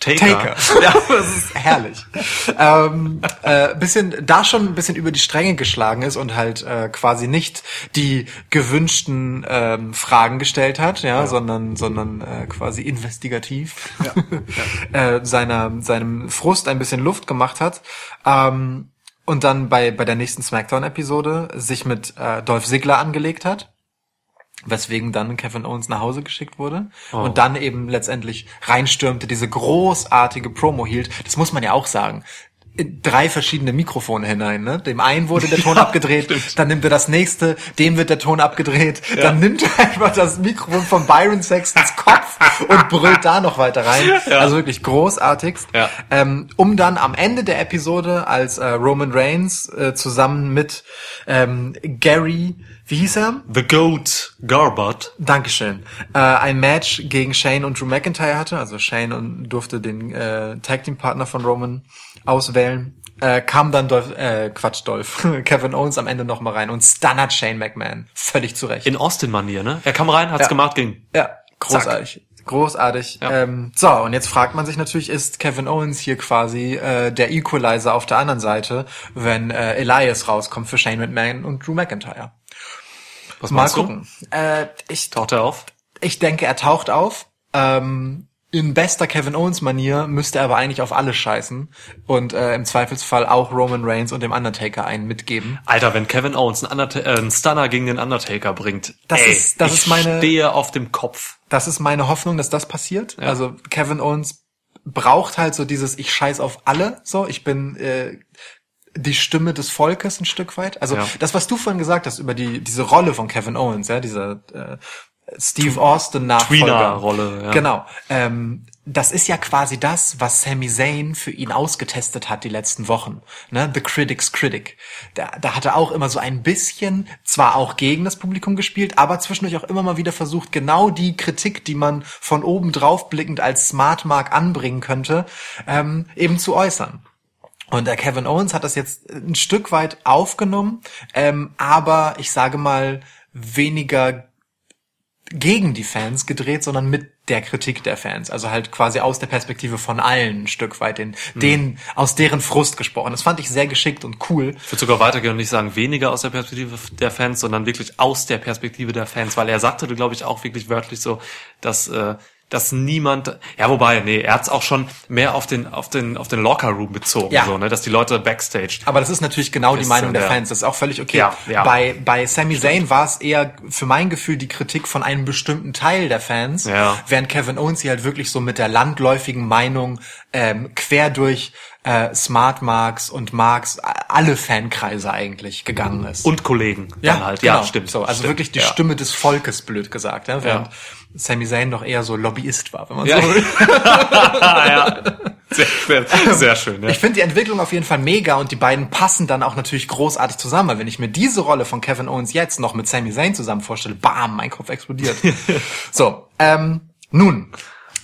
Taker. Taker. Ja, das ist herrlich. ähm, äh, bisschen, da schon ein bisschen über die Stränge geschlagen ist und halt äh, quasi nicht die gewünschten ähm, Fragen gestellt hat, ja, sondern sondern äh, quasi investigativ äh, seiner seinem Frust ein bisschen Luft gemacht hat. Ähm, und dann bei bei der nächsten Smackdown-Episode sich mit äh, Dolph Ziggler angelegt hat weswegen dann Kevin Owens nach Hause geschickt wurde und dann eben letztendlich reinstürmte, diese großartige Promo hielt. Das muss man ja auch sagen. In drei verschiedene Mikrofone hinein. Ne? Dem einen wurde der Ton abgedreht, dann nimmt er das nächste, dem wird der Ton abgedreht, dann nimmt er einfach das Mikrofon von Byron Sextons Kopf und brüllt da noch weiter rein. Also wirklich großartigst. Ja. Ähm, um dann am Ende der Episode, als äh, Roman Reigns äh, zusammen mit ähm, Gary, wie hieß er? The Goat Garbot. Dankeschön. Äh, ein Match gegen Shane und Drew McIntyre hatte. Also Shane und durfte den äh, Tag Team Partner von Roman auswählen. Äh, kam dann Dolph, äh, Quatsch, Dolph, Kevin Owens am Ende noch mal rein und stunnert Shane McMahon. Völlig zurecht. In Austin-Manier, ne? Er kam rein, hat's Ja. gemacht, ging. ja, großartig. Großartig. Ja. Ähm, so, und jetzt fragt man sich natürlich, ist Kevin Owens hier quasi äh, der Equalizer auf der anderen Seite, wenn äh, Elias rauskommt für Shane McMahon und Drew McIntyre? Was Mal du? gucken. Äh, ich Taucht er auf? Ich denke, er taucht auf. Ähm, in bester Kevin Owens Manier müsste er aber eigentlich auf alle scheißen und äh, im Zweifelsfall auch Roman Reigns und dem Undertaker einen mitgeben. Alter, wenn Kevin Owens einen, Underta äh, einen Stunner gegen den Undertaker bringt, Das ey, ist- das ich ist meine- stehe auf dem Kopf. Das ist meine Hoffnung, dass das passiert. Also Kevin Owens braucht halt so dieses Ich scheiß auf alle. So, ich bin äh, die Stimme des Volkes ein Stück weit. Also Ja. das, was du vorhin gesagt hast über die diese Rolle von Kevin Owens, ja, dieser äh, Steve Austin Nachfolger. Tweener-Rolle, ja. Genau. Ähm, das ist ja quasi das, was Sami Zayn für ihn ausgetestet hat die letzten Wochen. Ne? The Critic's Critic. Da, da hat er auch immer so ein bisschen, zwar auch gegen das Publikum gespielt, aber zwischendurch auch immer mal wieder versucht, genau die Kritik, die man von oben drauf blickend als Smart Mark anbringen könnte, ähm, eben zu äußern. Und der Kevin Owens hat das jetzt ein Stück weit aufgenommen, ähm, aber ich sage mal weniger gegen die Fans gedreht, sondern mit der Kritik der Fans. Also halt quasi aus der Perspektive von allen ein Stück weit, den, den aus deren Frust gesprochen. Das fand ich sehr geschickt und cool. Ich würde sogar weitergehen und nicht sagen weniger aus der Perspektive der Fans, sondern wirklich aus der Perspektive der Fans, weil er sagte, glaube ich, auch wirklich wörtlich so, dass äh, dass niemand, ja wobei, nee, er hat's auch schon mehr auf den auf den auf den Locker Room bezogen, Ja. so, ne, dass die Leute backstage. Aber das ist natürlich genau die Ist Meinung so, der ja. Fans. Das ist auch völlig okay. Ja, ja. Bei, bei Sami Zayn war es eher für mein Gefühl die Kritik von einem bestimmten Teil der Fans, Ja. während Kevin Owens hier halt wirklich so mit der landläufigen Meinung ähm, quer durch äh, Smart Marks und Marks alle Fankreise eigentlich gegangen ist. Und Kollegen ja, dann halt. genau. Ja, stimmt. So, also stimmt, wirklich die ja. Stimme des Volkes, blöd gesagt, ja, während Ja. Sami Zayn doch eher so Lobbyist war, wenn man Ja. so will. Ja. Sehr, sehr, sehr schön, ja. Ich finde die Entwicklung auf jeden Fall mega und die beiden passen dann auch natürlich großartig zusammen. Weil wenn ich mir diese Rolle von Kevin Owens jetzt noch mit Sami Zayn zusammen vorstelle, bam, mein Kopf explodiert. so, ähm, nun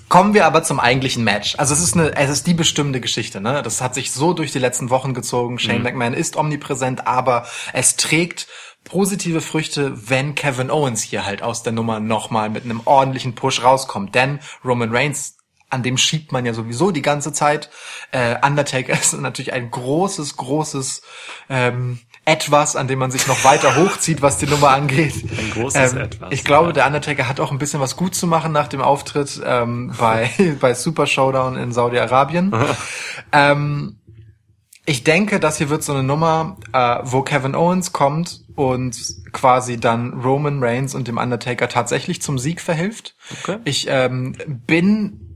kommen wir aber zum eigentlichen Match. Also es ist eine, es ist die bestimmte Geschichte. Ne, das hat sich so durch die letzten Wochen gezogen. Shane McMahon ist omnipräsent, aber es trägt positive Früchte, wenn Kevin Owens hier halt aus der Nummer nochmal mit einem ordentlichen Push rauskommt. Denn Roman Reigns an dem schiebt man ja sowieso die ganze Zeit. Äh, Undertaker ist natürlich ein großes, großes ähm, etwas, an dem man sich noch weiter hochzieht, was die Nummer angeht. Ein großes Etwas, Ich glaube, ja. der Undertaker hat auch ein bisschen was gut zu machen nach dem Auftritt ähm, bei, bei Super Showdown in Saudi-Arabien. ähm, ich denke, das hier wird so eine Nummer, äh, wo Kevin Owens kommt und quasi dann Roman Reigns und dem Undertaker tatsächlich zum Sieg verhilft. Okay. Ich ähm, bin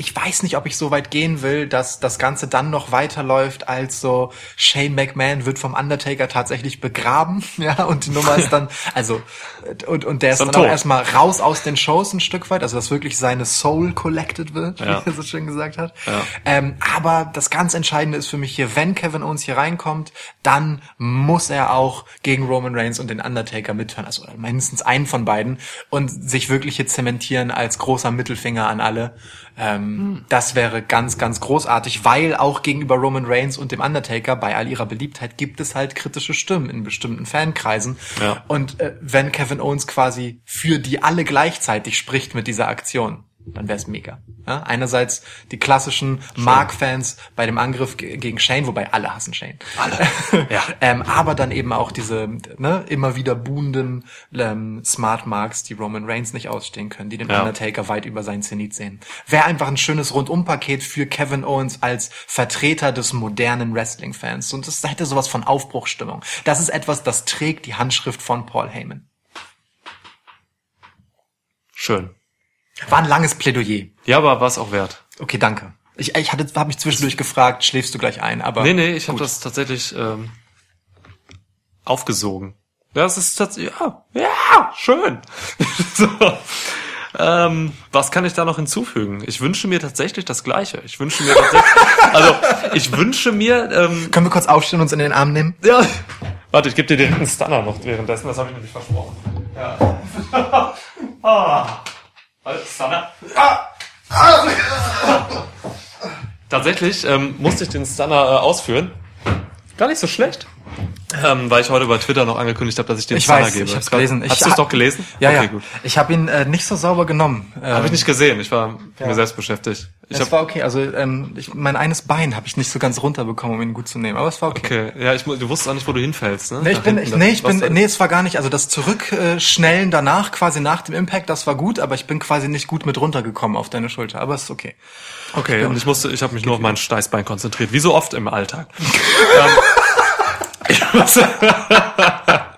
ich weiß nicht, ob ich so weit gehen will, dass das Ganze dann noch weiterläuft, als so Shane McMahon wird vom Undertaker tatsächlich begraben, ja, und die Nummer ist dann, also, und, und der ist Dann dann auch erstmal raus aus den Shows ein Stück weit, also dass wirklich seine Soul collected wird, Ja. wie er so schön gesagt hat. Ja. Ähm, aber das ganz Entscheidende ist für mich hier, wenn Kevin Owens hier reinkommt, dann muss er auch gegen Roman Reigns und den Undertaker mithören, also mindestens einen von beiden und sich wirklich hier zementieren als großer Mittelfinger an alle. Ähm, Das wäre ganz, ganz großartig, weil auch gegenüber Roman Reigns und dem Undertaker bei all ihrer Beliebtheit gibt es halt kritische Stimmen in bestimmten Fankreisen. Ja. Und äh, wenn Kevin Owens quasi für die alle gleichzeitig spricht mit dieser Aktion, dann wäre es mega. Ja? Einerseits die klassischen Mark-Fans bei dem Angriff ge- gegen Shane, wobei alle hassen Shane. Alle. Ja. ähm, aber dann eben auch diese ne, immer wieder buhenden ähm, Smart Marks, die Roman Reigns nicht ausstehen können, die den Ja. Undertaker weit über seinen Zenit sehen. Wäre einfach ein schönes Rundumpaket für Kevin Owens als Vertreter des modernen Wrestling-Fans. Und das hätte sowas von Aufbruchstimmung. Das ist etwas, das trägt die Handschrift von Paul Heyman. Schön. War ein langes Plädoyer. Ja, aber war es auch wert. Okay, danke. Ich, ich hatte, habe mich zwischendurch gefragt, schläfst du gleich ein? Aber Nee, nee, ich habe das tatsächlich ähm, aufgesogen. Das ist tatsächlich, ja, ja, schön. so. ähm, was kann ich da noch hinzufügen? Ich wünsche mir tatsächlich das Gleiche. Ich wünsche mir tatsächlich, also ich wünsche mir, ähm, Können wir kurz aufstehen und uns in den Arm nehmen? ja, warte, ich gebe dir direkt einen Stunner noch währenddessen. Das habe ich nämlich versprochen. Ja. ah. Warte, Stunner. Tatsächlich ähm, musste ich den Stunner äh, ausführen. Gar nicht so schlecht. Ähm, weil ich heute bei Twitter noch angekündigt habe, dass ich den Ich Stunner weiß, gebe. ich hab's gelesen. Ich Hast du es doch gelesen? Ja, okay, ja. gut. Ich habe ihn äh, nicht so sauber genommen. Ähm, Habe ich nicht gesehen. Ich war Ja. mir selbst beschäftigt. Ich es hab, war okay. Also ähm, ich, mein eines Bein habe ich nicht so ganz runterbekommen, um ihn gut zu nehmen. Aber es war okay. okay, ja, ich, du wusstest auch nicht, wo du hinfällst, ne? Nee, ich Nach bin, hinten, ich, nee, ich bin, nee, es war gar nicht, also das Zurückschnellen danach, quasi nach dem Impact, das war gut, aber ich bin quasi nicht gut mit runtergekommen auf deine Schulter, aber es ist okay. Okay, und ich musste, ich habe mich nur auf mein Steißbein konzentriert, wie so oft im Alltag. ähm, ich Äh,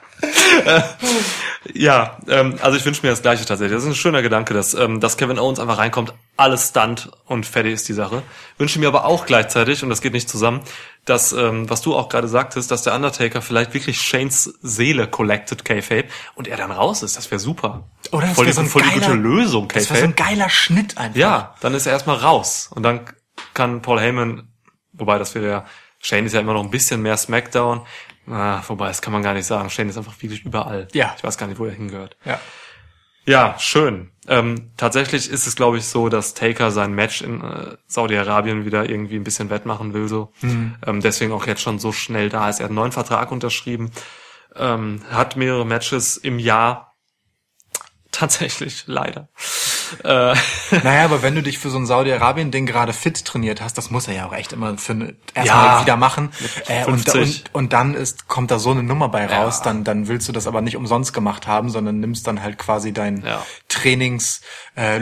ja, ähm, also ich wünsche mir das Gleiche tatsächlich. Das ist ein schöner Gedanke, dass, ähm, dass Kevin Owens einfach reinkommt, alles Stunt und fertig ist die Sache. Wünsche mir aber auch gleichzeitig, und das geht nicht zusammen, dass, ähm, was du auch gerade sagtest, dass der Undertaker vielleicht wirklich Shanes Seele collected, K-Fape, und er dann raus ist. Das wäre super. Oder das voll, wär die, so ein voll die geiler- gute Lösung, Das war so ein geiler Schnitt einfach. Ja, dann ist er erstmal raus. Und dann kann Paul Heyman, wobei das wäre ja, Shane ist ja immer noch ein bisschen mehr Smackdown. Ah, wobei, das kann man gar nicht sagen. Shane ist einfach wirklich überall. Ja. Ich weiß gar nicht, wo er hingehört. Ja. Ja, schön. Ähm, tatsächlich ist es, glaube ich, so, dass Taker sein Match in äh, Saudi-Arabien wieder irgendwie ein bisschen wettmachen will. So. Mhm. Ähm, deswegen auch jetzt schon so schnell da ist. Er hat einen neuen Vertrag unterschrieben, ähm, hat mehrere Matches im Jahr. Tatsächlich, leider. Äh, Naja, aber wenn du dich für so ein Saudi-Arabien-Ding gerade fit trainiert hast, das muss er ja auch echt immer für ne, Ja. erstmal wieder machen. Äh, und, 50. und, und dann ist, kommt da so eine Nummer bei raus, Ja. dann, dann willst du das aber nicht umsonst gemacht haben, sondern nimmst dann halt quasi dein Ja. Trainings äh,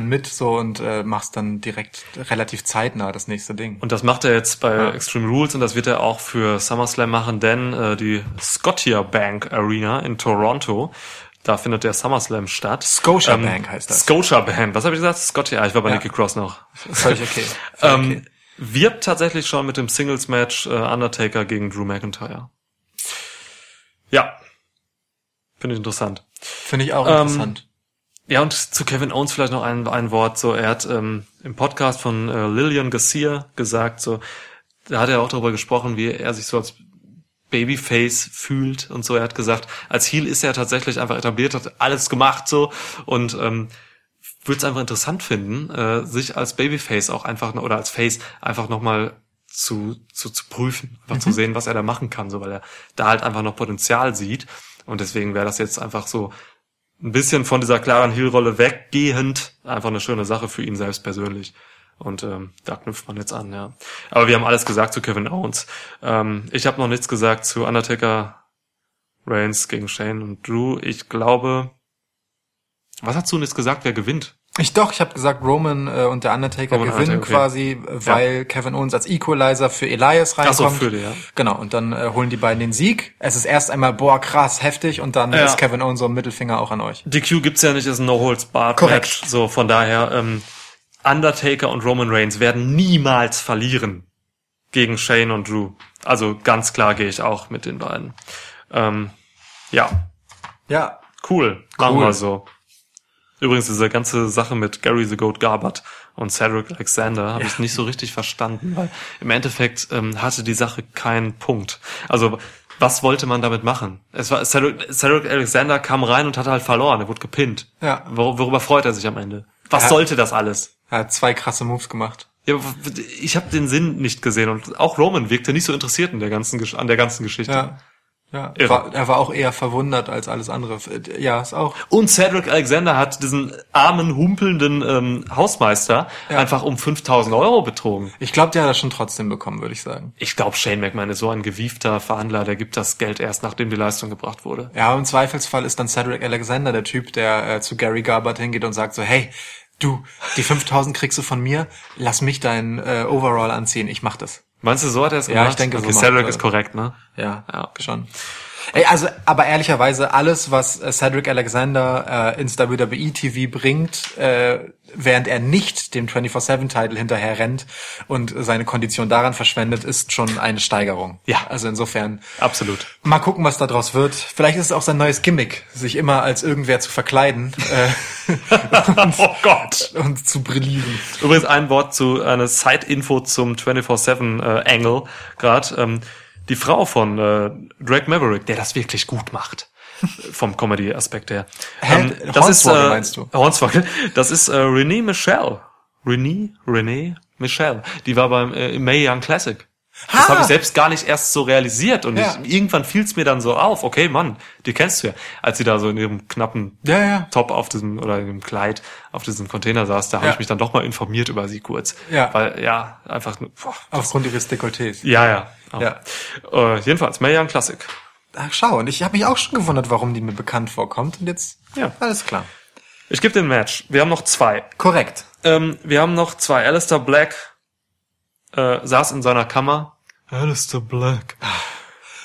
mit so und äh, machst dann direkt relativ zeitnah das nächste Ding. Und das macht er jetzt bei Ja. Extreme Rules und das wird er auch für SummerSlam machen, denn äh, die Scotia Bank Arena in Toronto, da findet der SummerSlam statt. Scotia Bank heißt das. Scotia Bank. Was habe ich gesagt? Scotia. Ah, Ich war bei Ja. Nicky Cross noch. Völlig okay. Völlig Ähm, okay. Wird tatsächlich schon mit dem Singles Match äh, Undertaker gegen Drew McIntyre. Ja. Finde ich interessant. Finde ich auch ähm, interessant. Ja, und zu Kevin Owens vielleicht noch ein, ein Wort. So, er hat ähm, im Podcast von äh, Lillian Garcia gesagt, so, da hat er auch darüber gesprochen, wie er sich so als Babyface fühlt und so. Er hat gesagt, als Heel ist er tatsächlich einfach etabliert, hat alles gemacht so und ähm, würde es einfach interessant finden, äh, sich als Babyface auch einfach oder als Face einfach nochmal zu, zu, zu prüfen, einfach zu sehen, was er da machen kann, so weil er da halt einfach noch Potenzial sieht. Und deswegen wäre das jetzt einfach so ein bisschen von dieser klaren Heel-Rolle weggehend einfach eine schöne Sache für ihn selbst persönlich. Und ähm, da knüpft man jetzt an, ja. Aber wir haben alles gesagt zu Kevin Owens. Ähm, ich habe noch nichts gesagt zu Undertaker, Reigns gegen Shane und Drew. Ich glaube, was hast du denn jetzt gesagt, wer gewinnt? Ich doch, ich habe gesagt, Roman äh, und der Undertaker Roman gewinnen Undertaker, okay. quasi, weil Kevin Owens als Equalizer für Elias Ach so, reinkommt. für die, ja. Genau, und dann äh, holen die beiden den Sieg. Es ist erst einmal, boah, krass, heftig, und dann Ja. ist Kevin Owens so ein Mittelfinger auch an euch. DQ gibt's ja nicht, ist ein No-Holds-Barred-Match. Korrekt. So, von daher, ähm, Undertaker und Roman Reigns werden niemals verlieren gegen Shane und Drew. Also ganz klar gehe ich auch mit den beiden. Ähm, ja, Ja, cool. Machen Cool. wir so. Übrigens, diese ganze Sache mit Gary the Goat Garbett und Cedric Alexander habe ich nicht so richtig verstanden, weil im Endeffekt ähm, hatte die Sache keinen Punkt. Also, was wollte man damit machen? Es war Cedric, Cedric Alexander kam rein und hat halt verloren, er wurde gepinnt. Ja. Wor worüber freut er sich am Ende? Was Ja. sollte das alles? Er hat zwei krasse Moves gemacht. Ja, ich habe den Sinn nicht gesehen und auch Roman wirkte nicht so interessiert in der ganzen, Gesch- an der ganzen Geschichte. Ja. Ja, Irre. war, er war auch eher verwundert als alles andere. Ja, ist auch. Und Cedric Alexander hat diesen armen, humpelnden ähm, Hausmeister Ja. einfach um 5000 Euro betrogen. Ich glaube, der hat das schon trotzdem bekommen, würde ich sagen. Ich glaube, Shane McMahon ist so ein gewiefter Verhandler, der gibt das Geld erst, nachdem die Leistung gebracht wurde. Ja, im Zweifelsfall ist dann Cedric Alexander der Typ, der äh, zu Gary Garbett hingeht und sagt so, hey, du, die 5000 kriegst du von mir, lass mich dein äh, Overall anziehen, ich mach das. Meinst du, so hat er es Ja, gemacht? ich denke, okay, so Cedric ist korrekt, ne? Ja, Ja. schon. Ey, also, aber ehrlicherweise, alles, was äh, Cedric Alexander äh, ins WWE TV bringt, äh, während er nicht dem 24-7-Title hinterher rennt und seine Kondition daran verschwendet, ist schon eine Steigerung. Ja. Also insofern, Absolut. mal gucken, was da draus wird. Vielleicht ist es auch sein neues Gimmick, sich immer als irgendwer zu verkleiden äh, oh Gott. und zu brillieren. Übrigens ein Wort zu einer Side-Info zum 24-7 äh, gerade. Ähm, die Frau von äh, Drake Maverick, der das wirklich gut macht. Vom Comedy-Aspekt her. Ähm, Hä? Hornswoggle meinst du? Hornswoggle. Das ist äh, Renee Michelle. Renee? Renee Michelle. Die war beim äh, May Young Classic. Das Ha! habe ich selbst gar nicht erst so realisiert. Und Ja. ich, irgendwann fiel es mir dann so auf. Okay, Mann, die kennst du ja. Als sie da so in ihrem knappen Ja, ja. Top auf diesem oder in dem Kleid auf diesem Container saß, da habe Ja. ich mich dann doch mal informiert über sie kurz. Ja. Weil, ja, einfach, nur- boah, Aufgrund ihres Dekolletés. ja, ja. Ja. Äh, jedenfalls, Mae Young Classic. Ach, schau, und ich habe mich auch schon gewundert, warum die mir bekannt vorkommt. Und jetzt, Ja. alles klar. Ich gebe den Match. Wir haben noch zwei. Korrekt. Ähm, wir haben noch zwei. Alistair Black äh, saß in seiner Kammer. Alistair Black.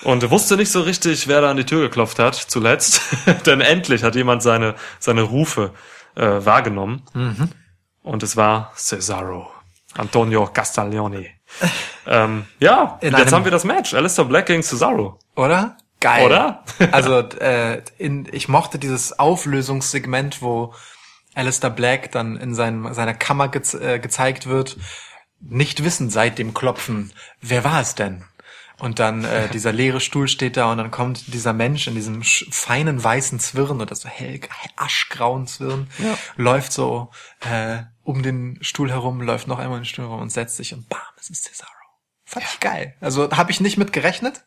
Und wusste nicht so richtig, wer da an die Tür geklopft hat, zuletzt. Denn endlich hat jemand seine, seine Rufe äh, wahrgenommen. Und es war Cesaro. Antonio Castaglione. ähm, ja, In jetzt einem- haben wir das Match. Alistair Black gegen Cesaro. Oder? Geil. Oder? also, äh, in, ich mochte dieses Auflösungssegment, wo Alistair Black dann in seinem, seiner Kammer gez, äh, gezeigt wird, nicht wissend seit dem Klopfen, wer war es denn? Und dann äh, dieser leere Stuhl steht da und dann kommt dieser Mensch in diesem feinen weißen Zwirn oder so hell aschgrauen Zwirn, läuft so äh, um den Stuhl herum, läuft noch einmal um den Stuhl herum und setzt sich und bam, es ist Cesaro. Fand ich geil. Also habe ich nicht mit gerechnet,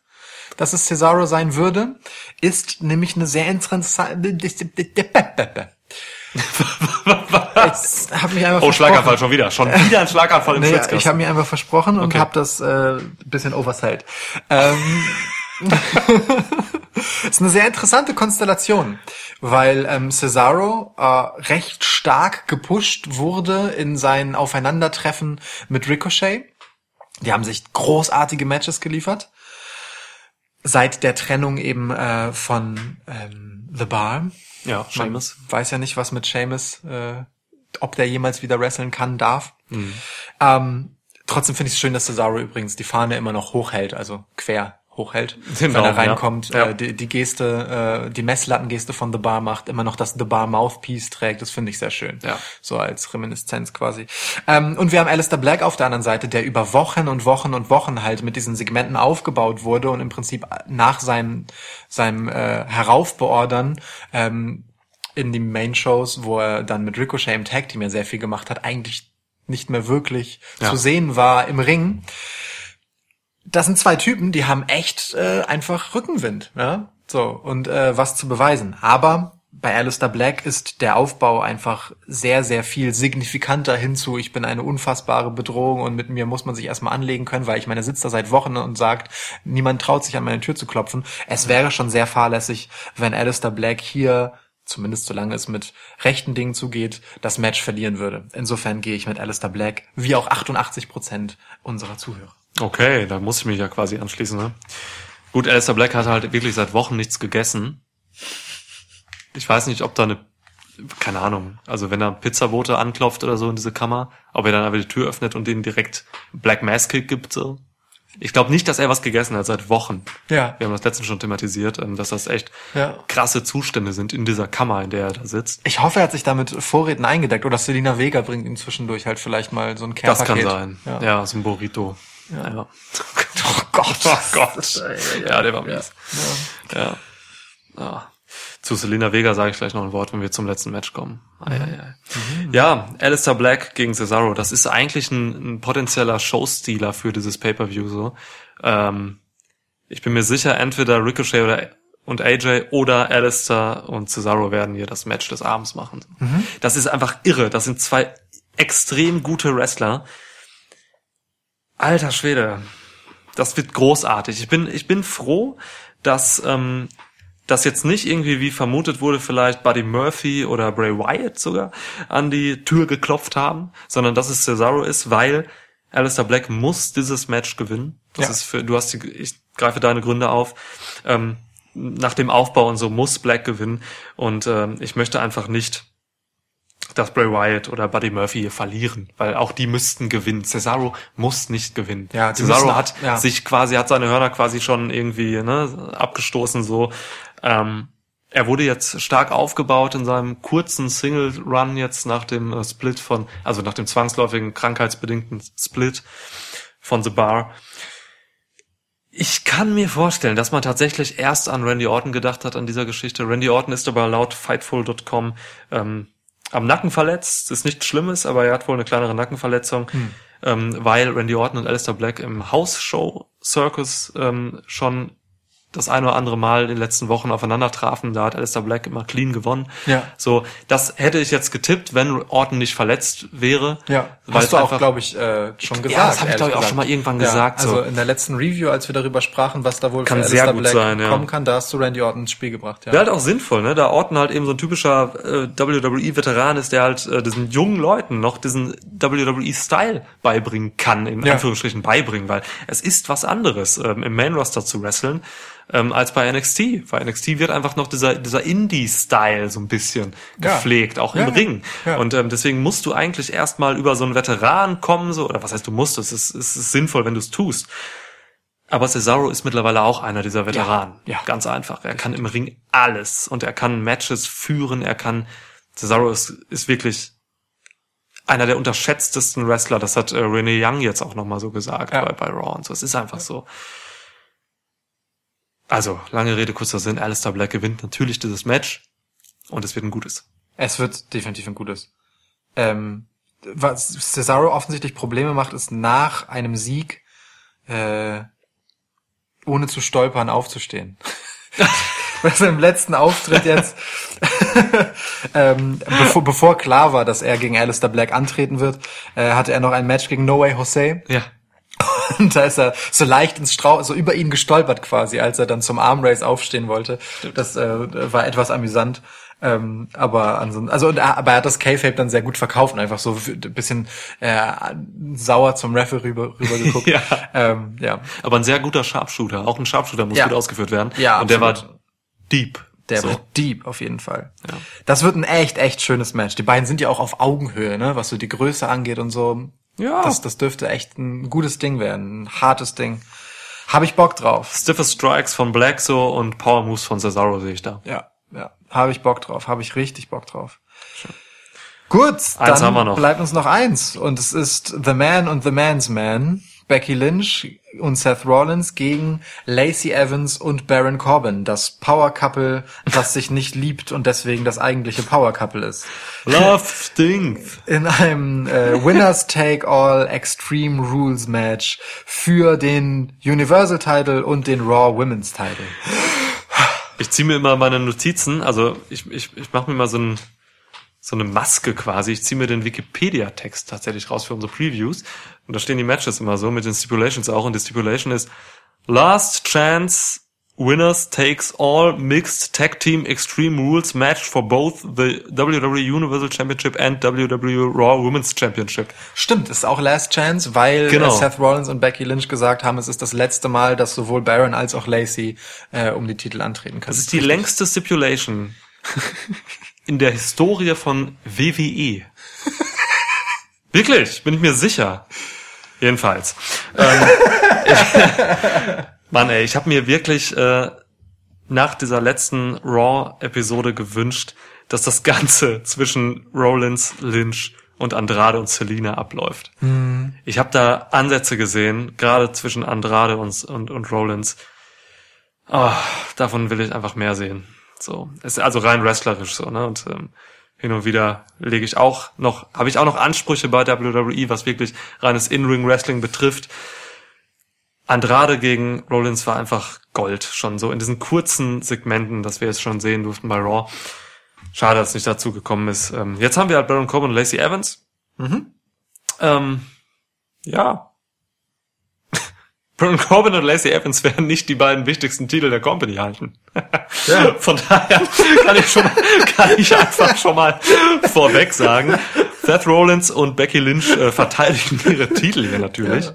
dass es Cesaro sein würde. Ist nämlich eine sehr interessante Was? Ich habe mich einfach Oh, Schlaganfall schon wieder. Schon wieder ein Schlaganfall im Nee, Schwitzkasten. ich habe mir einfach versprochen und Okay. habe das äh, bisschen oversellt. Ähm, ist eine sehr interessante Konstellation, weil ähm, Cesaro äh, recht stark gepusht wurde in seinen Aufeinandertreffen mit Ricochet. Die haben sich großartige Matches geliefert. Seit der Trennung eben äh, von ähm, The Bar. Ja, Seamus. weiß ja nicht, was mit Seamus, äh, ob der jemals wieder wresteln kann, darf. Ähm, trotzdem finde ich es schön, dass Cesaro übrigens die Fahne immer noch hochhält, also quer hochhält, Den wenn er reinkommt, Ja. Äh, die, die Geste, äh, die Messlattengeste von The Bar macht, immer noch das The Bar Mouthpiece trägt, das finde ich sehr schön. Ja. So als Reminiszenz quasi. Ähm, und wir haben Alistair Black auf der anderen Seite, der über Wochen und Wochen und Wochen halt mit diesen Segmenten aufgebaut wurde und im Prinzip nach seinem, seinem äh, Heraufbeordern ähm, in die Main-Shows, wo er dann mit Ricochet im Tag Team ja sehr viel gemacht hat, eigentlich nicht mehr wirklich Ja. zu sehen war im Ring. Das sind zwei Typen, die haben echt äh, einfach Rückenwind, ja. So, und äh, was zu beweisen. Aber bei Alistair Black ist der Aufbau einfach sehr, sehr viel signifikanter hinzu. Ich bin eine unfassbare Bedrohung und mit mir muss man sich erstmal anlegen können, weil ich meine, sitzt da seit Wochen und sagt, niemand traut sich an meine Tür zu klopfen. Es wäre schon sehr fahrlässig, wenn Alistair Black hier zumindest solange es mit rechten Dingen zugeht, das Match verlieren würde. Insofern gehe ich mit Alistair Black, wie auch 88 Prozent unserer Zuhörer. Okay, da muss ich mich ja quasi anschließen, ne? Gut, Alistair Black hat halt wirklich seit Wochen nichts gegessen. Ich weiß nicht, ob da eine, keine Ahnung, also wenn da ein Pizzabote anklopft oder so in diese Kammer, ob er dann einfach die Tür öffnet und denen direkt Black Mass Kick gibt, so. Ich glaube nicht, dass er was gegessen hat seit Wochen. Ja. Wir haben das letztens schon thematisiert, ähm, dass das echt Ja. krasse Zustände sind in dieser Kammer, in der er da sitzt. Ich hoffe, er hat sich damit Vorräten eingedeckt oder Selina Vega bringt ihm zwischendurch halt vielleicht mal so ein Das Care-Paket. kann sein. Ja. Ja, so ein Burrito. Ja. Oh Gott. Oh Gott. Ja, der war mies. Ja. ja. Zu Selena Vega sage ich gleich noch ein Wort, wenn wir zum letzten Match kommen. Ei, ei, ei. Ja, Alistair Black gegen Cesaro, das ist eigentlich ein, ein potenzieller Showstealer für dieses Pay-Per-View so. Ähm, ich bin mir sicher, entweder Ricochet oder und AJ oder Alistair und Cesaro werden hier das Match des Abends machen. Das ist einfach irre. Das sind zwei extrem gute Wrestler. Alter Schwede, das wird großartig. Ich bin, ich bin froh, dass ähm, das jetzt nicht irgendwie, wie vermutet wurde, vielleicht Buddy Murphy oder Bray Wyatt sogar an die Tür geklopft haben, sondern dass es Cesaro ist, weil Alistair Black muss dieses Match gewinnen. Das Ja. ist für, du hast die, ich greife deine Gründe auf. Ähm, nach dem Aufbau und so muss Black gewinnen und ähm, ich möchte einfach nicht dass Bray Wyatt oder Buddy Murphy hier verlieren, weil auch die müssten gewinnen. Cesaro muss nicht gewinnen. Ja, Cesaro hat ja. sich quasi, hat seine Hörner quasi schon irgendwie ne, abgestoßen so. Ähm, er wurde jetzt stark aufgebaut in seinem kurzen Single Run jetzt nach dem äh, Split von, also nach dem zwangsläufigen krankheitsbedingten Split von The Bar. Ich kann mir vorstellen, dass man tatsächlich erst an Randy Orton gedacht hat an dieser Geschichte. Randy Orton ist aber laut Fightful.com ähm, am Nacken verletzt. Ist nichts Schlimmes, aber er hat wohl eine kleinere Nackenverletzung, ähm, weil Randy Orton und Alistair Black im House-Show Circus ähm, schon das ein oder andere Mal in den letzten Wochen aufeinander trafen. Da hat Alistair Black immer clean gewonnen. Ja. So, das hätte ich jetzt getippt, wenn Orton nicht verletzt wäre. Ja, hast du auch, glaube ich, äh, schon gesagt. Ja, das habe ich, glaube ich, auch schon mal irgendwann Ja, gesagt. Also so. in der letzten Review, als wir darüber sprachen, was da wohl Kann für Alistair Black sein, ja. kommen kann, da hast du Randy Orton ins Spiel gebracht. Ja, Wäre halt auch sinnvoll, ne? Da Orton halt eben so ein typischer äh, WWE-Veteran ist, der halt äh, diesen jungen Leuten noch diesen WWE-Style beibringen kann, in Ja. Anführungsstrichen beibringen, weil es ist was anderes, ähm, im Main-Roster zu wresteln, ähm, als bei NXT. Bei NXT wird einfach noch dieser, dieser Indie-Style so ein bisschen Ja. gepflegt, auch Ja, im ja. Ring. Ja. Und ähm, deswegen musst du eigentlich erstmal über so einen Veteran kommen, so, oder was heißt du musst, es ist, es ist sinnvoll, wenn du es tust. Aber Cesaro ist mittlerweile auch einer dieser Veteranen. Ja, ja. Ganz einfach. Er kann im Ring alles und er kann Matches führen. Er kann, Cesaro ist, ist wirklich einer der unterschätztesten Wrestler. Das hat äh, Renee Young jetzt auch nochmal so gesagt Ja. bei, bei Raw und so. Es ist einfach so. Also, lange Rede, kurzer Sinn. Alistair Black gewinnt natürlich dieses Match und es wird ein gutes. Es wird definitiv ein gutes. Ähm, was Cesaro offensichtlich Probleme macht, ist nach einem Sieg äh, ohne zu stolpern aufzustehen. bei seinem letzten Auftritt jetzt, ähm, bevor, bevor klar war, dass er gegen Alistair Black antreten wird, äh, hatte er noch ein Match gegen No Way Jose. Ja. Und da ist er so leicht ins Strau, so über ihn gestolpert quasi, als er dann zum Armrace aufstehen wollte. Das äh, war etwas amüsant. Ähm, aber ansonsten, also er- aber er hat das K-Fape dann sehr gut verkauft und einfach so ein bisschen äh, sauer zum Referee rüber, rüber geguckt. Ja. Ähm, ja. Aber ein sehr guter Sharpshooter. Auch ein Sharpshooter muss Ja. gut ausgeführt werden. Ja, Und der war deep. Der so. wird deep auf jeden Fall. Ja. Das wird ein echt, echt schönes Match. Die beiden sind ja auch auf Augenhöhe, ne, was so die Größe angeht und so. Ja. Das, das dürfte echt ein gutes Ding werden, ein hartes Ding. Habe ich Bock drauf. Stiffe Strikes von Black so und Power Moves von Cesaro sehe ich da. Ja, ja. Habe ich Bock drauf. Habe ich richtig Bock drauf. Gut, dann haben wir noch. bleibt uns noch eins. Und es ist The Man und The Man's Man. Becky Lynch und Seth Rollins gegen Lacey Evans und Baron Corbin. Das Power Couple, das sich nicht liebt und deswegen das eigentliche Power Couple ist. Love stinks. in einem äh, Winners Take All Extreme Rules Match für den Universal Title und den Raw Women's Title. Ich ziehe mir immer meine Notizen, also ich, ich, ich mache mir mal so, ein, so eine Maske quasi. Ich ziehe mir den Wikipedia-Text tatsächlich raus für unsere Previews. Und da stehen die Matches immer so, mit den Stipulations auch. Und die Stipulation ist Last Chance Winners takes all mixed tag team extreme rules match for both the WWE Universal Championship and WWE Raw Women's Championship. Stimmt, ist auch Last Chance, weil Genau. äh, Seth Rollins und Becky Lynch gesagt haben, es ist das letzte Mal, dass sowohl Baron als auch Lacey äh, um die Titel antreten können. Das ist die längste Stipulation in der Historie von WWE. Wirklich, bin ich mir sicher. Jedenfalls. Ähm, ich, Mann, ey, ich habe mir wirklich äh, nach dieser letzten Raw-Episode gewünscht, dass das Ganze zwischen Rollins, Lynch und Andrade und Selina abläuft. Ich habe da Ansätze gesehen, gerade zwischen Andrade und, und, und Rollins. Ah, davon will ich einfach mehr sehen. So, es ist also rein wrestlerisch so, ne? Und ähm, hin und wieder lege ich auch noch, habe ich auch noch Ansprüche bei WWE, was wirklich reines In-Ring-Wrestling betrifft. Andrade gegen Rollins war einfach Gold, schon so in diesen kurzen Segmenten, dass wir jetzt schon sehen durften bei Raw. Schade, dass es nicht dazu gekommen ist. Ähm, jetzt haben wir halt Baron Corbin und Lacey Evans. Ähm, ja, Baron Corbin und Lacey Evans werden nicht die beiden wichtigsten Titel der Company halten. Von daher kann ich schon, kann ich einfach schon mal vorweg sagen, Seth Rollins und Becky Lynch äh, verteidigen ihre Titel hier natürlich.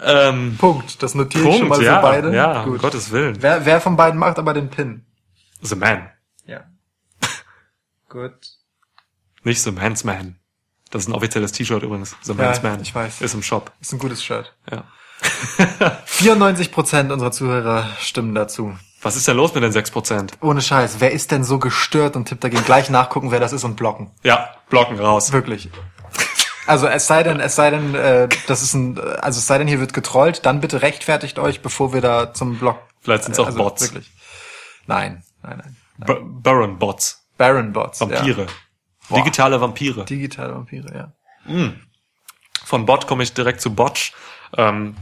Ähm, Punkt. Das notiere ich schon Punkt, mal ja, für beide. ja, um Gut. Gottes Willen. Wer, wer von beiden macht aber den Pin? The Man, Ja. Gut. nicht The Man's Man. Das ist ein offizielles T-Shirt übrigens. The Ja, Man's Man. ich weiß. Ist im Shop. Ist ein gutes Shirt. Ja. 94% unserer Zuhörer stimmen dazu. Was ist denn los mit den 6%? Ohne Scheiß. Wer ist denn so gestört und tippt dagegen? Gleich nachgucken, wer das ist und blocken. Ja, blocken raus. Wirklich. Also es sei denn, es sei denn, äh, das ist ein, also es sei denn, hier wird getrollt, dann bitte rechtfertigt euch, bevor wir da zum Block. Vielleicht sind's auch also Bots. Wirklich. Nein, nein, nein. B Baron Bots. Baron Bots. Vampire. Boah. Digitale Vampire. Ja. Digitale Vampire, ja. Von Bot komme ich direkt zu Botch. Ähm,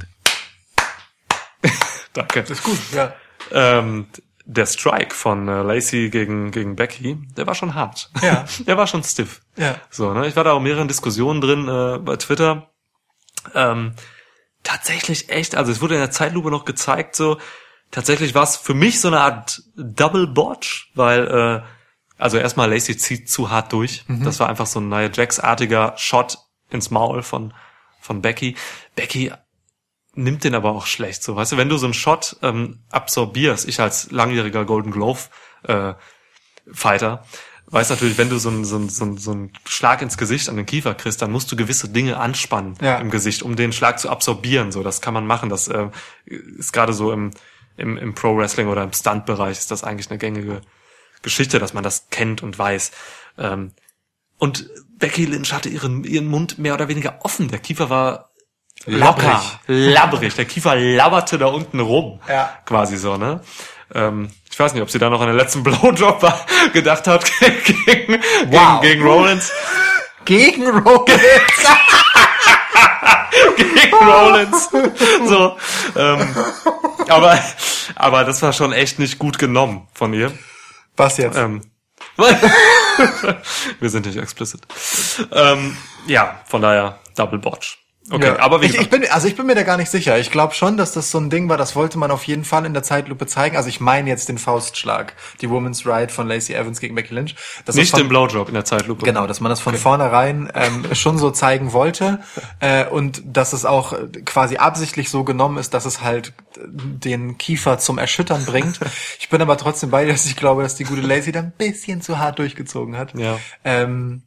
danke. Ist gut, ja. Ähm, der Strike von äh, Lacey gegen, gegen Becky, der war schon hart. Ja. der war schon stiff. Ja. So, ne? Ich war da auch mehreren Diskussionen drin äh, bei Twitter. Ähm, tatsächlich echt, also es wurde in der Zeitlupe noch gezeigt, so tatsächlich war es für mich so eine Art Double Botch, weil äh, also erstmal Lacey zieht zu hart durch. Das war einfach so ein Nia Jax-artiger Shot ins Maul von von Becky. Becky nimmt den aber auch schlecht, so weißt du, wenn du so einen Shot ähm, absorbierst, ich als langjähriger Golden Glove äh, Fighter, weiß natürlich, wenn du so einen, so, einen, so, einen, so einen Schlag ins Gesicht an den Kiefer kriegst, dann musst du gewisse Dinge anspannen Ja. im Gesicht, um den Schlag zu absorbieren. So, das kann man machen. Das äh, ist gerade so im, im, im Pro Wrestling oder im Stunt-Bereich ist das eigentlich eine gängige Geschichte, dass man das kennt und weiß. Ähm, und Becky Lynch hatte ihren, ihren Mund mehr oder weniger offen. Der Kiefer war locker, labbrig. Der Kiefer labberte da unten rum. Ja. Quasi so, ne? Ähm, ich weiß nicht, ob sie da noch an den letzten Blowjob gedacht hat gegen, Wow. gegen, gegen Rollins. Gegen Rollins. gegen Rollins. So, ähm, aber, aber das war schon echt nicht gut genommen von ihr. Was jetzt? Ähm, wir sind nicht explicit. Ähm, ja, von daher Double Botch. Okay, Ja. aber wie ich, ich bin, also ich bin mir da gar nicht sicher. Ich glaube schon, dass das so ein Ding war, das wollte man auf jeden Fall in der Zeitlupe zeigen. Also ich meine jetzt den Faustschlag, die Woman's Ride von Lacey Evans gegen Becky Lynch. Das nicht von, den Blowjob in der Zeitlupe. Genau, dass man das von vornherein ähm, schon so zeigen wollte äh, und dass es auch quasi absichtlich so genommen ist, dass es halt den Kiefer zum Erschüttern bringt. Ich bin aber trotzdem bei dir, dass ich glaube, dass die gute Lacey da ein bisschen zu hart durchgezogen hat. Ja. Ähm,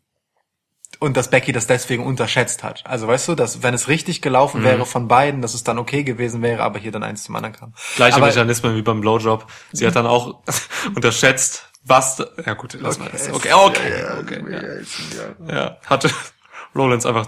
und dass Becky das deswegen unterschätzt hat. Also weißt du, dass wenn es richtig gelaufen wäre von beiden, dass es dann okay gewesen wäre, aber hier dann eins zum anderen kam. Gleiche aber, Mechanismen wie beim Blowjob. Sie hat dann auch unterschätzt, was, ja gut, lass mal das. Okay, okay, okay. Ja. ja, hatte Rollins einfach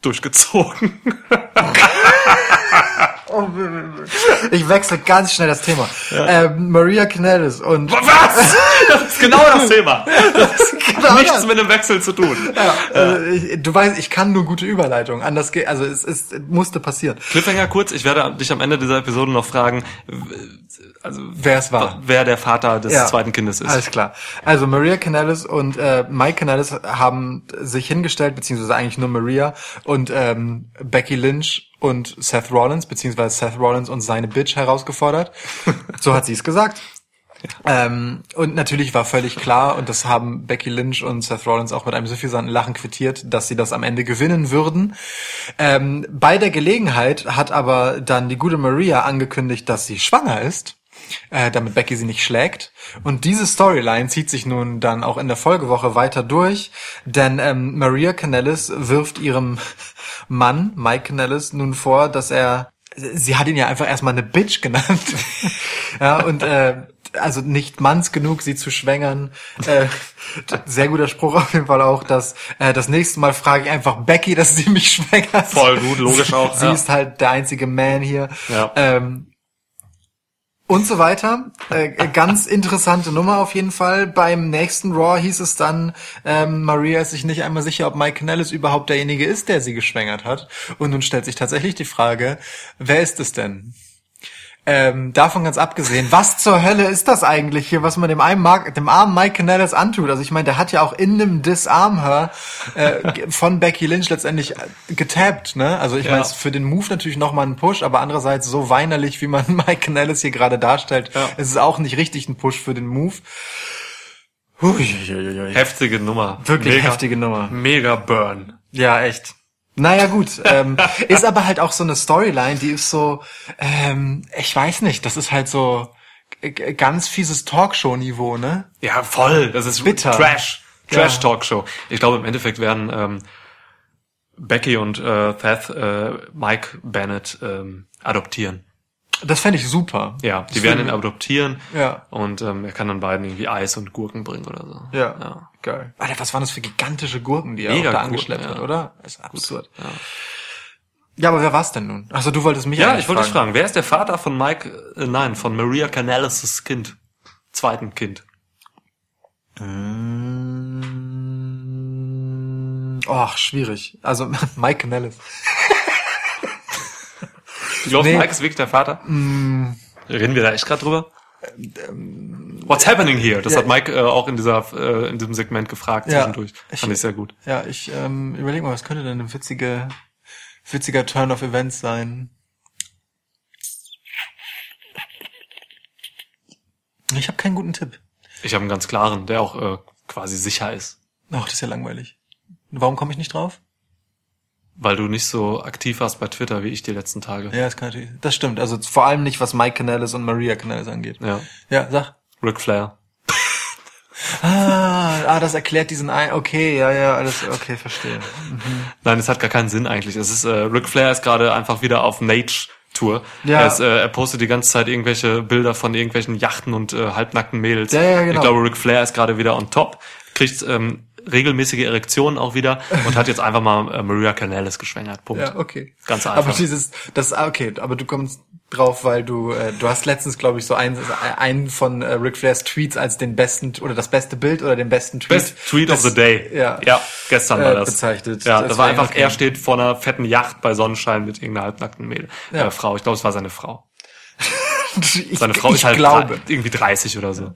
durchgezogen. Ich wechsle ganz schnell das Thema. Ähm, Maria Canellis und Was? Das ist genau das Thema. Das Genau hat nichts das. mit dem Wechsel zu tun. Ja, also ich, du weißt, ich kann nur gute Überleitungen. Anders geht, also es, es musste passieren. Cliffhanger kurz, ich werde dich am Ende dieser Episode noch fragen, also Wer es war. wer der Vater des Ja. zweiten Kindes ist. Alles klar. Also Maria Canellis und äh, Mike Canellis haben sich hingestellt, beziehungsweise eigentlich nur Maria und ähm, Becky Lynch und Seth Rollins, beziehungsweise Seth Rollins und seine Bitch herausgefordert. so hat sie es gesagt. Ähm, und natürlich war völlig klar, und das haben Becky Lynch und Seth Rollins auch mit einem suffisanten Lachen quittiert, dass sie das am Ende gewinnen würden. Ähm, bei der Gelegenheit hat aber dann die gute Maria angekündigt, dass sie schwanger ist äh, damit Becky sie nicht schlägt. Und diese Storyline zieht sich nun dann auch in der Folgewoche weiter durch, denn ähm, Maria Canellis wirft ihrem Mann, Mike Canellis, nun vor, dass er, sie hat ihn ja einfach erstmal eine Bitch genannt. ja, und äh, also nicht manns genug, sie zu schwängern. Äh, sehr guter Spruch auf jeden Fall auch, dass äh, das nächste Mal frage ich einfach Becky, dass sie mich schwängert. Voll gut, logisch auch, sie ja. ist halt der einzige Man hier. Ja. Ähm, und so weiter. Äh, ganz interessante Nummer auf jeden Fall. Beim nächsten Raw hieß es dann, ähm, Maria ist sich nicht einmal sicher, ob Mike Kanellis überhaupt derjenige ist, der sie geschwängert hat. Und nun stellt sich tatsächlich die Frage, wer ist es denn? Ähm, davon ganz abgesehen, was zur Hölle ist das eigentlich hier, was man dem, einen Mark, dem armen Mike Canellis antut? Also ich meine, der hat ja auch in dem Disarm Her äh, von Becky Lynch letztendlich äh, getappt, ne? Also ich Ja. meine, es ist für den Move natürlich nochmal ein Push, aber andererseits so weinerlich, wie man Mike Canellis hier gerade darstellt, Ja. ist es auch nicht richtig ein Push für den Move. Huiuiuiui. Heftige Nummer. Wirklich mega, heftige Nummer. Mega Burn. Ja, echt. Naja, gut. Ähm, ist aber halt auch so eine Storyline, die ist so, ähm, ich weiß nicht, das ist halt so ganz fieses Talkshow-Niveau, ne? Ja, voll. Das ist Bitter. Trash. Ja. Trash Talkshow. Ich glaube, im Endeffekt werden ähm, Becky und äh, Theth äh, Mike Bennett ähm, adoptieren. Das fände ich super. Ja, die Das werden ihn adoptieren Ja. und ähm, er kann dann beiden irgendwie Eis und Gurken bringen oder so. Ja. ja. Geil. Alter, was waren das für gigantische Gurken, die er Mega da angeschleppt ja. hat, oder? Das ist absurd. Ja. Ja, aber wer war's denn nun? Also du wolltest mich Ja, ich wollte dich fragen, wer ist der Vater von Mike, äh, nein, von Maria Canellis' Kind? Zweiten Kind. Mm, Och, schwierig. Also Mike Canellis. Du glaubst, Nee. Mike ist wirklich der Vater? Reden wir da echt gerade drüber? What's happening here? Das Ja. hat Mike äh, auch in dieser äh, in diesem Segment gefragt Ja. zwischendurch. Ich- Fand ich sehr gut. Ja, ich ähm, überlege mal, was könnte denn ein witzige, witziger Turn of Events sein? Ich habe keinen guten Tipp. Ich habe einen ganz klaren, der auch äh, quasi sicher ist, Ach, das ist ja langweilig. Warum komme ich nicht drauf? weil du nicht so aktiv warst bei Twitter wie ich die letzten Tage. Ja, das kann natürlich. Das stimmt. Also vor allem nicht, was Mike Canellis und Maria Canellis angeht. Ja. Ja, sag. Ric Flair. Ah, ah, das erklärt diesen ein. Okay, ja, ja, alles. Okay, verstehe. Nein, es hat gar keinen Sinn eigentlich. Es ist äh, Ric Flair ist gerade einfach wieder auf Nage Tour. Ja. Er, ist, äh, er postet die ganze Zeit irgendwelche Bilder von irgendwelchen Yachten und äh, halbnackten Mädels. Ja, ja, genau. Ich glaube, Ric Flair ist gerade wieder on top, kriegt ähm, regelmäßige Erektionen auch wieder und hat jetzt einfach mal äh, Maria Canellis geschwängert. Punkt. Ja, okay. Ganz Aber einfach. dieses, das, ah, okay, aber du kommst drauf, weil du, äh, du hast letztens, glaube ich, so einen, einen von äh, Ric Flairs Tweets als den besten oder das beste Bild oder den besten Tweet. Best Tweet of des- the Day. Ja. ja gestern Äh, war das. bezeichnet. Ja, das war Deswegen, einfach, er steht vor einer fetten Yacht bei Sonnenschein mit irgendeiner halbnackten Mädel. Ja. Äh, Frau. Ich glaube, es war seine Frau. ich, Seine Frau ich ist halt glaube. irgendwie 30 oder so.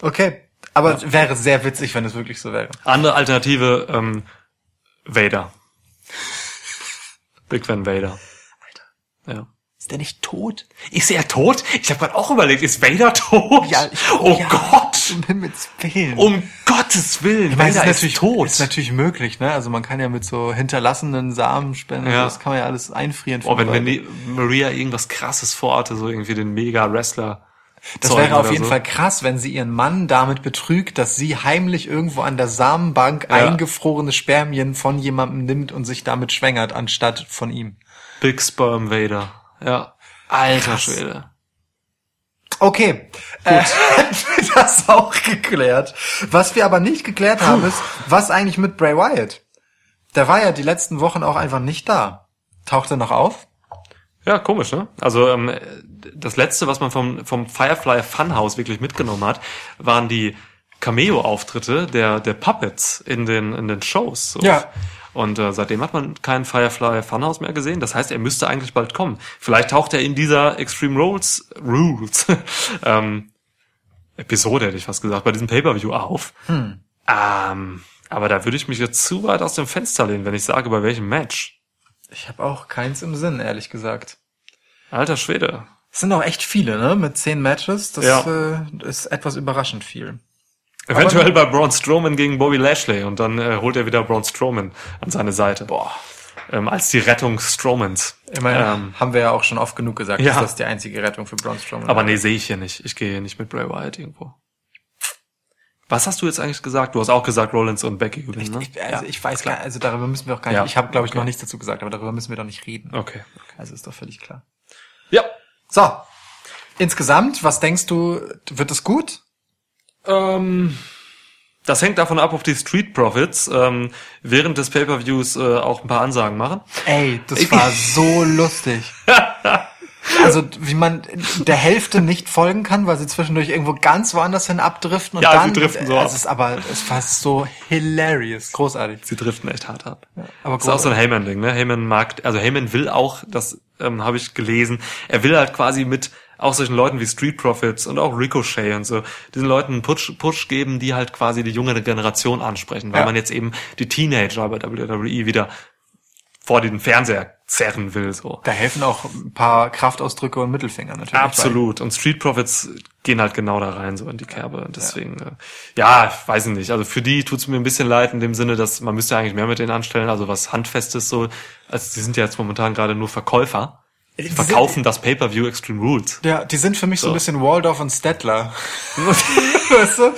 Okay. Aber wäre sehr witzig, wenn es wirklich so wäre. Andere Alternative, ähm, Vader. Big Van Vader. Alter. Ja. Ist der nicht tot? Ist er tot? Ich habe gerade auch überlegt, ist Vader tot? Ja, ich- oh ja. Gott! Um Himmels Willen. Um Gottes Willen, Ich meine, Vader ist natürlich, tot. ist natürlich möglich, ne? Also man kann ja mit so hinterlassenen Samenspenden, Ja. das kann man ja alles einfrieren. oh, wenn, wenn die Maria irgendwas krasses vorhatte, so irgendwie den Mega-Wrestler. Das wäre auf jeden so. Fall krass, wenn sie ihren Mann damit betrügt, dass sie heimlich irgendwo an der Samenbank Ja. eingefrorene Spermien von jemandem nimmt und sich damit schwängert, anstatt von ihm. Big Sperm Vader. Ja. Alter Schwede. Okay, äh, das auch geklärt. Was wir aber nicht geklärt haben, ist, was eigentlich mit Bray Wyatt? Der war ja die letzten Wochen auch einfach nicht da. Taucht er noch auf? Ja, komisch, ne? Also ähm, das letzte, was man vom, vom Firefly Funhouse wirklich mitgenommen hat, waren die Cameo-Auftritte der, der Puppets in den, in den Shows. Ja. Und äh, seitdem hat man keinen Firefly Funhouse mehr gesehen. Das heißt, er müsste eigentlich bald kommen. Vielleicht taucht er in dieser Extreme Rules, Rules ähm, Episode, hätte ich fast gesagt, bei diesem Pay-Per-View auf. Hm. Ähm, aber da würde ich mich jetzt zu weit aus dem Fenster lehnen, wenn ich sage, bei welchem Match. Ich habe auch keins im Sinn, ehrlich gesagt. Alter Schwede. Es sind auch echt viele, ne? Mit zehn Matches. Das Ja. äh, ist etwas überraschend viel. Eventuell bei Braun Strowman gegen Bobby Lashley und dann äh, holt er wieder Braun Strowman an seine Seite. Boah. Ähm, als die Rettung Strowmans. Immerhin Ähm, haben wir ja auch schon oft genug gesagt, Ja. dass das die einzige Rettung für Braun Strowman aber nee, sehe ich hier nicht. Ich gehe hier nicht mit Bray Wyatt irgendwo. Was hast du jetzt eigentlich gesagt? Du hast auch gesagt, Rollins und Becky gewinnen, ne? Ich, also ich weiß gar also darüber müssen wir auch gar nicht, Ja. ich habe glaube ich noch Okay. nichts dazu gesagt, aber darüber müssen wir doch nicht reden. Okay. Also ist doch völlig klar. Ja. So, insgesamt, was denkst du, wird es gut? Ähm, das hängt davon ab, ob die Street Profits ähm, während des Pay-Per-Views äh, auch ein paar Ansagen machen. Ey, das war so lustig. Also wie man der Hälfte nicht folgen kann, weil sie zwischendurch irgendwo ganz woanders hin abdriften und Ja, dann sie driften so ab. es ist aber es war so hilarious, großartig. Sie driften echt hart ab. aber das ist auch so ein Heyman-Ding, ne? Heyman mag, also Heyman will auch, das ähm, habe ich gelesen, er will halt quasi mit auch solchen Leuten wie Street Profits und auch Ricochet und so, diesen Leuten einen Push, Push geben, die halt quasi die junge Generation ansprechen, weil Ja. man jetzt eben die Teenager bei WWE wieder vor den Fernseher zerren will, so. Da helfen auch ein paar Kraftausdrücke und Mittelfinger natürlich. Absolut. Und Street Profits gehen halt genau da rein, so in die Kerbe. Und deswegen, ja, ja ich weiß ich nicht. Also für die tut's mir ein bisschen leid in dem Sinne, dass man müsste eigentlich mehr mit denen anstellen, also was Handfestes so. Also sie sind ja jetzt momentan gerade nur Verkäufer. Die sind- verkaufen das Pay-Per-View Extreme Rules. Ja, die sind für mich so, So. ein bisschen Waldorf und Stettler. weißt du?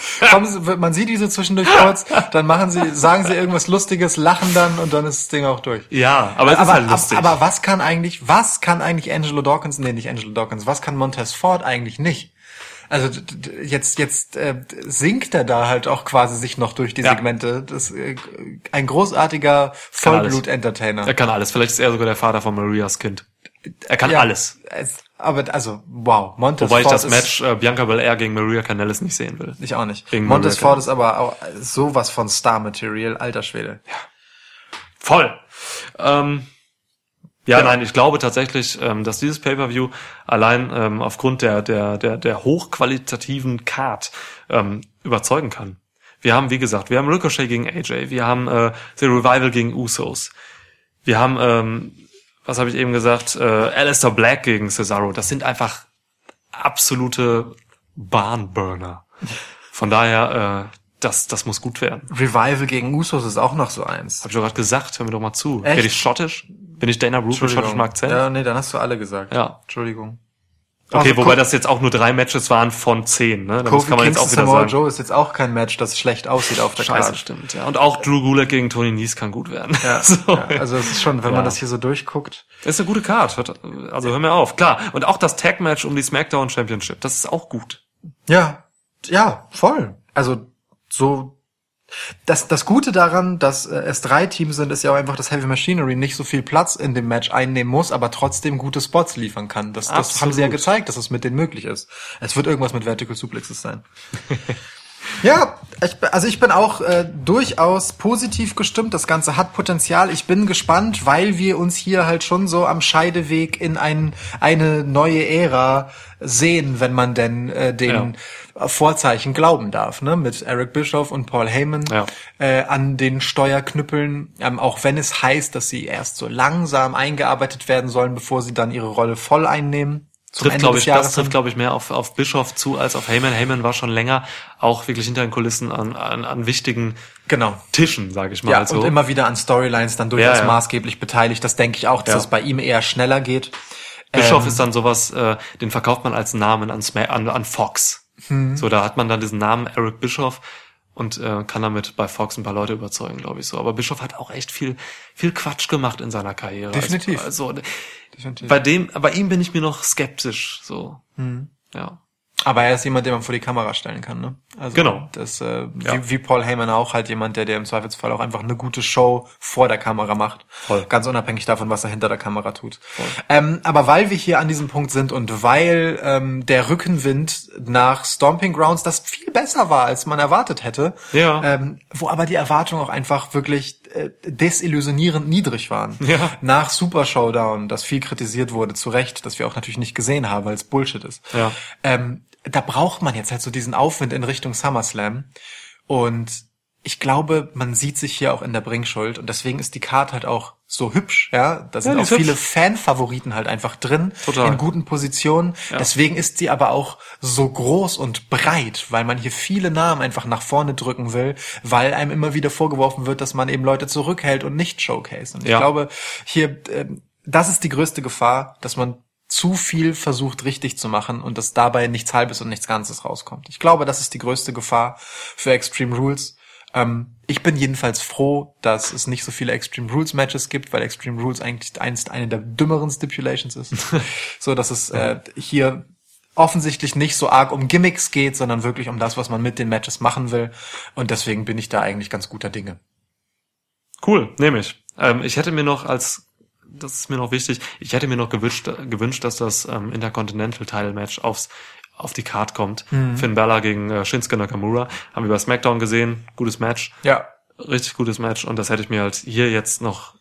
Sie, man sieht diese zwischendurch kurz, dann machen sie, sagen sie irgendwas Lustiges, lachen dann und dann ist das Ding auch durch. Ja, aber es aber, ist halt lustig. aber, aber was kann eigentlich, was kann eigentlich Angelo Dawkins, nee, nicht Angelo Dawkins, was kann Montez Ford eigentlich nicht? Also jetzt jetzt äh, singt er da halt auch quasi sich noch durch die Ja. Segmente. Das äh, ein großartiger. Vollblut-Entertainer. er kann alles. Vielleicht ist er sogar der Vater von Marias Kind. Er kann Ja, alles. Es, aber also wow, Montez Wobei ich Ford das Match äh, Bianca Belair gegen Maria Kanellis nicht sehen will. Ich auch nicht. Gegen Montez Ford ist aber auch sowas von Star-Material, alter Schwede. Voll. Ähm, ja, nein, ich glaube tatsächlich, ähm, dass dieses Pay-per-View allein ähm, aufgrund der der der der hochqualitativen Card ähm, überzeugen kann. Wir haben, wie gesagt, wir haben Ricochet gegen AJ, wir haben äh, The Revival gegen Usos, wir haben, ähm, was habe ich eben gesagt, äh, Alistair Black gegen Cesaro. Das sind einfach absolute Bahnburner. Von daher, äh, das das muss gut werden. Revival gegen Usos ist auch noch so eins. Hab ich doch gerade gesagt, hör mir doch mal zu. Echt? Bin ich schottisch? Bin ich Dana Brooke mit schottischem Akzent? Ja, nee, dann hast du alle gesagt. Ja. Entschuldigung. Okay, Also, wobei das jetzt auch nur drei Matches waren von zehn, ne? Das kann man jetzt Kingston auch wieder Samoa sagen. Joe ist jetzt auch kein Match, das schlecht aussieht auf der Scheiße, Karte. stimmt, ja. Und auch Drew Gulak gegen Tony Nies kann gut werden. Ja, so. ja, also es ist schon, wenn Ja. man das hier so durchguckt. Ist eine gute. Hört- Also hör mir auf. Klar. Und auch das Tag-Match um die SmackDown Championship. Das ist auch gut. Ja, ja, voll. Also so das, das Gute daran, dass äh, es drei Teams sind, ist ja auch einfach, dass Heavy Machinery nicht so viel Platz in dem Match einnehmen muss, aber trotzdem gute Spots liefern kann. Das, das haben sie ja gezeigt, dass es mit denen möglich ist. Es wird irgendwas mit Vertical Suplexes sein. ja, Ich, also ich bin auch äh, durchaus positiv gestimmt. Das Ganze hat Potenzial. Ich bin gespannt, weil wir uns hier halt schon so am Scheideweg in ein, eine neue Ära sehen, wenn man denn äh, den Vorzeichen glauben darf. Ne? Mit Eric Bischoff und Paul Heyman Ja. äh, an den Steuerknüppeln. Ähm, auch wenn es heißt, dass sie erst so langsam eingearbeitet werden sollen, bevor sie dann ihre Rolle voll einnehmen. Trifft, glaube ich, das trifft, glaube ich, mehr auf, auf Bischof zu als auf Heyman. Heyman war schon länger auch wirklich hinter den Kulissen an, an, an wichtigen Genau. Tischen, sage ich mal. Ja, so. und immer wieder an Storylines dann durchaus Ja, ja. maßgeblich beteiligt. Das denke ich auch, dass Ja. es bei ihm eher schneller geht. Bischof Ähm, ist dann sowas, äh, den verkauft man als Namen an, Sma an, an Fox. Hm. So, da hat man dann diesen Namen Eric Bischoff und äh, kann damit bei Fox ein paar Leute überzeugen, glaube ich so. Aber Bischof hat auch echt viel, viel Quatsch gemacht in seiner Karriere. Definitiv. Also, also Definitiv. bei dem, bei ihm bin ich mir noch skeptisch. So, Hm. ja. Aber er ist jemand, den man vor die Kamera stellen kann, ne? Also Genau. Das, äh, Ja. wie, wie Paul Heyman auch halt jemand, der, der im Zweifelsfall auch einfach eine gute Show vor der Kamera macht. Voll. Ganz unabhängig davon, was er hinter der Kamera tut. Ähm, aber weil wir hier an diesem Punkt sind und weil ähm, der Rückenwind nach Stomping Grounds das viel besser war, als man erwartet hätte, Ja. ähm, wo aber die Erwartungen auch einfach wirklich äh, desillusionierend niedrig waren. Ja. Nach Super Showdown, das viel kritisiert wurde, zu Recht, das wir auch natürlich nicht gesehen haben, weil es Bullshit ist. Ja. Ähm, da braucht man jetzt halt so diesen Aufwind in Richtung SummerSlam. Und ich glaube, man sieht sich hier auch in der Bringschuld. Und deswegen ist die Card halt auch so hübsch, ja. Da sind die auch viele. Fanfavoriten halt einfach drin. Total. In guten Positionen. Ja. Deswegen ist sie aber auch so groß und breit, weil man hier viele Namen einfach nach vorne drücken will, weil einem immer wieder vorgeworfen wird, dass man eben Leute zurückhält und nicht showcase. Und ich Ja. glaube, hier, ähm, das ist die größte Gefahr, dass man zu viel versucht richtig zu machen und dass dabei nichts Halbes und nichts Ganzes rauskommt. Ich glaube, das ist die größte Gefahr für Extreme Rules. Ähm, ich bin jedenfalls froh, dass es nicht so viele Extreme Rules Matches gibt, weil Extreme Rules eigentlich einst eine der dümmeren Stipulations ist. so, dass es äh, hier offensichtlich nicht so arg um Gimmicks geht, sondern wirklich um das, was man mit den Matches machen will. Und deswegen bin ich da eigentlich ganz guter Dinge. Cool, nehme ich. Ähm, ich hätte mir noch als, das ist mir noch wichtig, ich hätte mir noch gewünscht, gewünscht dass das ähm, Intercontinental Title Match aufs, auf die Card kommt. Mhm. Finn Balor gegen äh, Shinsuke Nakamura. Haben wir bei SmackDown gesehen. Gutes Match. Ja, Richtig gutes Match. Und das hätte ich mir halt hier jetzt noch,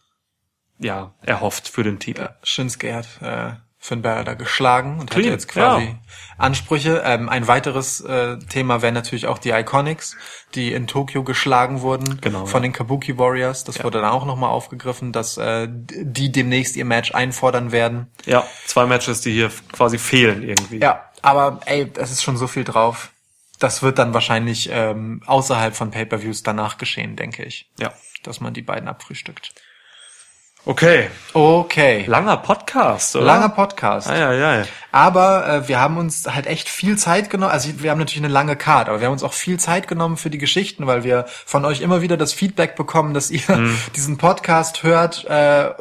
ja, erhofft für den Titel. Ja, Shinsuke hat äh, Finn Balor da geschlagen und hat Clean, jetzt quasi ja. Ansprüche. Ähm, ein weiteres äh, Thema wären natürlich auch die Iconics, die in Tokio geschlagen wurden Genau, von ja. den Kabuki Warriors. Das wurde dann auch nochmal aufgegriffen, dass äh, die demnächst ihr Match einfordern werden. Ja, zwei Matches, die hier quasi fehlen irgendwie. Ja, aber ey, es ist schon so viel drauf. Das wird dann wahrscheinlich ähm, außerhalb von Pay-per-Views danach geschehen, denke ich. Ja. Dass man die beiden abfrühstückt. Okay. Okay. Langer Podcast, oder? Langer Podcast. Ah, ja, ja. Aber äh, wir haben uns halt echt viel Zeit genommen. Also wir haben natürlich eine lange Card, aber wir haben uns auch viel Zeit genommen für die Geschichten, weil wir von euch immer wieder das Feedback bekommen, dass ihr diesen Podcast hört. Äh,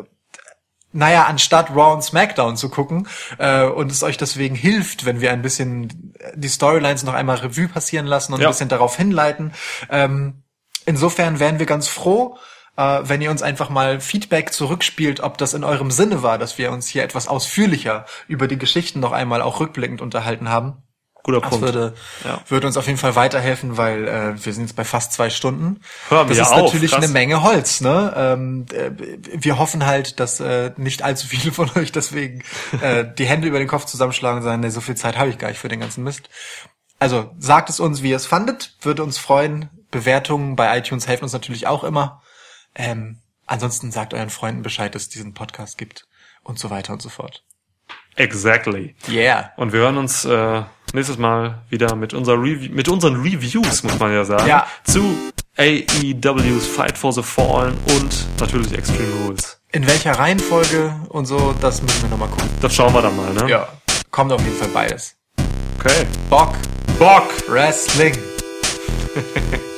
naja, anstatt Raw und SmackDown zu gucken äh, und es euch deswegen hilft, wenn wir ein bisschen die Storylines noch einmal Revue passieren lassen und Ja. ein bisschen darauf hinleiten. Ähm, insofern wären wir ganz froh, äh, wenn ihr uns einfach mal Feedback zurückspielt, ob das in eurem Sinne war, dass wir uns hier etwas ausführlicher über die Geschichten noch einmal auch rückblickend unterhalten haben. Guter Das Punkt. würde, Ja. würde uns auf jeden Fall weiterhelfen, weil äh, wir sind jetzt bei fast zwei Stunden. Hören das wir ist auf, natürlich krass. eine Menge Holz. Ne? Ähm, äh, wir hoffen halt, dass äh, nicht allzu viele von euch deswegen äh, die Hände über den Kopf zusammenschlagen und sagen, nee, so viel Zeit habe ich gar nicht für den ganzen Mist. Also sagt es uns, wie ihr es fandet, würde uns freuen. Bewertungen bei iTunes helfen uns natürlich auch immer. Ähm, ansonsten sagt euren Freunden Bescheid, dass es diesen Podcast gibt und so weiter und so fort. Exactly. Yeah. Und wir hören uns äh, nächstes Mal wieder mit, unserer Rev mit unseren Reviews, muss man ja sagen, Ja. zu AEW's Fight for the Fallen und natürlich Extreme Rules. In welcher Reihenfolge und so, das müssen wir nochmal gucken. Das schauen wir dann mal, ne? Ja, kommt auf jeden Fall beides. Okay. Bock, Bock! Wrestling.